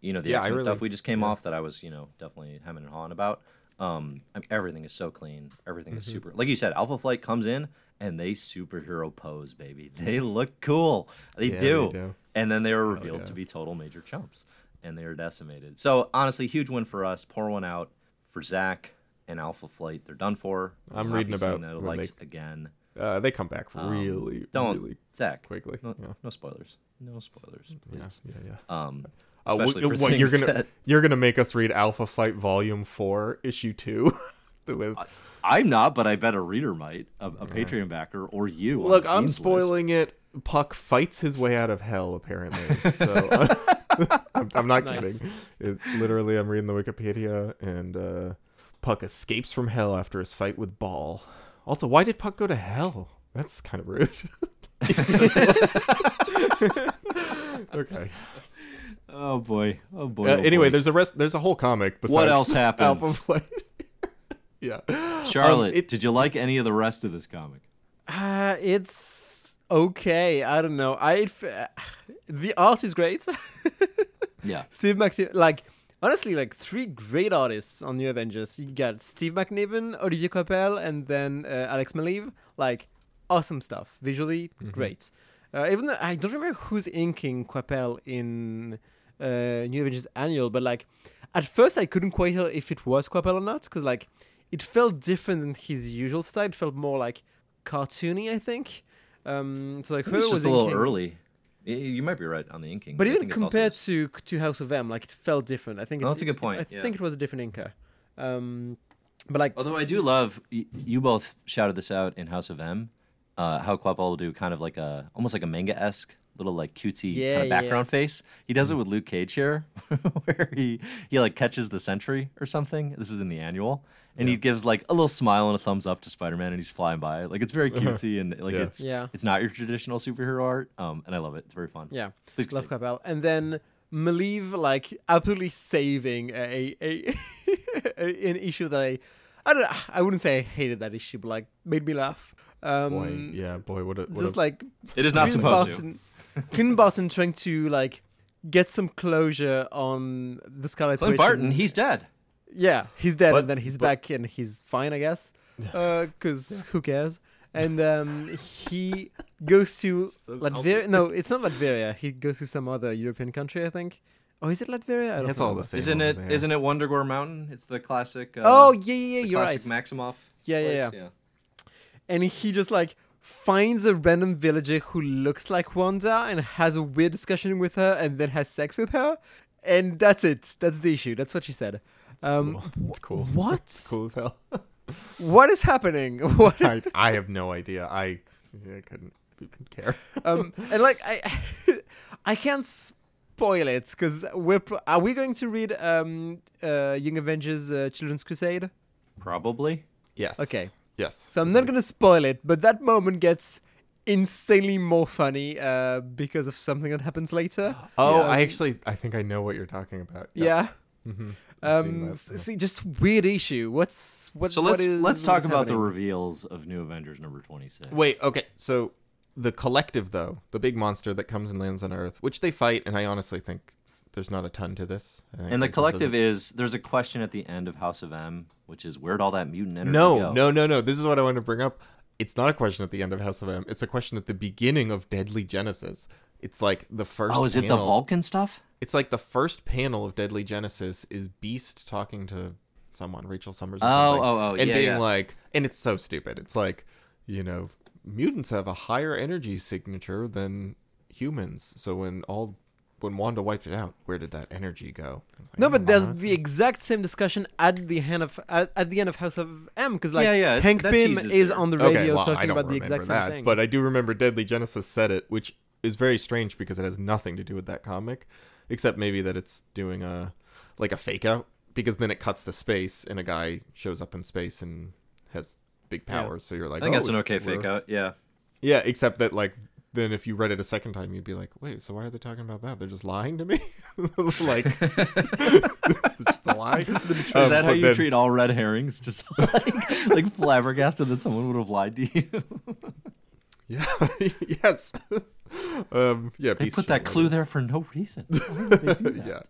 you know, the Mm. Yeah, I X Men really- stuff we just came off that I was, you know, definitely hemming and hawing about. Um, I mean, everything is so clean. Everything Mm-hmm. is super. Like you said, Alpha Flight comes in and they superhero pose, baby. [laughs] They look cool. They, Yeah, do. they do. And then they were revealed yeah. to be total major chumps, and they are decimated. So honestly, huge win for us. Pour one out for Zach and Alpha Flight. They're done for. I'm reading about the when likes they- again. Uh, they come back Um, really, Don't really Zach. quickly. No, yeah. no spoilers. No spoilers, Yeah, please. yeah, yeah. Um, Uh, wh- especially for what, you're gonna that- [laughs] you're gonna make us read Alpha Flight Volume Four, Issue Two. [laughs] with I'm not, but I bet a reader might, a, a Patreon backer, or you. look, I'm Beans list. spoiling it. Puck fights his way out of hell, apparently. So [laughs] I'm, I'm not Nice. kidding. It, literally, I'm reading the Wikipedia, and uh, Puck escapes from hell after his fight with Ball. Also, why did Puck go to hell? That's kind of rude. okay. Oh boy. Oh boy. Uh, oh anyway, boy. there's a rest. There's a whole comic. Besides What else happens? Alpha Flight. [laughs] yeah. Charlotte, Um, it- did you like any of the rest of this comic? Uh, it's okay. I don't know. I f- [sighs] the art is great. [laughs] Yeah. Steve McNiven, like honestly, like three great artists on New Avengers. You got Steve McNiven, Olivier Coipel, and then uh, Alex Maleev. Like awesome stuff. Visually great. Uh, even though I don't remember who's inking Coipel in uh, New Avengers Annual, but like at first I couldn't quite tell if it was Coipel or not because like it felt different than his usual style. It felt more like cartoony, I think. Um, so like It who was was just a little inking- early. You might be right on the inking. but I even it's also compared to to House of M, like it felt different. I think Oh, that's a good point, I yeah. think it was a different inker. Um, but like, Although I do love, you both shouted this out in House of M, uh, how Coipel will do kind of like a, almost like a manga esque little like cutesy Yeah, kind of yeah. background face. He does it with Luke Cage here, [laughs] where he he like catches the sentry or something. This is in the annual, and he gives like a little smile and a thumbs up to Spider Man, and he's flying by. Like it's very [laughs] cutesy and like Yeah. it's Yeah. it's not your traditional superhero art. Um, and I love it. It's very fun. yeah, Please love continue. Coipel, and then Maleev like absolutely saving a, a, [laughs] a an issue that I I don't know, I wouldn't say I hated that issue, but like made me laugh. Um, Boy, yeah, boy, what a what just a, like It is not Clint supposed to. Barton, Clint Barton trying to like get some closure on the Scarlet Clint Witch. Barton, and- he's dead. Yeah, he's dead, But- and then he's but- back, and he's fine, I guess. Because who cares? And um, he goes to So Latveria. No, it's not Latveria. He goes to some other European country, I think. Oh, is it Latveria? I don't know. it's all the same. Isn't over it? there. not it Wundagore Mountain? It's the classic. Uh, Oh yeah, yeah, yeah. the You're classic right. Maximoff. Yeah, yeah, place, yeah. And he just like finds a random villager who looks like Wanda and has a weird discussion with her, and then has sex with her, and that's it. That's the issue. That's what she said. Um, Cool. It's [laughs] cool. what? It's cool as hell. [laughs] What is happening? [laughs] What? I, I have no idea. I, I couldn't even care. um, and like I, I can't spoil it because we're pro- are we going to read um uh Young Avengers uh, Children's Crusade? Probably. Yes. Okay, Yes. so I'm not gonna spoil it, but that moment gets insanely more funny uh because of something that happens later. [gasps] Oh, Yeah. I actually I think I know what you're talking about. Yeah. hmm Um, s- see, just weird issue. What's what? So let's is- let's talk is about the reveals of New Avengers number twenty six. Wait. Okay. So the collective, though, the big monster that comes and lands on Earth, which they fight, and I honestly think there's not a ton to this. And the collective is there's a question at the end of House of M, which is where'd all that mutant energy No, go? no, no, no. This is what I want to bring up. It's not a question at the end of House of M. It's a question at the beginning of Deadly Genesis. It's like the first. Oh, is it the Vulcan stuff? It's like the first panel of Deadly Genesis is Beast talking to someone, Rachel Summers. Or Oh, something, oh, oh, and yeah, being yeah. like, and it's so stupid. It's like, you know, mutants have a higher energy signature than humans. So when all when Wanda wiped it out, where did that energy go? Like, No, "Oh, but there's that's the exact same discussion at the end of at, at the end of House of M because like Yeah, yeah, Hank Pym teases is there. on the Okay, radio well, I talking don't about the remember exact same that, thing. But I do remember Deadly Genesis said it, which is very strange because it has nothing to do with that comic, except maybe that it's doing a like a fake out because then it cuts to space and a guy shows up in space and has big Yeah. powers. So you're like, I think oh, that's an okay fake out. Yeah. Yeah, except that like then if you read it a second time, you'd be like, wait, so why are they talking about that? They're just lying to me, [laughs] like [laughs] it's just a lie. [laughs] Is Um, that how you then- treat all red herrings? Just like like flabbergasted that someone would have lied to you. Yeah. yes. um. Yeah. They put that clue there for no reason. Why would they do that?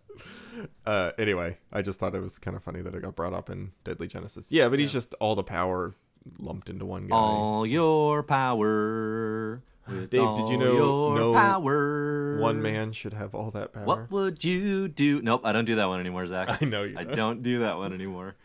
yeah. uh, anyway, I just thought it was kind of funny that it got brought up in Deadly Genesis. Yeah, but he's just all the power lumped into one guy. All your power. With Dave, did you know- your know power? One man should have all that power. What would you do? Nope, I don't do that one anymore, Zach. [laughs] I know you I don't. don't do that one anymore.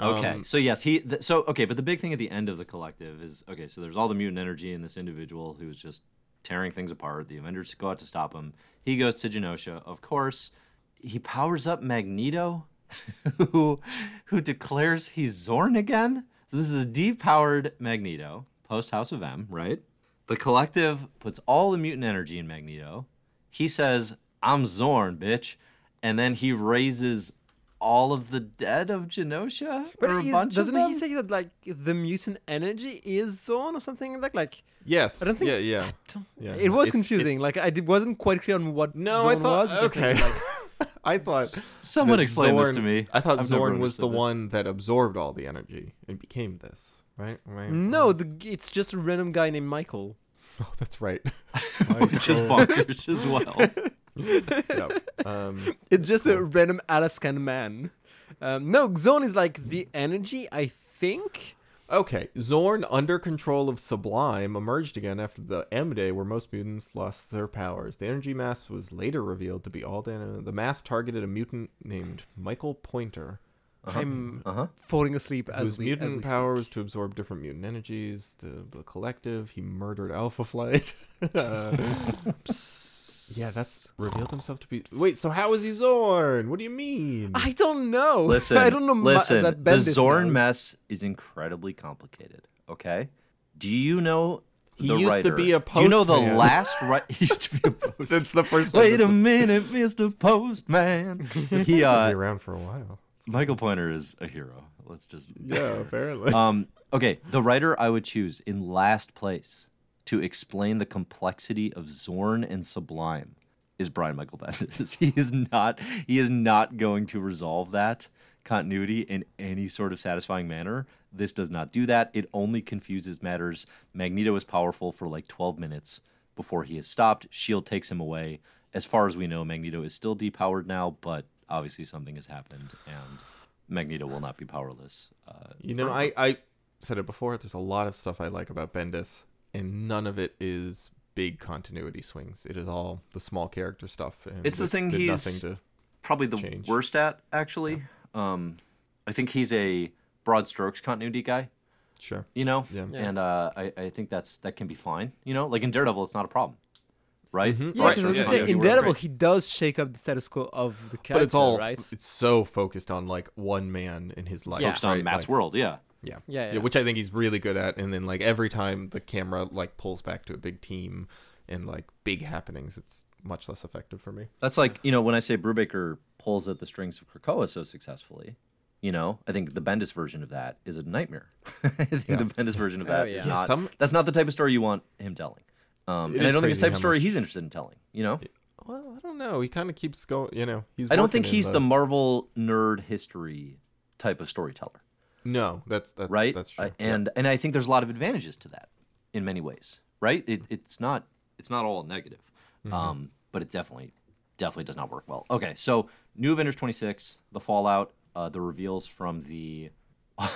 Okay, Um, so yes, he. Th- so okay, but the big thing at the end of the collective is okay. So there's all the mutant energy in this individual who's just tearing things apart. The Avengers go out to stop him. He goes to Genosha. Of course, he powers up Magneto, [laughs] who who declares he's Zorn again. So this is depowered Magneto post House of M, right? The collective puts all the mutant energy in Magneto. He says, "I'm Xorn, bitch," and then he raises all of the dead of Genosha. But or a is- bunch doesn't of he say that like the mutant energy is Xorn or something like that? Like Yes. I don't think- Yeah, yeah. don't- Yeah, it was it's- confusing. it's- Like I did, wasn't quite clear on what No, Xorn [laughs] I thought was. okay. Like, I thought Someone explained explain this to me. I thought I've Xorn was the this. one that absorbed all the energy and became this, right? right? no, the, it's just a random guy named Michael. [laughs] Oh, that's right. [laughs] which is bonkers as well. [laughs] Yep. Um, It's just a random Alaskan man. Um, no, Xorn is like the energy. I think. okay, Xorn, under control of Sublime, emerged again after the M Day, where most mutants lost their powers. The energy mass was later revealed to be all the the mass targeted a mutant named Michael Pointer, I'm Uh huh. falling asleep as whose we mutant as we power was to absorb different mutant energies. To the collective, he murdered Alpha Flight. [laughs] Uh, yeah, that's revealed himself to be. Wait, so how is he Xorn? What do you mean? I don't know. Listen, [laughs] I don't know. mu- Listen, that the Xorn knows. mess is incredibly complicated. Okay, do you know? He the used to be a postman. Do you know the last right? [laughs] He used to be a postman. That's the first. Wait a sentence. minute, Mister Postman. He He'll be uh, around for a while. Michael Pointer is a hero. Let's just Yeah, apparently. um, okay, the writer I would choose in last place to explain the complexity of Xorn and Sublime is Brian Michael Bendis. [laughs] he is not he is not going to resolve that continuity in any sort of satisfying manner. This does not do that. It only confuses matters. Magneto is powerful for like 12 minutes before he is stopped. Shield takes him away. As far as we know, Magneto is still depowered now, but obviously something has happened and Magneto will not be powerless. Uh, you know, I, I said it before. There's a lot of stuff I like about Bendis, and none of it is big continuity swings. It is all the small character stuff. And It's the thing he's- to. probably the change. worst at actually. Um, I think he's a broad strokes continuity guy. Sure. You know, Yeah. Yeah. and uh, I, I think that's that can be fine. You know, like in Daredevil, it's not a problem, right? Mhm. Yeah, Right, because sure, I was yeah, gonna yeah, in Daredevil, he does shake up the status quo of the character, But it's all right. it's so focused on like one man in his life. Focused on right? Matt's Like, world, yeah. Yeah. Yeah, yeah. which I think he's really good at. And then like every time the camera like pulls back to a big team and like big happenings, it's much less effective for me. That's like you know when I say Brubaker pulls at the strings of Krakoa so successfully. You know, I think the Bendis version of that is a nightmare. [laughs] I think Yeah. the Bendis version of Oh, that yeah. is Yeah, not. some- That's not the type of story you want him telling. Um, and I don't think it's the type of story much- he's interested in telling. You know, Well, I don't know. He kind of keeps going. You know, he's. I don't think he's the Marvel nerd history type of storyteller. No, that's that's right? That's true. Uh, and and I think there's a lot of advantages to that in many ways, right? It, it's not it's not all negative, Mm-hmm. um, but it definitely definitely does not work well. Okay, so New Avengers 26, the Fallout, uh, the reveals from the. [laughs]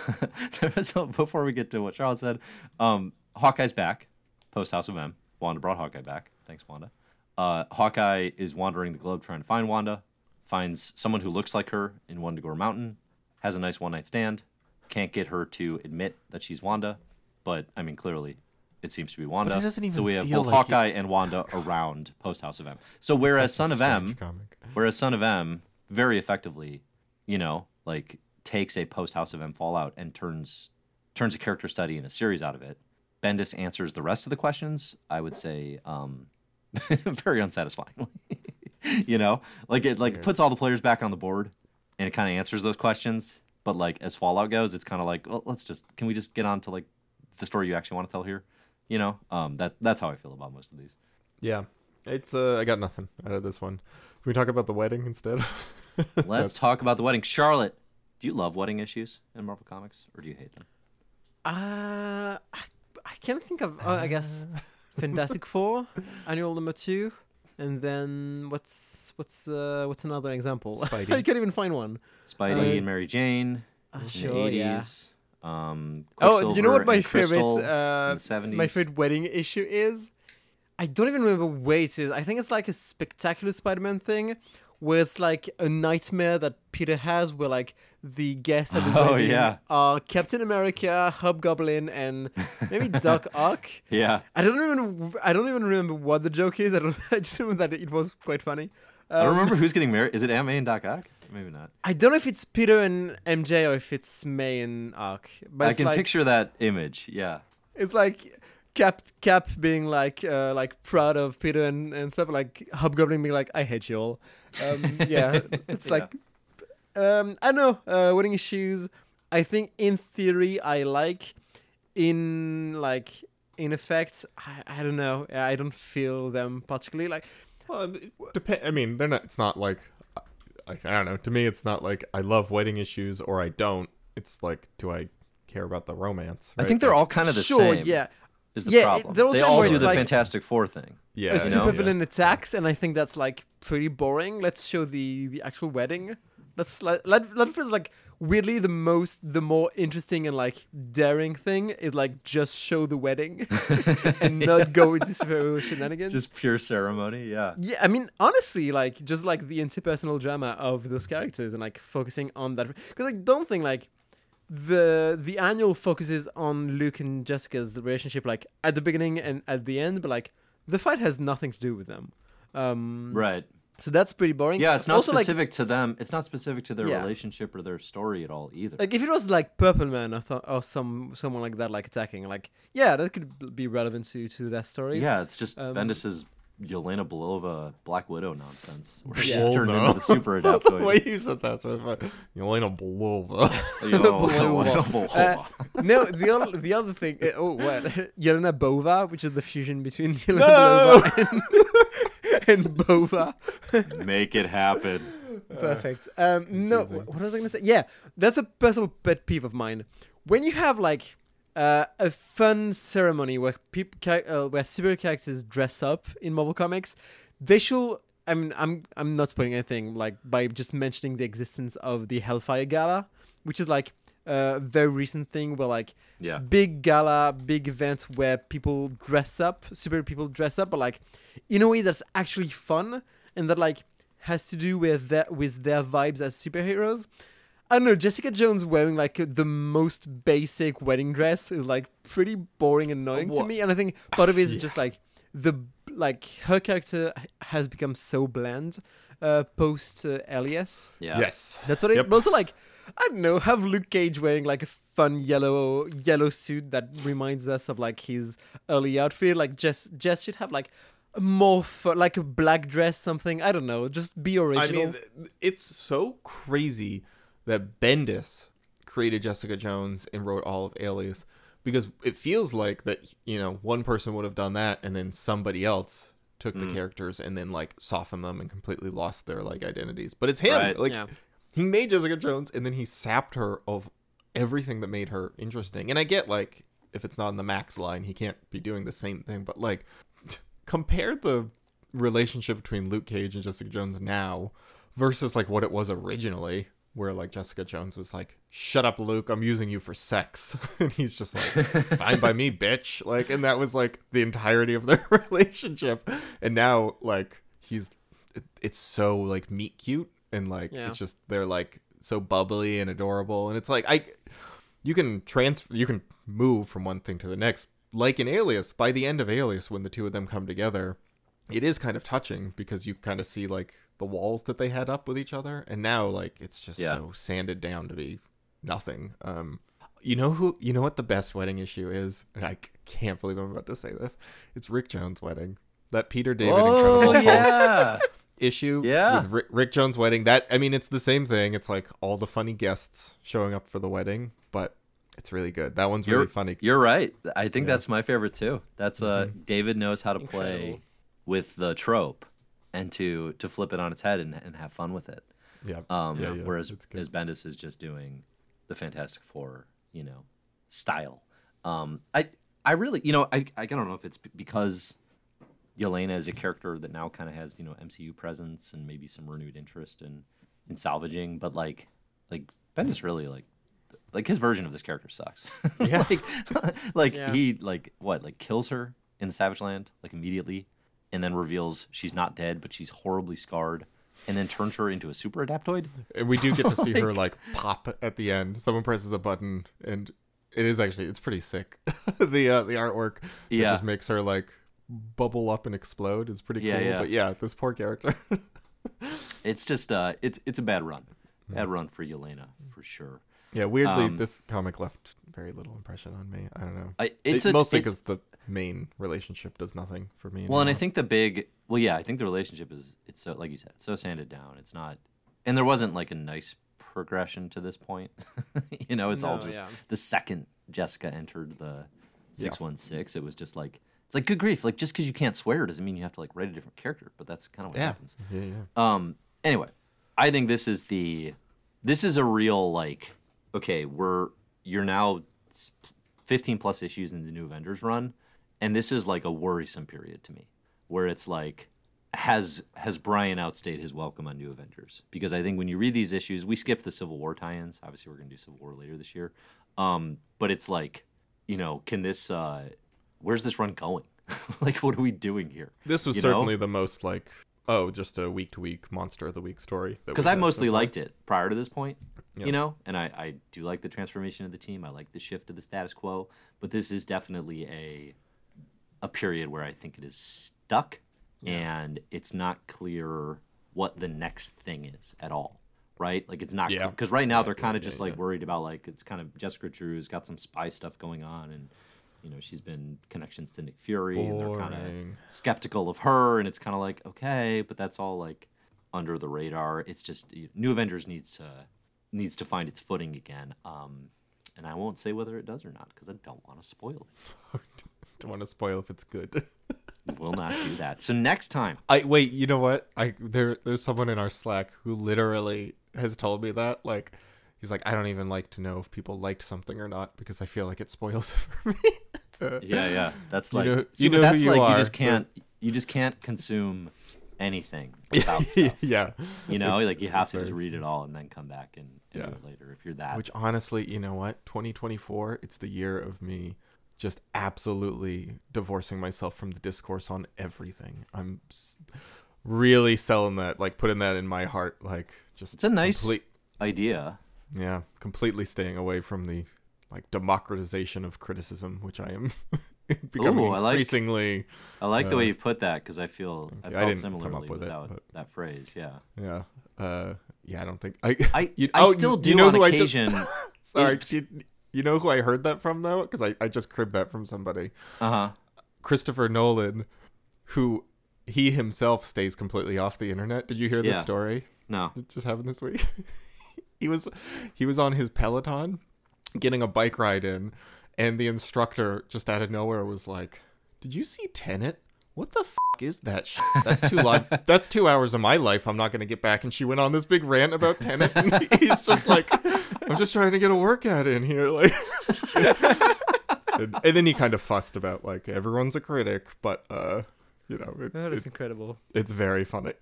so before we get to what Charlotte said, um, Hawkeye's back, post House of M. Wanda brought Hawkeye back. Thanks, Wanda. Uh, Hawkeye is wandering the globe trying to find Wanda, finds someone who looks like her in Wundagore Mountain, has a nice one night stand, can't get her to admit that she's Wanda, but I mean, clearly it seems to be Wanda. so we have both like Hawkeye and Wanda around post House of M. So whereas Son of M, comic. whereas Son of M very effectively, you know, like takes a post House of M Fallout and turns turns a character study in a series out of it. Bendis answers the rest of the questions. I would say um, [laughs] very unsatisfyingly. [laughs] you know, like it like puts all the players back on the board and it kind of answers those questions. But like as Fallout goes, it's kind of like, well, let's just can we just get on to like the story you actually want to tell here? You know, um, that that's how I feel about most of these. Yeah, it's. uh I got nothing out of this one. Can we talk about the wedding instead? [laughs] Let's talk about the wedding. Charlotte, do you love wedding issues in Marvel Comics or do you hate them? Uh, I, I can't think of. Uh, I guess [laughs] Fantastic Four, annual number two. and then what's what's uh, what's another example? [laughs] Spidey. I can't even find one. Spidey Uh, and Mary Jane Uh, in sure, the yeah. 80s. Um, Oh, you know what my favorite uh, in the 70s. my favorite wedding issue is? I don't even remember where it is. I think it's like a spectacular Spider-Man thing, where it's like a nightmare that Peter has, where like the guests at the [laughs] Oh, wedding yeah. are Captain America, Hobgoblin, and maybe [laughs] Doc Ock. Yeah. I don't even I don't even remember what the joke is. I don't. [laughs] I just remember that it was quite funny. I don't Um, remember who's getting married. Is it Aunt May and Doc Ock? Maybe not. I don't know if it's Peter and MJ or if it's May and Ock. But I can like, picture that image. Yeah. It's like Cap Cap being like uh, like proud of Peter and, and stuff like Hobgoblin being like I hate you all. Um, yeah, [laughs] it's Yeah. like um, I don't know uh, wedding issues. I think in theory I like. In like in effect, I, I don't know. I don't feel them particularly like. Well, it depend. I mean, they're not. It's not like. I, I don't know. To me, it's not like I love wedding issues or I don't. It's like, do I care about the romance? I think they're all kind of the sure, same. yeah. Is the Yeah, problem. they're all they all do the like- Fantastic Four thing. Yeah, a you know? supervillain attacks, and I think that's like pretty boring. Let's show the the actual wedding. That's like that, that feels like weirdly the most the more interesting and like daring thing is like just show the wedding [laughs] and not go into superhero shenanigans. Just pure ceremony. Yeah. yeah, I mean honestly, like just like the interpersonal drama of those characters and like focusing on that because I don't think like the the annual focuses on Luke and Jessica's relationship like at the beginning and at the end, but like the fight has nothing to do with them. Um, Right. So that's pretty boring. Yeah, it's not also, like, specific to them. It's not specific to their Yeah. relationship or their story at all either. like if it was like Purple Man or, th- or some someone like that like attacking, like yeah, that could be relevant to to their stories. yeah, it's just um, Bendis's Yelena Belova Black Widow nonsense, where she's Yeah. turned Oh, no. into the super [laughs] the way you said that, so it's like, Yelena Belova. [laughs] Yelena Uh, no, the other the other thing. Uh, oh, what? [laughs] Yelena Bova, which is the fusion between Yelena No! Belova and, and Bova. Make it happen. Perfect. Um, no, what was I gonna say? Yeah, that's a personal pet peeve of mine. When you have like uh, a fun ceremony where people uh, where superhero characters dress up in Marvel Comics, they should. I mean, I'm I'm not spoiling anything like by just mentioning the existence of the Hellfire Gala, which is like a very recent thing where like Yeah. big gala, big event where people dress up, super people dress up, but like in a way that's actually fun and that like has to do with their with their vibes as superheroes. I don't know. Jessica Jones wearing like the most basic wedding dress is like pretty boring and annoying to me, and I think part of it is [laughs] Yeah. just like the like her character has become so bland uh, post uh, Alias. Yeah. Yes. That's what it. Yep. But also, like, I don't know, have Luke Cage wearing like a fun yellow yellow suit that reminds us of like his early outfit. Like, Jess Jess should have like a more fun, like a black dress, something. I don't know. Just be original. I mean, it's so crazy that Bendis created Jessica Jones and wrote all of Alias because it feels like that you know one person would have done that and then somebody else took the mm. characters and then like softened them and completely lost their like identities. But it's him. Right. Like Yeah. he made Jessica Jones and then he sapped her of everything that made her interesting. And I get like if it's not in the Max line, he can't be doing the same thing. But like [laughs] compare the relationship between Luke Cage and Jessica Jones now versus like what it was originally, where like Jessica Jones was like, "Shut up, Luke! I'm using you for sex," [laughs] and he's just like, [laughs] "Fine by me, bitch!" Like, and that was like the entirety of their [laughs] relationship. And now like he's, it, it's so like meet cute and like Yeah. it's just they're like so bubbly and adorable, and it's like I, you can transfer, you can move from one thing to the next. Like in Alias, by the end of Alias, when the two of them come together, it is kind of touching because you kind of see like the walls that they had up with each other and now like it's just Yeah. so sanded down to be nothing um you know who you know what the best wedding issue is and i c- can't believe i'm about to say this it's rick jones wedding that peter david Oh incredible Hulk yeah. issue Yeah. with rick, rick jones wedding that i mean it's the same thing it's like all the funny guests showing up for the wedding but it's really good that one's really You're funny You're right. I think Yeah. that's my favorite too. That's uh Mm-hmm. David knows how to play Incredible. with the trope and to to flip it on its head and, and have fun with it. yeah Um, Yeah, yeah, whereas as Bendis is just doing the Fantastic Four, you know, style. Um, I I really, you know, I I don't know if it's because Yelena is a character that now kind of has you know MCU presence and maybe some renewed interest in in salvaging. But like like Bendis really like like his version of this character sucks. [laughs] Yeah. like [laughs] like Yeah. he like what like kills her in Savage Land like immediately, and then reveals she's not dead but she's horribly scarred, and then turns her into a super adaptoid. And we do get to [laughs] see her like pop at the end. Someone presses a button, and it is actually it's pretty sick. [laughs] the uh, the artwork that Yeah. just makes her like bubble up and explode is pretty Yeah, cool. yeah. But yeah, this poor character. [laughs] It's just uh it's it's a bad run, bad run for Yelena for sure. yeah, weirdly, Um, this comic left very little impression on me. I don't know. I, it's It- a, mostly because the main relationship does nothing for me. Well, and I think the big, well, yeah, I think the relationship is, it's so, like you said, it's so sanded down. It's not, and there wasn't like a nice progression to this point. [laughs] you know, it's all just yeah. the second Jessica entered the 616, it was just like, it's like good grief. Like, just because you can't swear doesn't mean you have to like write a different character, but that's kind of what yeah, happens. yeah, yeah. Um. Anyway, I think this is the this is a real like okay, we're you're now 15 plus issues in the new Avengers run, and this is like a worrisome period to me, where it's like has has Brian outstayed his welcome on New Avengers? Because I think when you read these issues, we skipped the Civil War tie-ins. Obviously, we're gonna do Civil War later this year. Um, but it's like, you know, can this? uh Where's this run going? [laughs] like, what are we doing here? This was you know? certainly the most like oh, just a week to week monster of the week story. because I mostly liked it prior to this point, Yeah. you know, and I, I do like the transformation of the team. I like the shift to the status quo, but this is definitely a a period where I think it is stuck, and it's not clear what the next thing is at all. Right, like it's not Yeah. because right now they're kind of yeah, just like yeah. worried about like it's kind of Jessica Drew's got some spy stuff going on, and you know she's been connections to Nick Fury, and they're kind of skeptical of her and it's kind of like okay but that's all like under the radar it's just new avengers needs to needs to find its footing again um and i won't say whether it does or not because i don't want to spoil [laughs] Don't want to spoil if it's good. will not do that [laughs] so next time I wait. You know what? I there there's someone in our Slack who literally has told me that. Like, he's like, I don't even like to know if people liked something or not because I feel like it spoils [laughs] it for me. Yeah yeah that's You like know- see, you but know that's you like are, you just can't you just can't consume anything [laughs] without stuff yeah. you know It's- like you have to just read it all and then come back and, and Yeah. do it later if you're that Which honestly, you know what? 2024, it's the year of me just absolutely divorcing myself from the discourse on everything. I'm really selling that, like putting that in my heart, like just it's a nice complete- idea yeah, completely staying away from the like democratization of criticism, which I am [laughs] becoming Ooh, I like- increasingly. I like the Uh, way you put that because I feel I I felt didn't come up similarly with it, without but- that phrase. Yeah, Yeah, uh, yeah. I don't think I. I [laughs] You- I oh, still you do know on I just- occasion. [laughs] Sorry, you, you know who I heard that from though? Because I I just cribbed that from somebody. uh huh. Christopher Nolan, who he himself stays completely off the internet. Did you hear this Yeah. story? No. that just happened this week. [laughs] he was he was on his Peloton getting a bike ride in, and the instructor just out of nowhere was like, "Did you see Tenet? What the f- is that? Shit? That's two li- [laughs] That's two hours of my life. I'm not gonna get back." And she went on this big rant about Tenet, and he's just like, "I'm just trying to get a workout in here." Like, [laughs] and, and then he kind of fussed about like everyone's a critic, but uh. You know, it, That is it- incredible. it's very funny.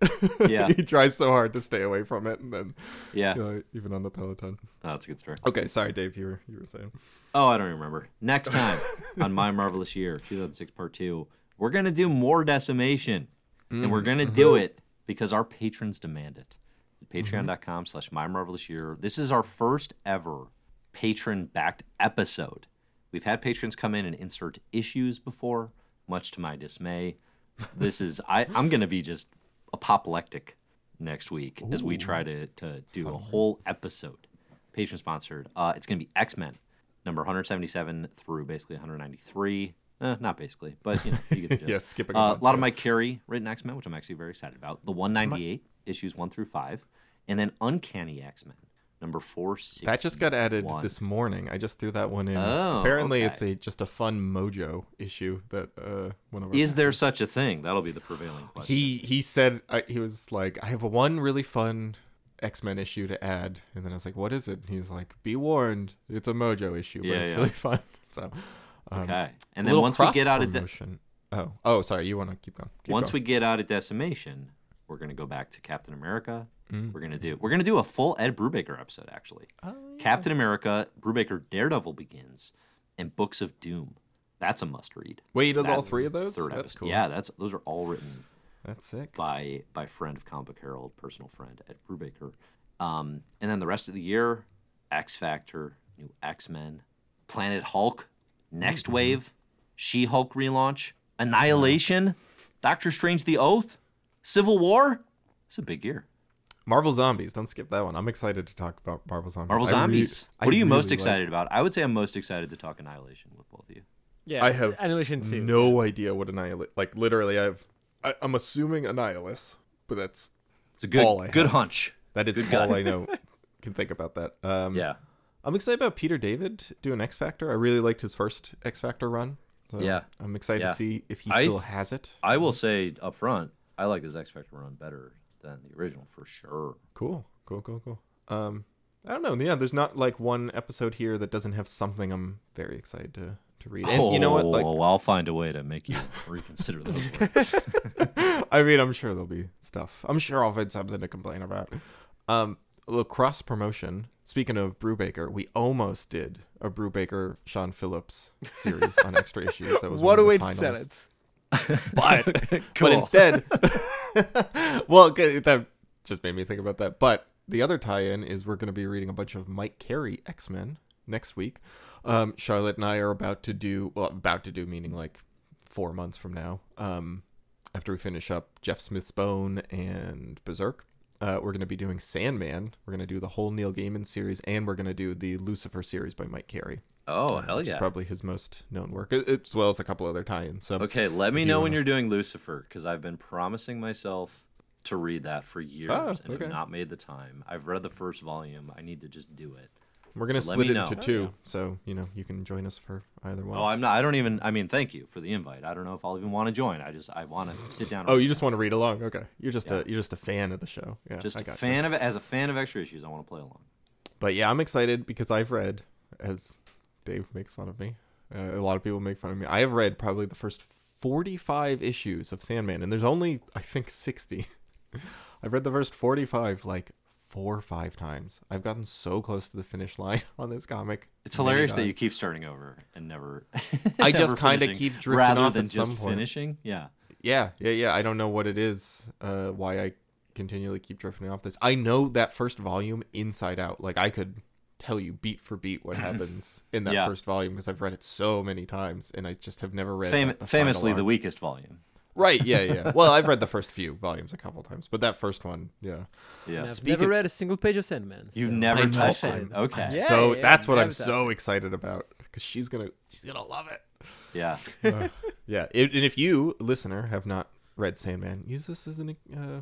Yeah. [laughs] he tries so hard to stay away from it, and then Yeah. you know, even on the Peloton. Oh, that's a good story. Okay, sorry, Dave. You were you were saying. Oh, I don't remember. Next time [laughs] on My Marvelous Year, 2006 Part 2, we're going to do more decimation. And we're going to do it because our patrons demand it. Patreon.com slash My Marvelous Year. This is our first ever patron backed episode. We've had patrons come in and insert issues before, much to my dismay. This is, I, I'm going to be just apoplectic next week as we try to, to do a whole episode patron sponsored. Uh, it's going to be X Men, number 177 through basically 193. Eh, not basically, but you know, you get the [laughs] gist. Yeah, skipping a Uh, a lot of. Mike Carey written X Men, which I'm actually very excited about. The 198 issues one through five, and then Uncanny X Men, number 460. That just got added this morning. I just threw that one in. Oh, Apparently, okay. it's a just a fun Mojo issue that uh, one of our Is there such a thing? That'll be the prevailing question. he he said I, he was like I have one really fun X Men issue to add, and then I was like, what is it? And he was like, be warned, it's a Mojo issue, but Yeah, it's yeah. really [laughs] fun. So um, okay, and then once we get out of de- Oh, oh, sorry. You want to keep going? Keep Once going. we get out of Decimation, we're gonna go back to Captain America. Mm. We're gonna do we're gonna do a full Ed Brubaker episode actually. Oh, Captain America, Brubaker, Daredevil begins, and Books of Doom. That's a must read. wait, he does all three of those. Third That's episode. cool. Yeah, that's those are all written that's sick. by by friend of Comic Book Herald, personal friend Ed Brubaker. Um, and then the rest of the year, X Factor, new X Men, Planet Hulk, Next Mm-hmm. Wave, She Hulk relaunch, Annihilation, Doctor Strange: The Oath, Civil War. It's a big year. Marvel Zombies. Don't skip that one. I'm excited to talk about Marvel Zombies. Marvel I re- Zombies. I what are you most really like- excited about? I would say I'm most excited to talk Annihilation with both of you. Yeah, I have Annihilation 2. No idea what Annihilus. Like literally, I have. I, I'm assuming Annihilus, but that's It's a good All I good have. hunch. that is Good all guy. I know. [laughs] Can think about that. Um, Yeah. I'm excited about Peter David doing X Factor. I really liked his first X Factor run. So Yeah. I'm excited Yeah. to see if he I still th- has it. I will say up front, I like this X Factor run better than the original for sure. Cool, cool, cool, cool. Um, I don't know. Yeah, there's not like one episode here that doesn't have something I'm very excited to to read. And you know what? Like, Oh, I'll find a way to make you reconsider those [laughs] words. I mean, I'm sure there'll be stuff. I'm sure I'll find something to complain about. Um, a cross promotion. Speaking of Brubaker, we almost did a Brubaker Sean Phillips series on extra issues. That was [laughs] What one a of way to sell it. [laughs] [laughs] But Cool. but instead, [laughs] well, that just made me think about that. But the other tie-in is we're going to be reading a bunch of Mike Carey X Men next week. Um, Charlotte and I are about to do well, about to do meaning like four months from now. Um, after we finish up Jeff Smith's Bone and Berserk. Uh, we're going to be doing Sandman. We're going to do the whole Neil Gaiman series, and we're going to do the Lucifer series by Mike Carey. Oh, um, hell which is yeah. probably his most known work, as well as a couple other tie-ins. So Okay, let me If you know when wanna- you're doing Lucifer because I've been promising myself to read that for years Oh, and okay. have not made the time. I've read the first volume. I need to just do it. We're gonna So split it know. into Oh, two, yeah. so you know you can join us for either one. Oh, I'm not. I don't even. I mean, thank you for the invite. I don't know if I'll even want to join. I just I want to sit down. and oh, you just want to read along? Okay, you're just Yeah. a you're just a fan of the show. Yeah, just I a gotcha. fan of it. As a fan of extra issues, I want to play along. But yeah, I'm excited because I've read, as Dave makes fun of me. Uh, a lot of people make fun of me. I have read probably the first 45 issues of Sandman, and there's only I think 60. [laughs] I've read the first 45 like four or five times. I've gotten so close to the finish line [laughs] on this comic. It's hilarious that you keep starting over and never. [laughs] I just kinda keep drifting rather off than at just some point. finishing. Yeah. Yeah, yeah, yeah. I don't know what it is, uh, why I continually keep drifting off this. I know that first volume inside out. Like I could tell you beat for beat what [laughs] happens in that Yeah. first volume because I've read it so many times and I just have never read Fam- like, the final famously, the weakest volume. Right, yeah, yeah. [laughs] Well, I've read the first few volumes a couple times, but that first one, yeah. Yeah. And I've Speaking- never read a single page of Sandman. You've never touched it. Okay. I'm Yeah, so yeah, that's what I'm I'm so excited about because she's gonna she's gonna love it. Yeah. Uh, [laughs] yeah, it, and if you listener have not read Sandman, use this as an uh,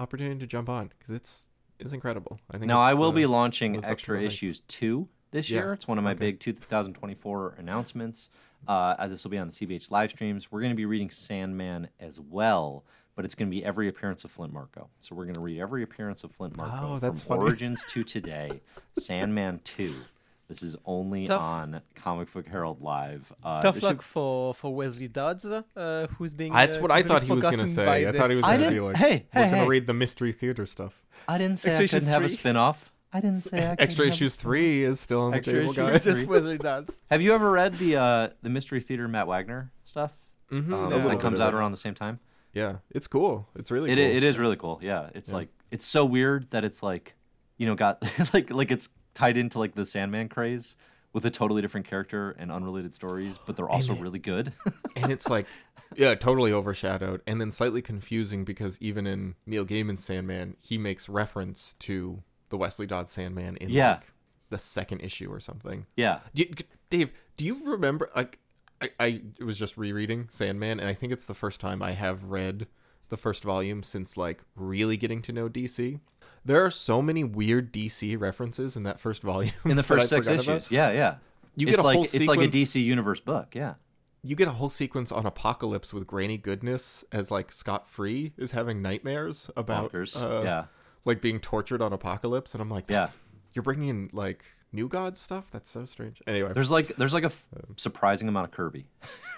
opportunity to jump on because it's it's incredible. I think. Now I will uh, be launching lives up to extra issues two this Yeah, year. It's one of my okay. big 2024 announcements. Uh, this will be on the CBH live streams. We're going to be reading Sandman as well, but it's going to be every appearance of Flint Marko. So we're going to read every appearance of Flint Marko Oh, that's from funny. Origins to today. Sandman two. This is only Tough. on Comic Book Herald Live. Uh, Tough luck should- for, for Wesley Dodds, uh, who's being. That's uh, what I thought he was gonna say. by I thought he was I gonna didn't- be like, hey, "We're hey, gonna hey. read the mystery theater stuff." I didn't say Extra I issues couldn't have a three? spin-off. I didn't say I [laughs] couldn't Extra have issues spin-off. three is still on the Extra table, issues guys. It's just Wesley Dodds. [laughs] Have you ever read the uh, the mystery theater Matt Wagner stuff? Mhm, Um, a little that comes out around the same time. Yeah, it's cool. It's really It, cool. it is really cool. Yeah, it's like it's so weird that it's like, you know, got [laughs] like like it's tied into like the Sandman craze with a totally different character and unrelated stories, but they're also it- really good. [laughs] and it's like yeah totally overshadowed and then slightly confusing because even in neil gaiman's sandman he makes reference to the wesley dodd sandman in Yeah. like the second issue or something yeah, do you, dave do you remember like I, I was just rereading sandman and i think it's the first time i have read the first volume since like really getting to know dc there are so many weird dc references in that first volume in the [laughs] first six issues. about. Yeah, yeah. You it's get a like whole it's like a DC universe book. Yeah, you get a whole sequence on Apokolips with Granny Goodness as like Scott Free is having nightmares about uh, yeah, like being tortured on Apokolips, and I'm like, Yeah. you're bringing in like New God stuff. That's so strange. Anyway, There's like there's like a f- um. surprising amount of Kirby.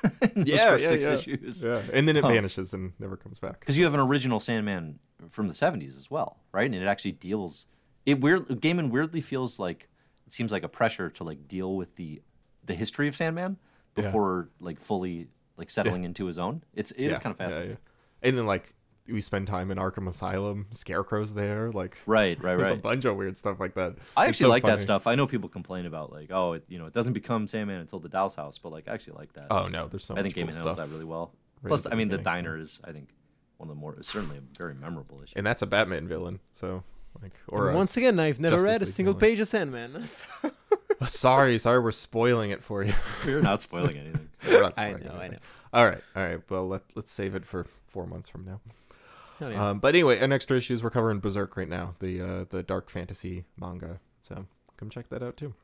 [laughs] yeah, yeah, six yeah. issues. Yeah, and then it Huh. vanishes and never comes back. Because you have an original Sandman from the 70s as well, right? And it actually deals. It weird. Gaiman weirdly feels like it seems like a pressure to like deal with the the history of Sandman Yeah. before like fully like settling into his own. It's it is yeah, kind of yeah, fascinating. yeah. And then like we spend time in Arkham Asylum. Scarecrow's there. Like Right, right, [laughs] there's a bunch of weird stuff like that. I It's actually so like funny. that stuff. I know people complain about like, oh, it, you know, it doesn't become Sandman until the Doll's House, but like, I actually like that. Oh no, there's so I think much Gaiman cool handles that really well. right Plus, the I mean, the diner is, I think, one of the more certainly a very memorable issue. and that's a Batman villain. So like, or And once again, I've never Justice read a League single villain. page of Sandman. [laughs] [laughs] Sorry, sorry, we're spoiling it for you. We're not spoiling anything. We're not I spoiling know, I know. All right, all right. Well, let let's save it for four months from now. Hell yeah. Um, but anyway, in extra issues, we're covering Berserk right now, the uh, the dark fantasy manga. So come check that out too.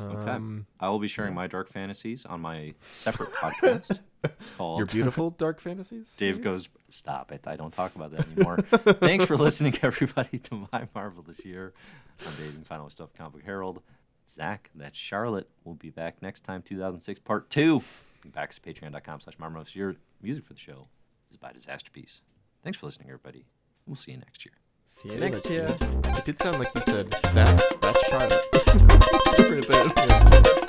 Um, I will be sharing my dark fantasies on my separate podcast. [laughs] It's called your beautiful dark fantasies. [laughs] Dave goes, Stop it. I don't talk about that anymore. [laughs] Thanks for listening, everybody, to My Marvelous Year. I'm Dave, you can find all stuff at Comic Herald. Zack, that's Charlotte. We'll be back next time, 2006, part two. Back to patreon.com slash My Marvelous Year. Music for the show is by Disaster Piece. Thanks for listening, everybody. We'll see you next year. See you next year. It did sound like you said Zack. That's Charlotte. Right there. Yeah.